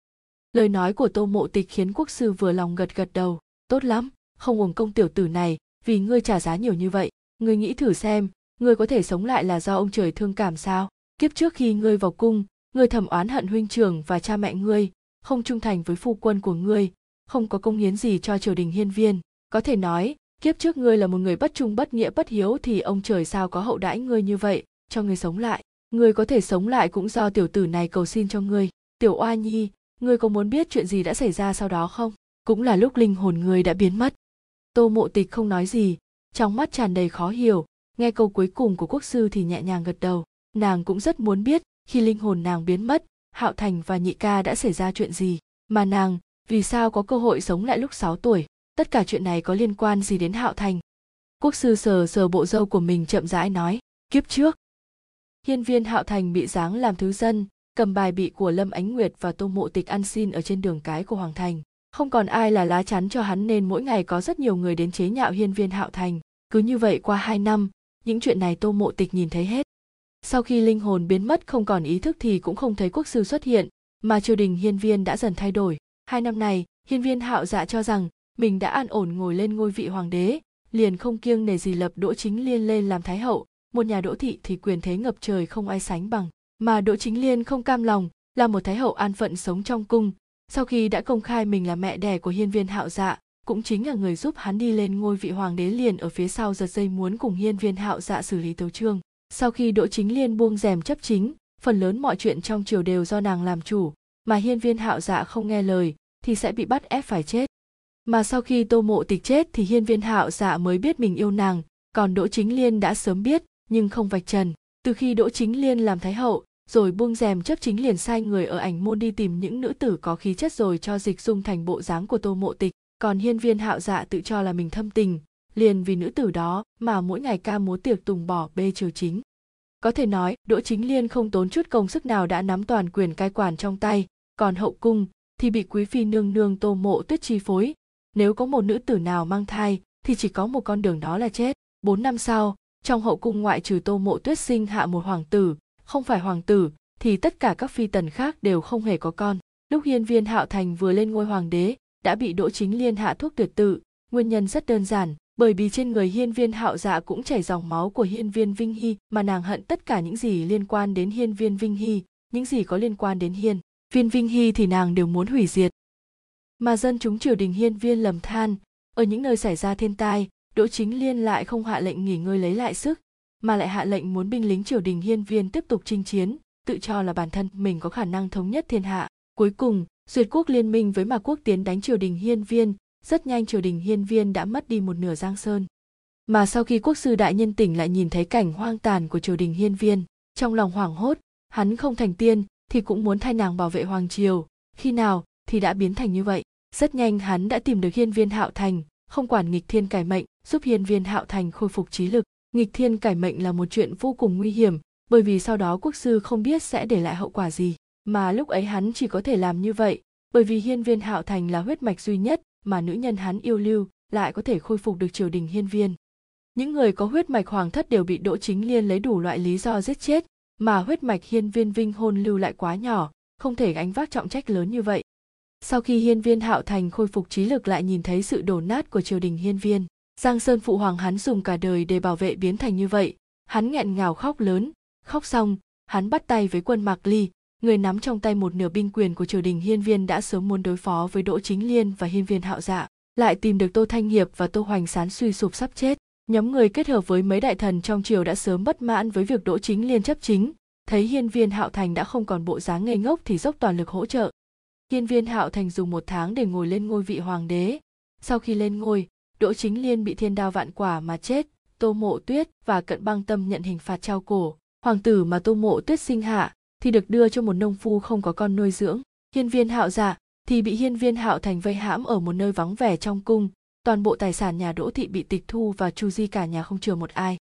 Lời nói của tô mộ tịch khiến quốc sư vừa lòng gật gật đầu. Tốt lắm, không uổng công tiểu tử này, vì ngươi trả giá nhiều như vậy, ngươi nghĩ thử xem, ngươi có thể sống lại là do ông trời thương cảm sao? Kiếp trước khi ngươi vào cung ngươi thầm oán hận huynh trưởng và cha mẹ ngươi, không trung thành với phu quân của ngươi, không có công hiến gì cho triều đình hiên viên. Có thể nói, kiếp trước ngươi là một người bất trung bất nghĩa bất hiếu thì ông trời sao có hậu đãi ngươi như vậy, cho ngươi sống lại. Ngươi có thể sống lại cũng do tiểu tử này cầu xin cho ngươi. Tiểu oa nhi, ngươi có muốn biết chuyện gì đã xảy ra sau đó không? Cũng là lúc linh hồn ngươi đã biến mất. Tô mộ tịch không nói gì, trong mắt tràn đầy khó hiểu, nghe câu cuối cùng của quốc sư thì nhẹ nhàng gật đầu. Nàng cũng rất muốn biết khi linh hồn nàng biến mất, hạo thành và nhị ca đã xảy ra chuyện gì? Mà nàng, vì sao có cơ hội sống lại lúc 6 tuổi? Tất cả chuyện này có liên quan gì đến hạo thành? Quốc sư sờ sờ bộ râu của mình chậm rãi nói, kiếp trước, hiên viên hạo thành bị giáng làm thứ dân, cầm bài bị của lâm ánh nguyệt và tô mộ tịch ăn xin ở trên đường cái của hoàng thành. Không còn ai là lá chắn cho hắn nên mỗi ngày có rất nhiều người đến chế nhạo hiên viên hạo thành. Cứ như vậy qua hai năm, những chuyện này tô mộ tịch nhìn thấy hết sau khi linh hồn biến mất không còn ý thức thì cũng không thấy quốc sư xuất hiện, mà triều đình hiên viên đã dần thay đổi. Hai năm này, hiên viên hạo dạ cho rằng mình đã an ổn ngồi lên ngôi vị hoàng đế, liền không kiêng nể gì lập đỗ chính liên lên làm thái hậu. Một nhà đỗ thị thì quyền thế ngập trời không ai sánh bằng. Mà đỗ chính liên không cam lòng, là một thái hậu an phận sống trong cung. Sau khi đã công khai mình là mẹ đẻ của hiên viên hạo dạ cũng chính là người giúp hắn đi lên ngôi vị hoàng đế liền ở phía sau giật dây muốn cùng hiên viên hạo dạ xử lý tấu trương sau khi đỗ chính liên buông rèm chấp chính, phần lớn mọi chuyện trong triều đều do nàng làm chủ, mà hiên viên hạo dạ không nghe lời, thì sẽ bị bắt ép phải chết. Mà sau khi tô mộ tịch chết thì hiên viên hạo dạ mới biết mình yêu nàng, còn đỗ chính liên đã sớm biết, nhưng không vạch trần. Từ khi đỗ chính liên làm thái hậu, rồi buông rèm chấp chính liền sai người ở ảnh môn đi tìm những nữ tử có khí chất rồi cho dịch dung thành bộ dáng của tô mộ tịch, còn hiên viên hạo dạ tự cho là mình thâm tình liền vì nữ tử đó mà mỗi ngày ca múa tiệc tùng bỏ bê triều chính. Có thể nói, đỗ chính liên không tốn chút công sức nào đã nắm toàn quyền cai quản trong tay, còn hậu cung thì bị quý phi nương nương tô mộ tuyết chi phối. Nếu có một nữ tử nào mang thai, thì chỉ có một con đường đó là chết. Bốn năm sau, trong hậu cung ngoại trừ tô mộ tuyết sinh hạ một hoàng tử, không phải hoàng tử, thì tất cả các phi tần khác đều không hề có con. Lúc hiên viên hạo thành vừa lên ngôi hoàng đế, đã bị đỗ chính liên hạ thuốc tuyệt tự, nguyên nhân rất đơn giản bởi vì trên người hiên viên hạo dạ cũng chảy dòng máu của hiên viên vinh hy, mà nàng hận tất cả những gì liên quan đến hiên viên vinh hy, những gì có liên quan đến hiên viên vinh hy thì nàng đều muốn hủy diệt. Mà dân chúng triều đình hiên viên lầm than, ở những nơi xảy ra thiên tai, đỗ chính liên lại không hạ lệnh nghỉ ngơi lấy lại sức, mà lại hạ lệnh muốn binh lính triều đình hiên viên tiếp tục chinh chiến, tự cho là bản thân mình có khả năng thống nhất thiên hạ. Cuối cùng, duyệt quốc liên minh với mạc quốc tiến đánh triều đình hiên viên rất nhanh triều đình hiên viên đã mất đi một nửa giang sơn. Mà sau khi quốc sư đại nhân tỉnh lại nhìn thấy cảnh hoang tàn của triều đình hiên viên, trong lòng hoảng hốt, hắn không thành tiên thì cũng muốn thay nàng bảo vệ hoàng triều. Khi nào thì đã biến thành như vậy? Rất nhanh hắn đã tìm được hiên viên hạo thành, không quản nghịch thiên cải mệnh, giúp hiên viên hạo thành khôi phục trí lực. Nghịch thiên cải mệnh là một chuyện vô cùng nguy hiểm, bởi vì sau đó quốc sư không biết sẽ để lại hậu quả gì. Mà lúc ấy hắn chỉ có thể làm như vậy, bởi vì hiên viên hạo thành là huyết mạch duy nhất mà nữ nhân hắn yêu lưu lại có thể khôi phục được triều đình hiên viên. Những người có huyết mạch hoàng thất đều bị đỗ chính liên lấy đủ loại lý do giết chết, mà huyết mạch hiên viên vinh hôn lưu lại quá nhỏ, không thể gánh vác trọng trách lớn như vậy. Sau khi hiên viên hạo thành khôi phục trí lực lại nhìn thấy sự đổ nát của triều đình hiên viên, giang sơn phụ hoàng hắn dùng cả đời để bảo vệ biến thành như vậy. Hắn nghẹn ngào khóc lớn, khóc xong, hắn bắt tay với quân mạc ly người nắm trong tay một nửa binh quyền của triều đình hiên viên đã sớm muốn đối phó với đỗ chính liên và hiên viên hạo dạ lại tìm được tô thanh hiệp và tô hoành sán suy sụp sắp chết. Nhóm người kết hợp với mấy đại thần trong triều đã sớm bất mãn với việc đỗ chính liên chấp chính, thấy hiên viên hạo thành đã không còn bộ dáng ngây ngốc thì dốc toàn lực hỗ trợ. Hiên viên hạo thành dùng một tháng để ngồi lên ngôi vị hoàng đế. Sau khi lên ngôi, đỗ chính liên bị thiên đao vạn quả mà chết, tô mộ tuyết và cận băng tâm nhận hình phạt treo cổ. Hoàng tử mà tô mộ tuyết sinh hạ thì được đưa cho một nông phu không có con nuôi dưỡng. Hiên viên hạo dạ thì bị hiên viên hạo thành vây hãm ở một nơi vắng vẻ trong cung. Toàn bộ tài sản nhà đỗ thị bị tịch thu và chu di cả nhà không chừa một ai.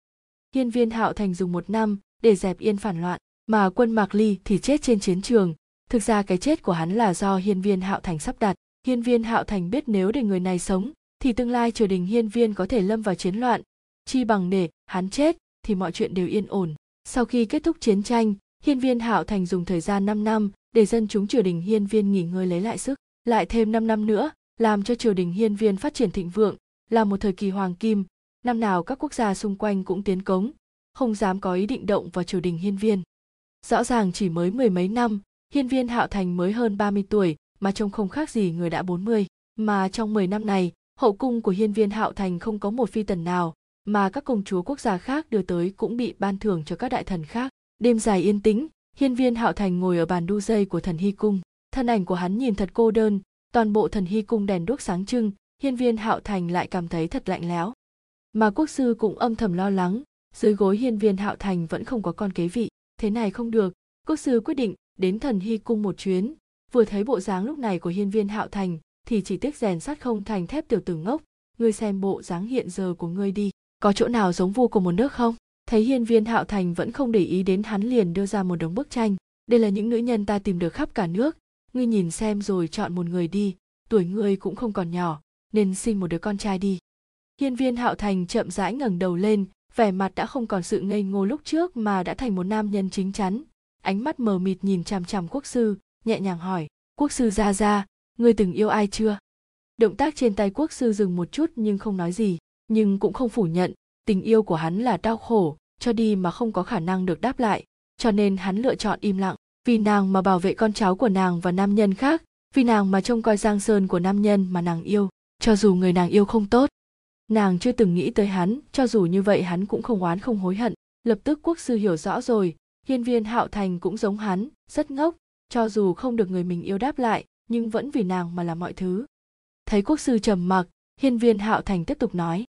Hiên viên hạo thành dùng một năm để dẹp yên phản loạn, mà quân mạc ly thì chết trên chiến trường. Thực ra cái chết của hắn là do hiên viên hạo thành sắp đặt. Hiên viên hạo thành biết nếu để người này sống, thì tương lai triều đình hiên viên có thể lâm vào chiến loạn. Chi bằng để hắn chết thì mọi chuyện đều yên ổn. Sau khi kết thúc chiến tranh hiên viên hạo thành dùng thời gian 5 năm để dân chúng triều đình hiên viên nghỉ ngơi lấy lại sức lại thêm 5 năm nữa làm cho triều đình hiên viên phát triển thịnh vượng là một thời kỳ hoàng kim năm nào các quốc gia xung quanh cũng tiến cống không dám có ý định động vào triều đình hiên viên rõ ràng chỉ mới mười mấy năm hiên viên hạo thành mới hơn 30 tuổi mà trông không khác gì người đã 40. Mà trong 10 năm này, hậu cung của hiên viên hạo thành không có một phi tần nào, mà các công chúa quốc gia khác đưa tới cũng bị ban thưởng cho các đại thần khác. Đêm dài yên tĩnh, hiên viên hạo thành ngồi ở bàn đu dây của thần hy cung. Thân ảnh của hắn nhìn thật cô đơn, toàn bộ thần hy cung đèn đuốc sáng trưng, hiên viên hạo thành lại cảm thấy thật lạnh lẽo. Mà quốc sư cũng âm thầm lo lắng, dưới gối hiên viên hạo thành vẫn không có con kế vị. Thế này không được, quốc sư quyết định đến thần hy cung một chuyến vừa thấy bộ dáng lúc này của hiên viên hạo thành thì chỉ tiếc rèn sắt không thành thép tiểu tử ngốc ngươi xem bộ dáng hiện giờ của ngươi đi có chỗ nào giống vua của một nước không thấy hiên viên hạo thành vẫn không để ý đến hắn liền đưa ra một đống bức tranh. Đây là những nữ nhân ta tìm được khắp cả nước. Ngươi nhìn xem rồi chọn một người đi. Tuổi ngươi cũng không còn nhỏ, nên sinh một đứa con trai đi. Hiên viên hạo thành chậm rãi ngẩng đầu lên, vẻ mặt đã không còn sự ngây ngô lúc trước mà đã thành một nam nhân chính chắn. Ánh mắt mờ mịt nhìn chằm chằm quốc sư, nhẹ nhàng hỏi, quốc sư ra ra ngươi từng yêu ai chưa? Động tác trên tay quốc sư dừng một chút nhưng không nói gì, nhưng cũng không phủ nhận, tình yêu của hắn là đau khổ cho đi mà không có khả năng được đáp lại. Cho nên hắn lựa chọn im lặng. Vì nàng mà bảo vệ con cháu của nàng và nam nhân khác, vì nàng mà trông coi giang sơn của nam nhân mà nàng yêu, cho dù người nàng yêu không tốt. Nàng chưa từng nghĩ tới hắn, cho dù như vậy hắn cũng không oán không hối hận. Lập tức quốc sư hiểu rõ rồi, hiên viên hạo thành cũng giống hắn, rất ngốc, cho dù không được người mình yêu đáp lại, nhưng vẫn vì nàng mà làm mọi thứ. Thấy quốc sư trầm mặc, hiên viên hạo thành tiếp tục nói,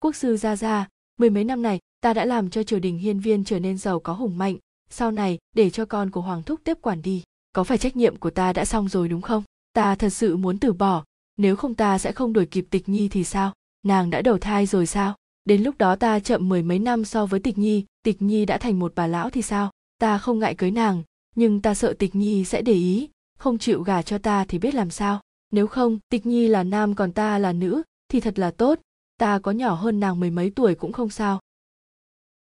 quốc sư ra ra mười mấy năm này ta đã làm cho triều đình hiên viên trở nên giàu có hùng mạnh. Sau này, để cho con của hoàng thúc tiếp quản đi. Có phải trách nhiệm của ta đã xong rồi đúng không? Ta thật sự muốn từ bỏ. Nếu không ta sẽ không đuổi kịp tịch nhi thì sao? Nàng đã đầu thai rồi sao? Đến lúc đó ta chậm mười mấy năm so với tịch nhi tịch nhi đã thành một bà lão thì sao? Ta không ngại cưới nàng, nhưng ta sợ tịch nhi sẽ để ý. Không chịu gả cho ta thì biết làm sao? Nếu không, tịch nhi là nam còn ta là nữ, thì thật là tốt. Ta có nhỏ hơn nàng mười mấy tuổi cũng không sao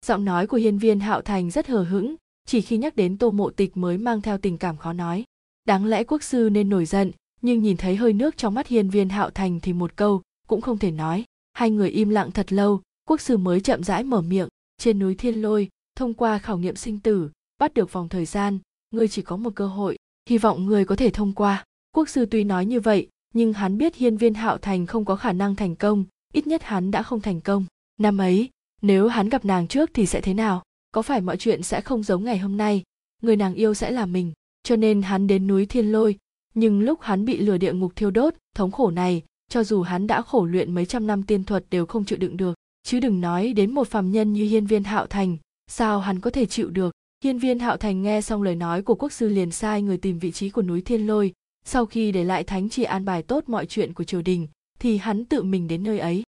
giọng nói của hiên viên hạo thành rất hờ hững, chỉ khi nhắc đến tô mộ tịch mới mang theo tình cảm khó nói. Đáng lẽ quốc sư nên nổi giận, nhưng nhìn thấy hơi nước trong mắt hiên viên hạo thành thì một câu cũng không thể nói. Hai người im lặng thật lâu, quốc sư mới chậm rãi mở miệng. Trên núi thiên lôi, thông qua khảo nghiệm sinh tử, bắt được vòng thời gian, ngươi chỉ có một cơ hội, hy vọng ngươi có thể thông qua. Quốc sư tuy nói như vậy, nhưng hắn biết hiên viên hạo thành không có khả năng thành công, ít nhất hắn đã không thành công. Năm ấy nếu hắn gặp nàng trước thì sẽ thế nào? Có phải mọi chuyện sẽ không giống ngày hôm nay? Người nàng yêu sẽ là mình, cho nên hắn đến núi thiên lôi. Nhưng lúc hắn bị lừa địa ngục thiêu đốt, thống khổ này, cho dù hắn đã khổ luyện mấy trăm năm tiên thuật đều không chịu đựng được. Chứ đừng nói đến một phàm nhân như hiên viên hạo thành, sao hắn có thể chịu được? Hiên viên hạo thành nghe xong lời nói của quốc sư liền sai người tìm vị trí của núi thiên lôi. Sau khi để lại thánh chỉ an bài tốt mọi chuyện của triều đình, thì hắn tự mình đến nơi ấy.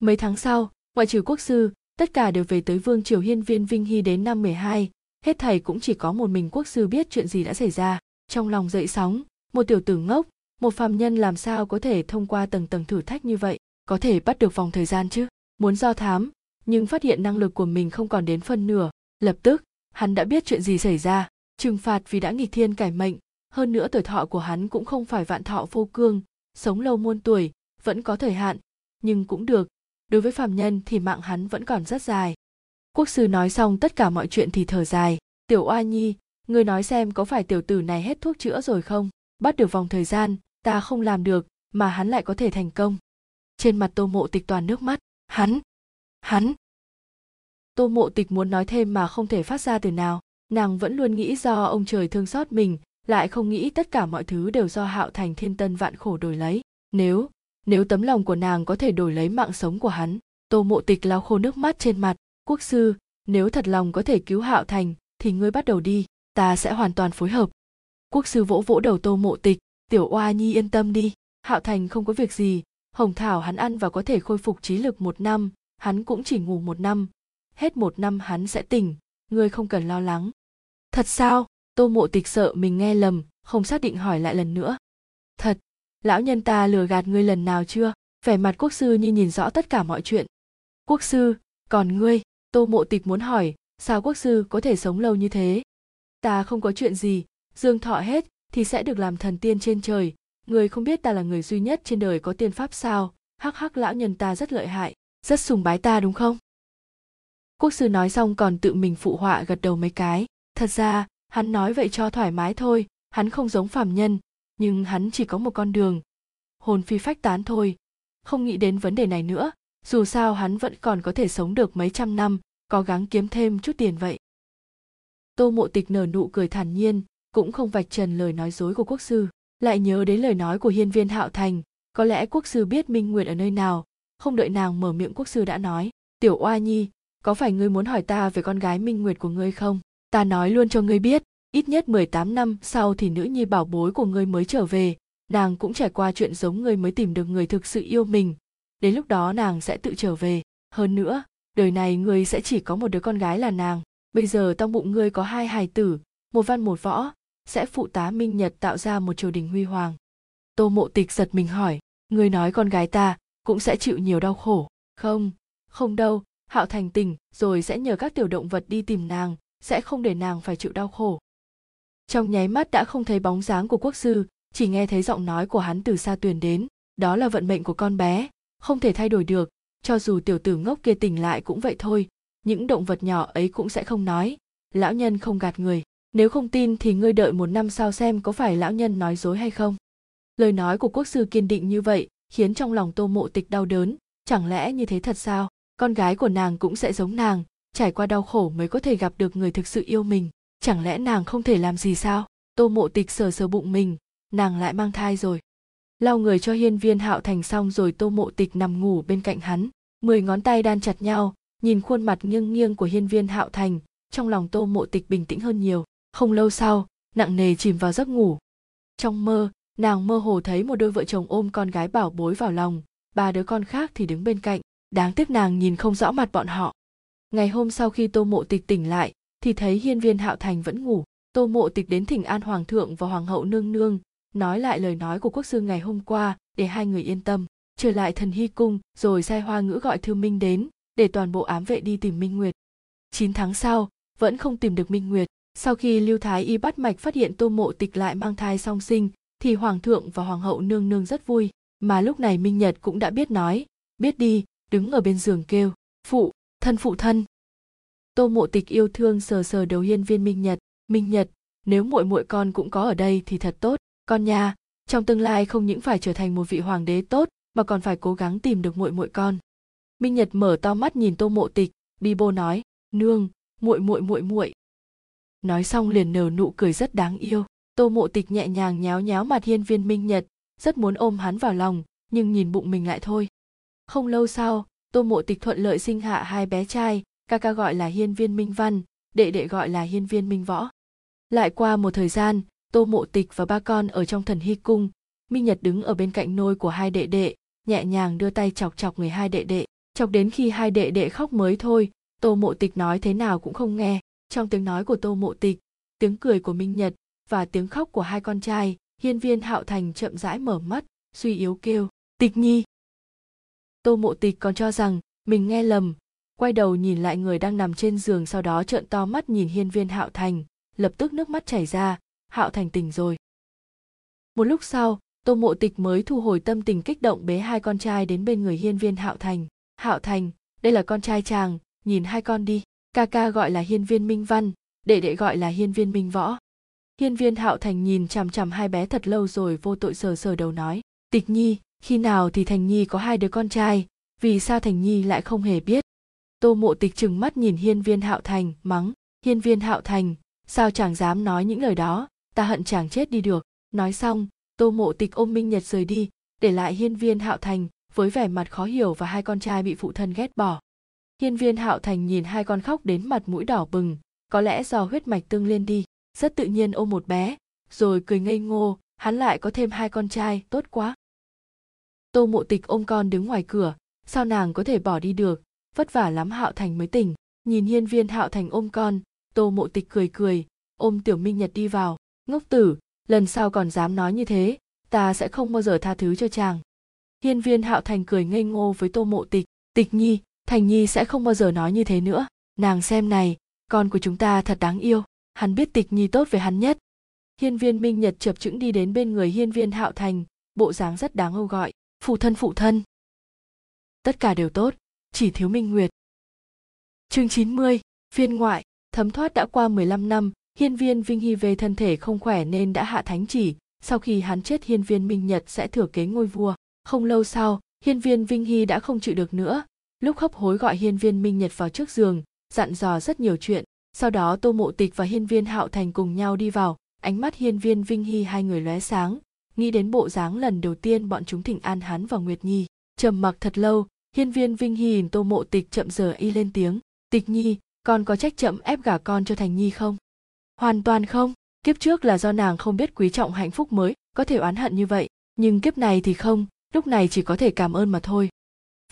Mấy tháng sau, ngoại trừ quốc sư tất cả đều về tới vương triều hiên viên vinh hy đến năm 12, hết thầy cũng chỉ có một mình quốc sư biết chuyện gì đã xảy ra. Trong lòng dậy sóng một tiểu tử ngốc một phàm nhân làm sao có thể thông qua tầng tầng thử thách như vậy có thể bắt được vòng thời gian chứ? Muốn do thám nhưng phát hiện năng lực của mình không còn đến phân nửa. Lập tức hắn đã biết chuyện gì xảy ra. Trừng phạt vì đã nghịch thiên cải mệnh. Hơn nữa tuổi thọ của hắn cũng không phải vạn thọ vô cương. Sống lâu muôn tuổi vẫn có thời hạn. Nhưng cũng được đối với phàm nhân thì mạng hắn vẫn còn rất dài. Quốc sư nói xong tất cả mọi chuyện thì thở dài. Tiểu oa nhi, ngươi nói xem có phải tiểu tử này hết thuốc chữa rồi không? Bắt được vòng thời gian, ta không làm được, mà hắn lại có thể thành công. Trên mặt tô mộ tịch toàn nước mắt. Hắn hắn. Tô mộ tịch muốn nói thêm mà không thể phát ra từ nào. Nàng vẫn luôn nghĩ do ông trời thương xót mình, lại không nghĩ tất cả mọi thứ đều do hạo thành thiên tân vạn khổ đổi lấy. Nếu nếu tấm lòng của nàng có thể đổi lấy mạng sống của hắn, tô mộ tịch lau khô nước mắt trên mặt. Quốc sư, nếu thật lòng có thể cứu hạo thành, thì ngươi bắt đầu đi, ta sẽ hoàn toàn phối hợp. Quốc sư vỗ vỗ đầu tô mộ tịch, tiểu oa nhi yên tâm đi. Hạo thành không có việc gì, hồng thảo hắn ăn và có thể khôi phục trí lực một năm, hắn cũng chỉ ngủ một năm. Hết một năm hắn sẽ tỉnh, ngươi không cần lo lắng. Thật sao? Tô mộ tịch sợ mình nghe lầm, không xác định hỏi lại lần nữa. Thật lão nhân ta lừa gạt ngươi lần nào chưa? Vẻ mặt quốc sư như nhìn rõ tất cả mọi chuyện. Quốc sư, còn ngươi? Tô mộ tịch muốn hỏi, sao quốc sư có thể sống lâu như thế? Ta không có chuyện gì, dương thọ hết thì sẽ được làm thần tiên trên trời. Người không biết ta là người duy nhất trên đời có tiên pháp sao? Hắc hắc, lão nhân ta rất lợi hại, rất sùng bái ta đúng không? Quốc sư nói xong còn tự mình phụ họa gật đầu mấy cái. Thật ra, hắn nói vậy cho thoải mái thôi, hắn không giống phàm nhân nhưng hắn chỉ có một con đường. Hồn phi phách tán thôi. Không nghĩ đến vấn đề này nữa. Dù sao hắn vẫn còn có thể sống được mấy trăm năm, cố gắng kiếm thêm chút tiền vậy. Tô mộ tịch nở nụ cười thản nhiên, cũng không vạch trần lời nói dối của quốc sư. Lại nhớ đến lời nói của hiên viên hạo thành, có lẽ quốc sư biết minh nguyệt ở nơi nào. Không đợi nàng mở miệng quốc sư đã nói, tiểu oa nhi, có phải ngươi muốn hỏi ta về con gái minh nguyệt của ngươi không? Ta nói luôn cho ngươi biết ít nhất 18 năm sau thì nữ nhi bảo bối của ngươi mới trở về, nàng cũng trải qua chuyện giống ngươi mới tìm được người thực sự yêu mình. Đến lúc đó nàng sẽ tự trở về. Hơn nữa, đời này ngươi sẽ chỉ có một đứa con gái là nàng. Bây giờ trong bụng ngươi có hai hài tử, một văn một võ, sẽ phụ tá minh nhật tạo ra một triều đình huy hoàng. Tô mộ tịch giật mình hỏi ngươi nói con gái ta cũng sẽ chịu nhiều đau khổ? Không không đâu. Hạo thành tình rồi sẽ nhờ các tiểu động vật đi tìm nàng, sẽ không để nàng phải chịu đau khổ trong nháy mắt đã không thấy bóng dáng của quốc sư, chỉ nghe thấy giọng nói của hắn từ xa tuyền đến, đó là vận mệnh của con bé, không thể thay đổi được, cho dù tiểu tử ngốc kia tỉnh lại cũng vậy thôi, những động vật nhỏ ấy cũng sẽ không nói, lão nhân không gạt người, nếu không tin thì ngươi đợi một năm sau xem có phải lão nhân nói dối hay không. Lời nói của quốc sư kiên định như vậy, khiến trong lòng tô mộ tịch đau đớn, chẳng lẽ như thế thật sao? Con gái của nàng cũng sẽ giống nàng, trải qua đau khổ mới có thể gặp được người thực sự yêu mình chẳng lẽ nàng không thể làm gì sao? Tô mộ tịch sờ sờ bụng mình, nàng lại mang thai rồi. Lau người cho hiên viên hạo thành xong rồi tô mộ tịch nằm ngủ bên cạnh hắn, mười ngón tay đan chặt nhau, nhìn khuôn mặt nghiêng nghiêng của hiên viên hạo thành, trong lòng tô mộ tịch bình tĩnh hơn nhiều. Không lâu sau, nặng nề chìm vào giấc ngủ. Trong mơ, nàng mơ hồ thấy một đôi vợ chồng ôm con gái bảo bối vào lòng, ba đứa con khác thì đứng bên cạnh, đáng tiếc nàng nhìn không rõ mặt bọn họ. Ngày hôm sau khi tô mộ tịch tỉnh lại thì thấy hiên viên hạo thành vẫn ngủ. Tô mộ tịch đến thỉnh an hoàng thượng và hoàng hậu nương nương, nói lại lời nói của quốc sư ngày hôm qua để hai người yên tâm. Trở lại thần hy cung, rồi sai hoa ngữ gọi thư minh đến, để toàn bộ ám vệ đi tìm minh nguyệt. 9 tháng sau, vẫn không tìm được minh nguyệt. Sau khi lưu thái y bắt mạch phát hiện tô mộ tịch lại mang thai song sinh, thì hoàng thượng và hoàng hậu nương nương rất vui. Mà lúc này minh nhật cũng đã biết nói, biết đi, đứng ở bên giường kêu, phụ, thân phụ thân tô mộ tịch yêu thương sờ sờ đầu hiên viên minh nhật. Minh nhật, nếu muội muội con cũng có ở đây thì thật tốt. Con nha, trong tương lai không những phải trở thành một vị hoàng đế tốt, mà còn phải cố gắng tìm được muội muội con. Minh nhật mở to mắt nhìn tô mộ tịch, bi bô nói, nương, muội muội muội muội. Nói xong liền nở nụ cười rất đáng yêu. Tô mộ tịch nhẹ nhàng nhéo nhéo mặt hiên viên minh nhật, rất muốn ôm hắn vào lòng, nhưng nhìn bụng mình lại thôi. Không lâu sau, tô mộ tịch thuận lợi sinh hạ hai bé trai ca ca gọi là hiên viên minh văn, đệ đệ gọi là hiên viên minh võ. Lại qua một thời gian, tô mộ tịch và ba con ở trong thần hy cung, minh nhật đứng ở bên cạnh nôi của hai đệ đệ, nhẹ nhàng đưa tay chọc chọc người hai đệ đệ. Chọc đến khi hai đệ đệ khóc mới thôi, tô mộ tịch nói thế nào cũng không nghe. Trong tiếng nói của tô mộ tịch, tiếng cười của minh nhật và tiếng khóc của hai con trai, hiên viên hạo thành chậm rãi mở mắt, suy yếu kêu, tịch nhi! Tô mộ tịch còn cho rằng mình nghe lầm quay đầu nhìn lại người đang nằm trên giường sau đó trợn to mắt nhìn hiên viên hạo thành, lập tức nước mắt chảy ra, hạo thành tỉnh rồi. Một lúc sau, tô mộ tịch mới thu hồi tâm tình kích động bế hai con trai đến bên người hiên viên hạo thành. Hạo thành, đây là con trai chàng, nhìn hai con đi, ca ca gọi là hiên viên minh văn, đệ đệ gọi là hiên viên minh võ. Hiên viên hạo thành nhìn chằm chằm hai bé thật lâu rồi vô tội sờ sờ đầu nói, tịch nhi, khi nào thì thành nhi có hai đứa con trai, vì sao thành nhi lại không hề biết? Tô mộ tịch trừng mắt nhìn hiên viên hạo thành, mắng, hiên viên hạo thành, sao chàng dám nói những lời đó? Ta hận chàng chết đi được. Nói xong, tô mộ tịch ôm minh nhật rời đi, để lại hiên viên hạo thành với vẻ mặt khó hiểu và hai con trai bị phụ thân ghét bỏ. Hiên viên hạo thành nhìn hai con khóc đến mặt mũi đỏ bừng, có lẽ do huyết mạch tương liên đi, rất tự nhiên ôm một bé, rồi cười ngây ngô, hắn lại có thêm hai con trai, tốt quá. Tô mộ tịch ôm con đứng ngoài cửa, sao nàng có thể bỏ đi được? Vất vả lắm hạo thành mới tỉnh. Nhìn hiên viên hạo thành ôm con, tô mộ tịch cười cười, ôm tiểu minh nhật đi vào. Ngốc tử, lần sau còn dám nói như thế, ta sẽ không bao giờ tha thứ cho chàng. Hiên viên hạo thành cười ngây ngô với tô mộ tịch. Tịch nhi, thành nhi sẽ không bao giờ nói như thế nữa. Nàng xem này, con của chúng ta thật đáng yêu. Hắn biết tịch nhi tốt với hắn nhất. Hiên viên minh nhật chập chững đi đến bên người hiên viên hạo thành, bộ dáng rất đáng âu gọi. Phụ thân phụ thân. Tất cả đều tốt chỉ thiếu minh nguyệt. Chương 90, phiên ngoại thấm thoát đã qua 15 năm hiên viên vinh hy về thân thể không khỏe nên đã hạ thánh chỉ sau khi hắn chết hiên viên minh nhật sẽ thừa kế ngôi vua. Không lâu sau hiên viên vinh hy đã không chịu được nữa. Lúc hấp hối gọi hiên viên minh nhật vào trước giường dặn dò rất nhiều chuyện. Sau đó tô mộ tịch và hiên viên hạo thành cùng nhau đi vào ánh mắt hiên viên vinh hy hai người lóe sáng. Nghĩ đến bộ dáng lần đầu tiên bọn chúng thỉnh an hắn và nguyệt nhi trầm mặc thật lâu hiên viên vinh hy nhìn tô mộ tịch chậm giờ y lên tiếng. Tịch nhi, con có trách chậm ép gả con cho thành nhi không? Hoàn toàn không. Kiếp trước là do nàng không biết quý trọng hạnh phúc mới có thể oán hận như vậy. Nhưng kiếp này thì không, lúc này chỉ có thể cảm ơn mà thôi.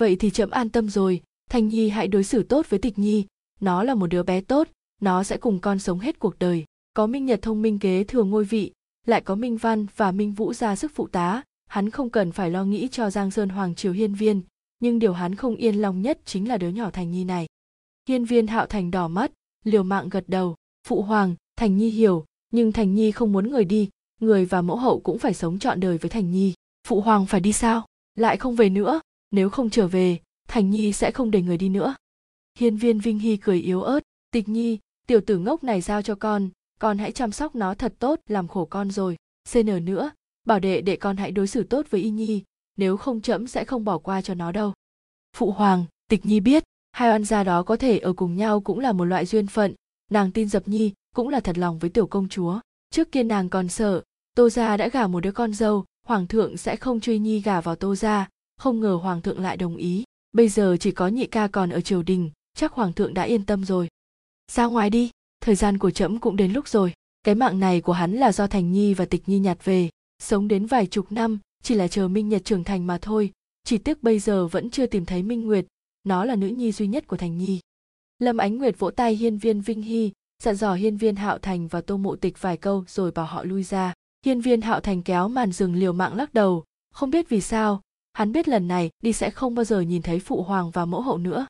Vậy thì chậm an tâm rồi. Thành nhi hãy đối xử tốt với tịch nhi. Nó là một đứa bé tốt. Nó sẽ cùng con sống hết cuộc đời. Có minh nhật thông minh kế thừa ngôi vị, lại có minh văn và minh vũ ra sức phụ tá. Hắn không cần phải lo nghĩ cho giang sơn hoàng triều hiên viên nhưng điều hắn không yên lòng nhất chính là đứa nhỏ thành nhi này. Hiên viên hạo thành đỏ mắt, liều mạng gật đầu, phụ hoàng, thành nhi hiểu, nhưng thành nhi không muốn người đi, người và mẫu hậu cũng phải sống trọn đời với thành nhi. Phụ hoàng phải đi sao? Lại không về nữa? Nếu không trở về, thành nhi sẽ không để người đi nữa. Hiên viên vinh hy cười yếu ớt, tịch nhi, tiểu tử ngốc này giao cho con con hãy chăm sóc nó thật tốt, làm khổ con rồi. Cn nữa, bảo đệ đệ con hãy đối xử tốt với y nhi nếu không trẫm sẽ không bỏ qua cho nó đâu. Phụ hoàng, tịch nhi biết, hai oan gia đó có thể ở cùng nhau cũng là một loại duyên phận. Nàng tin dập nhi cũng là thật lòng với tiểu công chúa. Trước kia nàng còn sợ, tô gia đã gả một đứa con dâu, hoàng thượng sẽ không truy nhi gả vào tô gia. Không ngờ hoàng thượng lại đồng ý. Bây giờ chỉ có nhị ca còn ở triều đình, chắc hoàng thượng đã yên tâm rồi. Ra ngoài đi, thời gian của trẫm cũng đến lúc rồi. Cái mạng này của hắn là do thành nhi và tịch nhi nhặt về. Sống đến vài chục năm chỉ là chờ minh nhật trưởng thành mà thôi, chỉ tiếc bây giờ vẫn chưa tìm thấy minh nguyệt, nó là nữ nhi duy nhất của thành nhi. Lâm ánh nguyệt vỗ tay hiên viên vinh hy, dặn dò hiên viên hạo thành và tô mộ tịch vài câu rồi bảo họ lui ra. Hiên viên hạo thành kéo màn rừng liều mạng lắc đầu, không biết vì sao, hắn biết lần này đi sẽ không bao giờ nhìn thấy phụ hoàng và mẫu hậu nữa.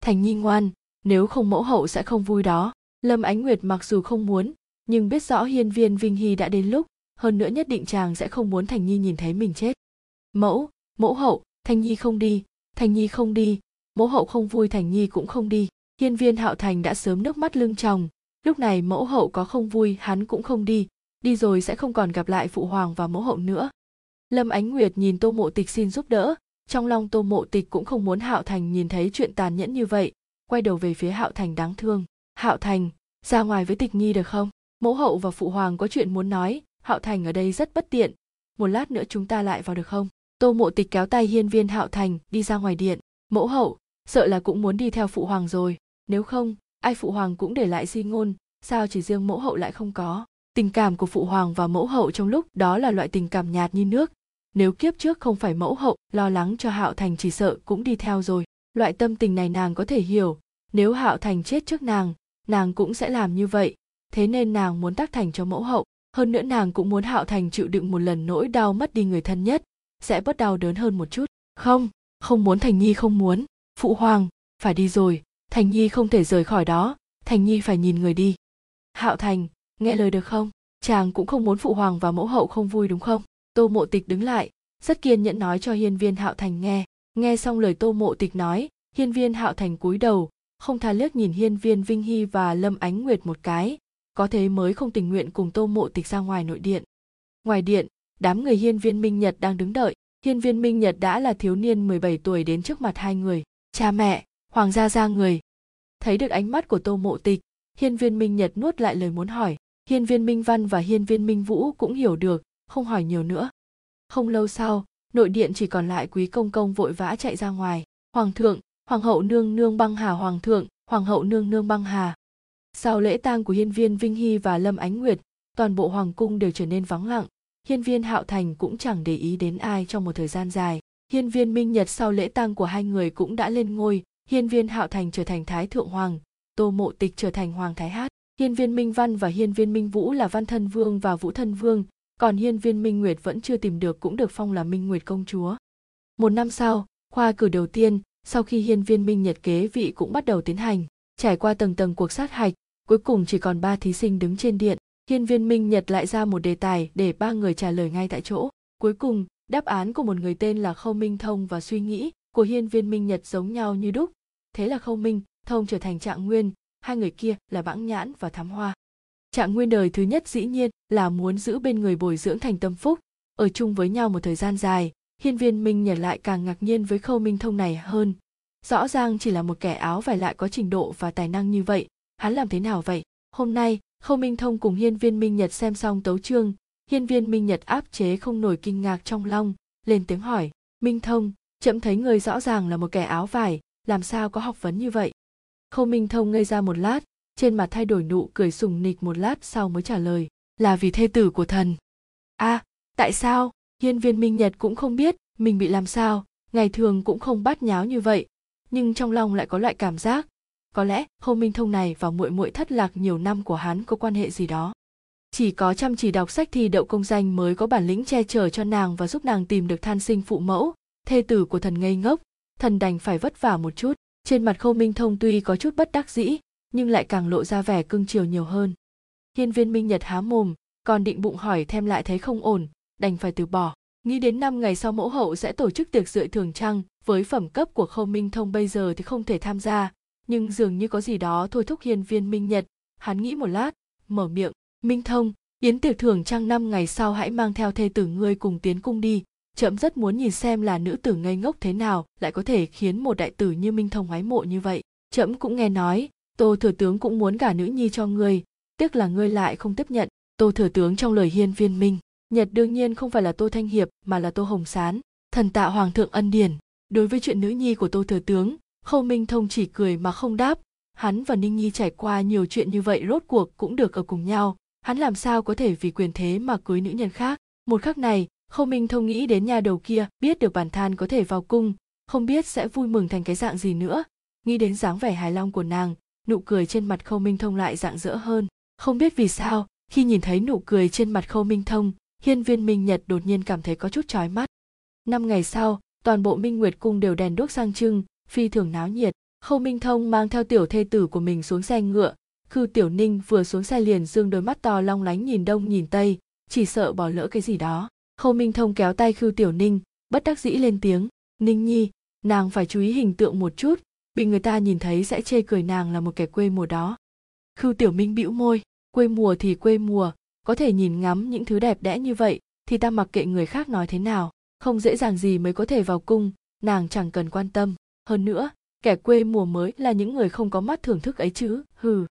Thành nhi ngoan, nếu không mẫu hậu sẽ không vui đó. Lâm ánh nguyệt mặc dù không muốn, nhưng biết rõ hiên viên vinh hy đã đến lúc hơn nữa nhất định chàng sẽ không muốn thành nhi nhìn thấy mình chết. Mẫu mẫu hậu thành nhi không đi thành nhi không đi. Mẫu hậu không vui, thành nhi cũng không đi. Hiên viên hạo thành đã sớm nước mắt lưng tròng. Lúc này mẫu hậu có không vui, hắn cũng không đi. Đi rồi sẽ không còn gặp lại phụ hoàng và mẫu hậu nữa. Lâm ánh nguyệt nhìn tô mộ tịch xin giúp đỡ. Trong lòng tô mộ tịch cũng không muốn hạo thành nhìn thấy chuyện tàn nhẫn như vậy. Quay đầu về phía hạo thành đáng thương. Hạo thành, ra ngoài với tịch nhi được không? Mẫu hậu và phụ hoàng có chuyện muốn nói hạo thành ở đây rất bất tiện. Một lát nữa chúng ta lại vào được không? Tô mộ tịch kéo tay hiên viên hạo thành đi ra ngoài điện. Mẫu hậu, sợ là cũng muốn đi theo phụ hoàng rồi. Nếu không, ai phụ hoàng cũng để lại di ngôn, sao chỉ riêng mẫu hậu lại không có? Tình cảm của phụ hoàng và mẫu hậu trong lúc đó là loại tình cảm nhạt như nước. Nếu kiếp trước không phải mẫu hậu, lo lắng cho hạo thành chỉ sợ cũng đi theo rồi. Loại tâm tình này nàng có thể hiểu. Nếu hạo thành chết trước nàng nàng cũng sẽ làm như vậy. Thế nên nàng muốn tác thành cho mẫu hậu hơn nữa nàng cũng muốn hạo thành chịu đựng một lần nỗi đau mất đi người thân nhất, sẽ bớt đau đớn hơn một chút. Không không muốn thành nhi không muốn. Phụ hoàng, phải đi rồi, thành nhi không thể rời khỏi đó, thành nhi phải nhìn người đi. Hạo thành, nghe lời được không? Chàng cũng không muốn phụ hoàng và mẫu hậu không vui đúng không? Tô mộ tịch đứng lại, rất kiên nhẫn nói cho hiên viên hạo thành nghe. Nghe xong lời tô mộ tịch nói, hiên viên hạo thành cúi đầu, không tha liếc nhìn hiên viên vinh hy và lâm ánh nguyệt một cái có thế mới không tình nguyện cùng tô mộ tịch ra ngoài nội điện. Ngoài điện, đám người hiên viên minh nhật đang đứng đợi. Hiên viên minh nhật đã là thiếu niên 17 tuổi đến trước mặt hai người. Cha mẹ, hoàng gia ra người. Thấy được ánh mắt của tô mộ tịch, hiên viên minh nhật nuốt lại lời muốn hỏi. Hiên viên minh văn và hiên viên minh vũ cũng hiểu được, không hỏi nhiều nữa. Không lâu sau, nội điện chỉ còn lại quý công công vội vã chạy ra ngoài. Hoàng thượng, hoàng hậu nương nương băng hà, hoàng thượng, hoàng hậu nương nương băng hà sau lễ tang của hiên viên vinh hy và lâm ánh nguyệt, toàn bộ hoàng cung đều trở nên vắng lặng. Hiên viên hạo thành cũng chẳng để ý đến ai trong một thời gian dài. Hiên viên minh nhật sau lễ tang của hai người cũng đã lên ngôi. Hiên viên hạo thành trở thành thái thượng hoàng, tô mộ tịch trở thành hoàng thái hát. Hiên viên minh văn và hiên viên minh vũ là văn thân vương và vũ thân vương. Còn hiên viên minh nguyệt vẫn chưa tìm được cũng được phong là minh nguyệt công chúa. Một năm sau, khoa cử đầu tiên, sau khi hiên viên minh nhật kế vị cũng bắt đầu tiến hành trải qua tầng tầng cuộc sát hạch, cuối cùng chỉ còn ba thí sinh đứng trên điện. Hiên viên minh nhật lại ra một đề tài để ba người trả lời ngay tại chỗ. Cuối cùng, đáp án của một người tên là khâu minh thông và suy nghĩ của hiên viên minh nhật giống nhau như đúc. Thế là khâu minh thông trở thành trạng nguyên, hai người kia là bãng nhãn và thám hoa. Trạng nguyên đời thứ nhất dĩ nhiên là muốn giữ bên người bồi dưỡng thành tâm phúc. Ở chung với nhau một thời gian dài, hiên viên minh nhật lại càng ngạc nhiên với khâu minh thông này hơn rõ ràng chỉ là một kẻ áo vải lại có trình độ và tài năng như vậy hắn làm thế nào vậy? Hôm nay khâu minh thông cùng hiên viên minh nhật xem xong tấu chương. Hiên viên minh nhật áp chế không nổi kinh ngạc trong lòng lên tiếng hỏi minh thông chậm thấy người rõ ràng là một kẻ áo vải làm sao có học vấn như vậy? Khâu minh thông ngây ra một lát trên mặt thay đổi nụ cười sùng nịch một lát sau mới trả lời là vì thê tử của thần. A à, tại sao? Hiên viên minh nhật cũng không biết mình bị làm sao? Ngày thường cũng không bắt nháo như vậy nhưng trong lòng lại có loại cảm giác. Có lẽ khâu minh thông này và muội muội thất lạc nhiều năm của hắn có quan hệ gì đó. Chỉ có chăm chỉ đọc sách thi đậu công danh mới có bản lĩnh che chở cho nàng và giúp nàng tìm được than sinh phụ mẫu. Thê tử của thần ngây ngốc, thần đành phải vất vả một chút. Trên mặt khâu minh thông tuy có chút bất đắc dĩ, nhưng lại càng lộ ra vẻ cưng chiều nhiều hơn. Hiên viên minh nhật há mồm, còn định bụng hỏi thêm lại thấy không ổn, đành phải từ bỏ. Nghĩ đến năm ngày sau mẫu hậu sẽ tổ chức tiệc rượi thường trăng với phẩm cấp của khâu minh thông bây giờ thì không thể tham gia, nhưng dường như có gì đó thôi thúc hiền viên minh nhật. Hắn nghĩ một lát, mở miệng, minh thông, yến tiệc thưởng trăng năm ngày sau hãy mang theo thê tử ngươi cùng tiến cung đi. Trẫm rất muốn nhìn xem là nữ tử ngây ngốc thế nào lại có thể khiến một đại tử như minh thông ái mộ như vậy. Trẫm cũng nghe nói, tô thừa tướng cũng muốn gả nữ nhi cho ngươi, tiếc là ngươi lại không tiếp nhận. Tô thừa tướng trong lời hiên viên minh nhật đương nhiên không phải là tô thanh hiệp mà là tô hồng sán, thần tạ hoàng thượng ân điển đối với chuyện nữ nhi của tô thừa tướng, khâu minh thông chỉ cười mà không đáp. Hắn và ninh nhi trải qua nhiều chuyện như vậy rốt cuộc cũng được ở cùng nhau. Hắn làm sao có thể vì quyền thế mà cưới nữ nhân khác? Một khắc này, khâu minh thông nghĩ đến nhà đầu kia, biết được bản than có thể vào cung, không biết sẽ vui mừng thành cái dạng gì nữa. Nghĩ đến dáng vẻ hài long của nàng, nụ cười trên mặt khâu minh thông lại rạng rỡ hơn. Không biết vì sao, khi nhìn thấy nụ cười trên mặt khâu minh thông, hiên viên minh nhật đột nhiên cảm thấy có chút chói mắt. Năm ngày sau toàn bộ minh nguyệt cung đều đèn đuốc sang trưng, phi thường náo nhiệt. Khâu minh thông mang theo tiểu thê tử của mình xuống xe ngựa. Khư tiểu ninh vừa xuống xe liền dương đôi mắt to long lánh nhìn đông nhìn tây, chỉ sợ bỏ lỡ cái gì đó. Khâu minh thông kéo tay khư tiểu ninh, bất đắc dĩ lên tiếng, ninh nhi, nàng phải chú ý hình tượng một chút, bị người ta nhìn thấy sẽ chê cười nàng là một kẻ quê mùa đó. Khư tiểu minh bĩu môi, quê mùa thì quê mùa, có thể nhìn ngắm những thứ đẹp đẽ như vậy thì ta mặc kệ người khác nói thế nào không dễ dàng gì mới có thể vào cung, nàng chẳng cần quan tâm. Hơn nữa, kẻ quê mùa mới là những người không có mắt thưởng thức ấy chứ, hừ.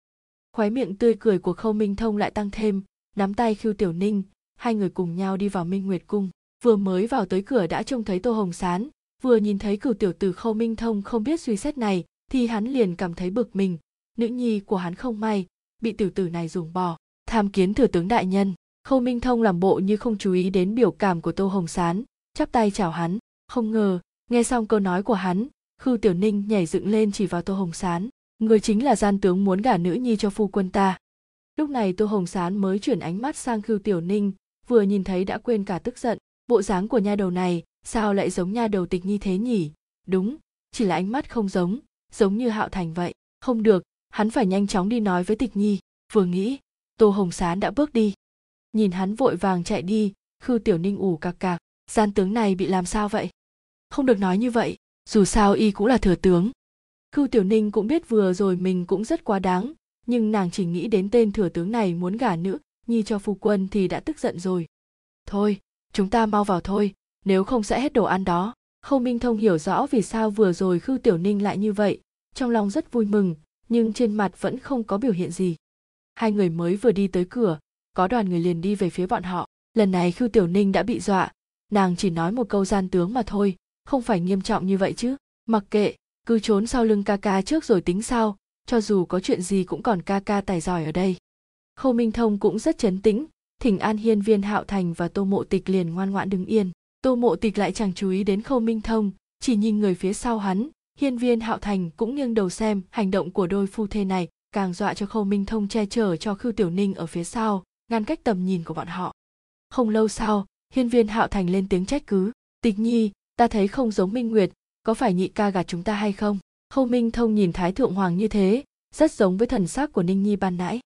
Khóe miệng tươi cười của khâu minh thông lại tăng thêm, nắm tay khiêu tiểu ninh, hai người cùng nhau đi vào minh nguyệt cung. Vừa mới vào tới cửa đã trông thấy tô hồng sán, vừa nhìn thấy cửu tiểu tử khâu minh thông không biết suy xét này, thì hắn liền cảm thấy bực mình. Nữ nhi của hắn không may, bị tiểu tử này dùng bỏ. Tham kiến thừa tướng đại nhân. Khâu minh thông làm bộ như không chú ý đến biểu cảm của tô hồng sán chắp tay chào hắn. Không ngờ, nghe xong câu nói của hắn khư tiểu ninh nhảy dựng lên chỉ vào tô hồng sán. Người chính là gian tướng muốn gả nữ nhi cho phu quân ta. Lúc này tô hồng sán mới chuyển ánh mắt sang khư tiểu ninh, vừa nhìn thấy đã quên cả tức giận. Bộ dáng của nha đầu này, sao lại giống nha đầu tịch nhi thế nhỉ? Đúng, chỉ là ánh mắt không giống giống như hạo thành vậy. Không được, hắn phải nhanh chóng đi nói với tịch nhi. Vừa nghĩ, tô hồng sán đã bước đi. Nhìn hắn vội vàng chạy đi khư tiểu ninh ủ cạc cạc gian tướng này bị làm sao vậy? Không được nói như vậy, dù sao y cũng là thừa tướng. Cưu tiểu ninh cũng biết vừa rồi mình cũng rất quá đáng, nhưng nàng chỉ nghĩ đến tên thừa tướng này muốn gả nữ, nhi cho phu quân thì đã tức giận rồi. Thôi, chúng ta mau vào thôi, nếu không sẽ hết đồ ăn đó. Khâu minh thông hiểu rõ vì sao vừa rồi khưu tiểu ninh lại như vậy, trong lòng rất vui mừng, nhưng trên mặt vẫn không có biểu hiện gì. Hai người mới vừa đi tới cửa, có đoàn người liền đi về phía bọn họ. Lần này khưu tiểu ninh đã bị dọa nàng chỉ nói một câu gian tướng mà thôi, không phải nghiêm trọng như vậy chứ. Mặc kệ, cứ trốn sau lưng ca ca trước rồi tính sau, cho dù có chuyện gì cũng còn ca ca tài giỏi ở đây. Khâu minh thông cũng rất chấn tĩnh, thỉnh an hiên, viên hạo thành và tô mộ tịch liền ngoan ngoãn đứng yên. Tô mộ tịch lại chẳng chú ý đến khâu minh thông, chỉ nhìn người phía sau hắn. Hiên, viên hạo thành cũng nghiêng đầu xem, hành động của đôi phu thê này càng dọa cho khâu minh thông che chở cho khưu tiểu ninh ở phía sau, ngăn cách tầm nhìn của bọn họ. Không lâu sau hiên viên hạo thành lên tiếng trách cứ. Tịch nhi, ta thấy không giống minh nguyệt, có phải nhị ca gạt chúng ta hay không? Khâu minh thông nhìn thái thượng hoàng như thế, rất giống với thần sắc của ninh nhi ban nãy.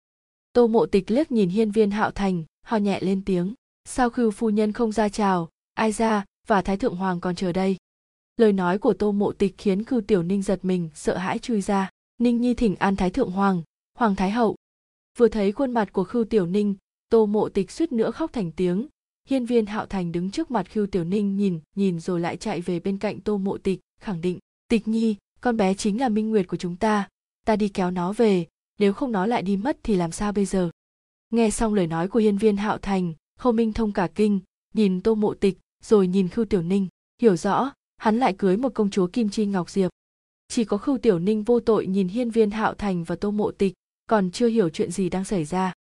Tô mộ tịch liếc nhìn hiên viên hạo thành, ho nhẹ lên tiếng. Sao khưu phu nhân không ra chào? Ai ra và thái thượng hoàng còn chờ đây? Lời nói của tô mộ tịch khiến khưu tiểu ninh giật mình, sợ hãi chui ra. Ninh nhi thỉnh an thái thượng hoàng hoàng thái hậu. Vừa thấy khuôn mặt của khưu tiểu ninh, tô mộ tịch suýt nữa khóc thành tiếng hiên viên hạo thành đứng trước mặt khưu tiểu ninh nhìn nhìn rồi lại chạy về bên cạnh tô mộ tịch, khẳng định, tịch nhi, con bé chính là minh nguyệt của chúng ta ta đi kéo nó về, nếu không nó lại đi mất thì làm sao bây giờ? Nghe xong lời nói của hiên viên hạo thành, khâu minh thông cả kinh, nhìn tô mộ tịch, rồi nhìn khưu tiểu ninh, hiểu rõ, hắn lại cưới một công chúa kim chi ngọc diệp. Chỉ có khưu tiểu ninh vô tội nhìn hiên viên hạo thành và tô mộ tịch, còn chưa hiểu chuyện gì đang xảy ra.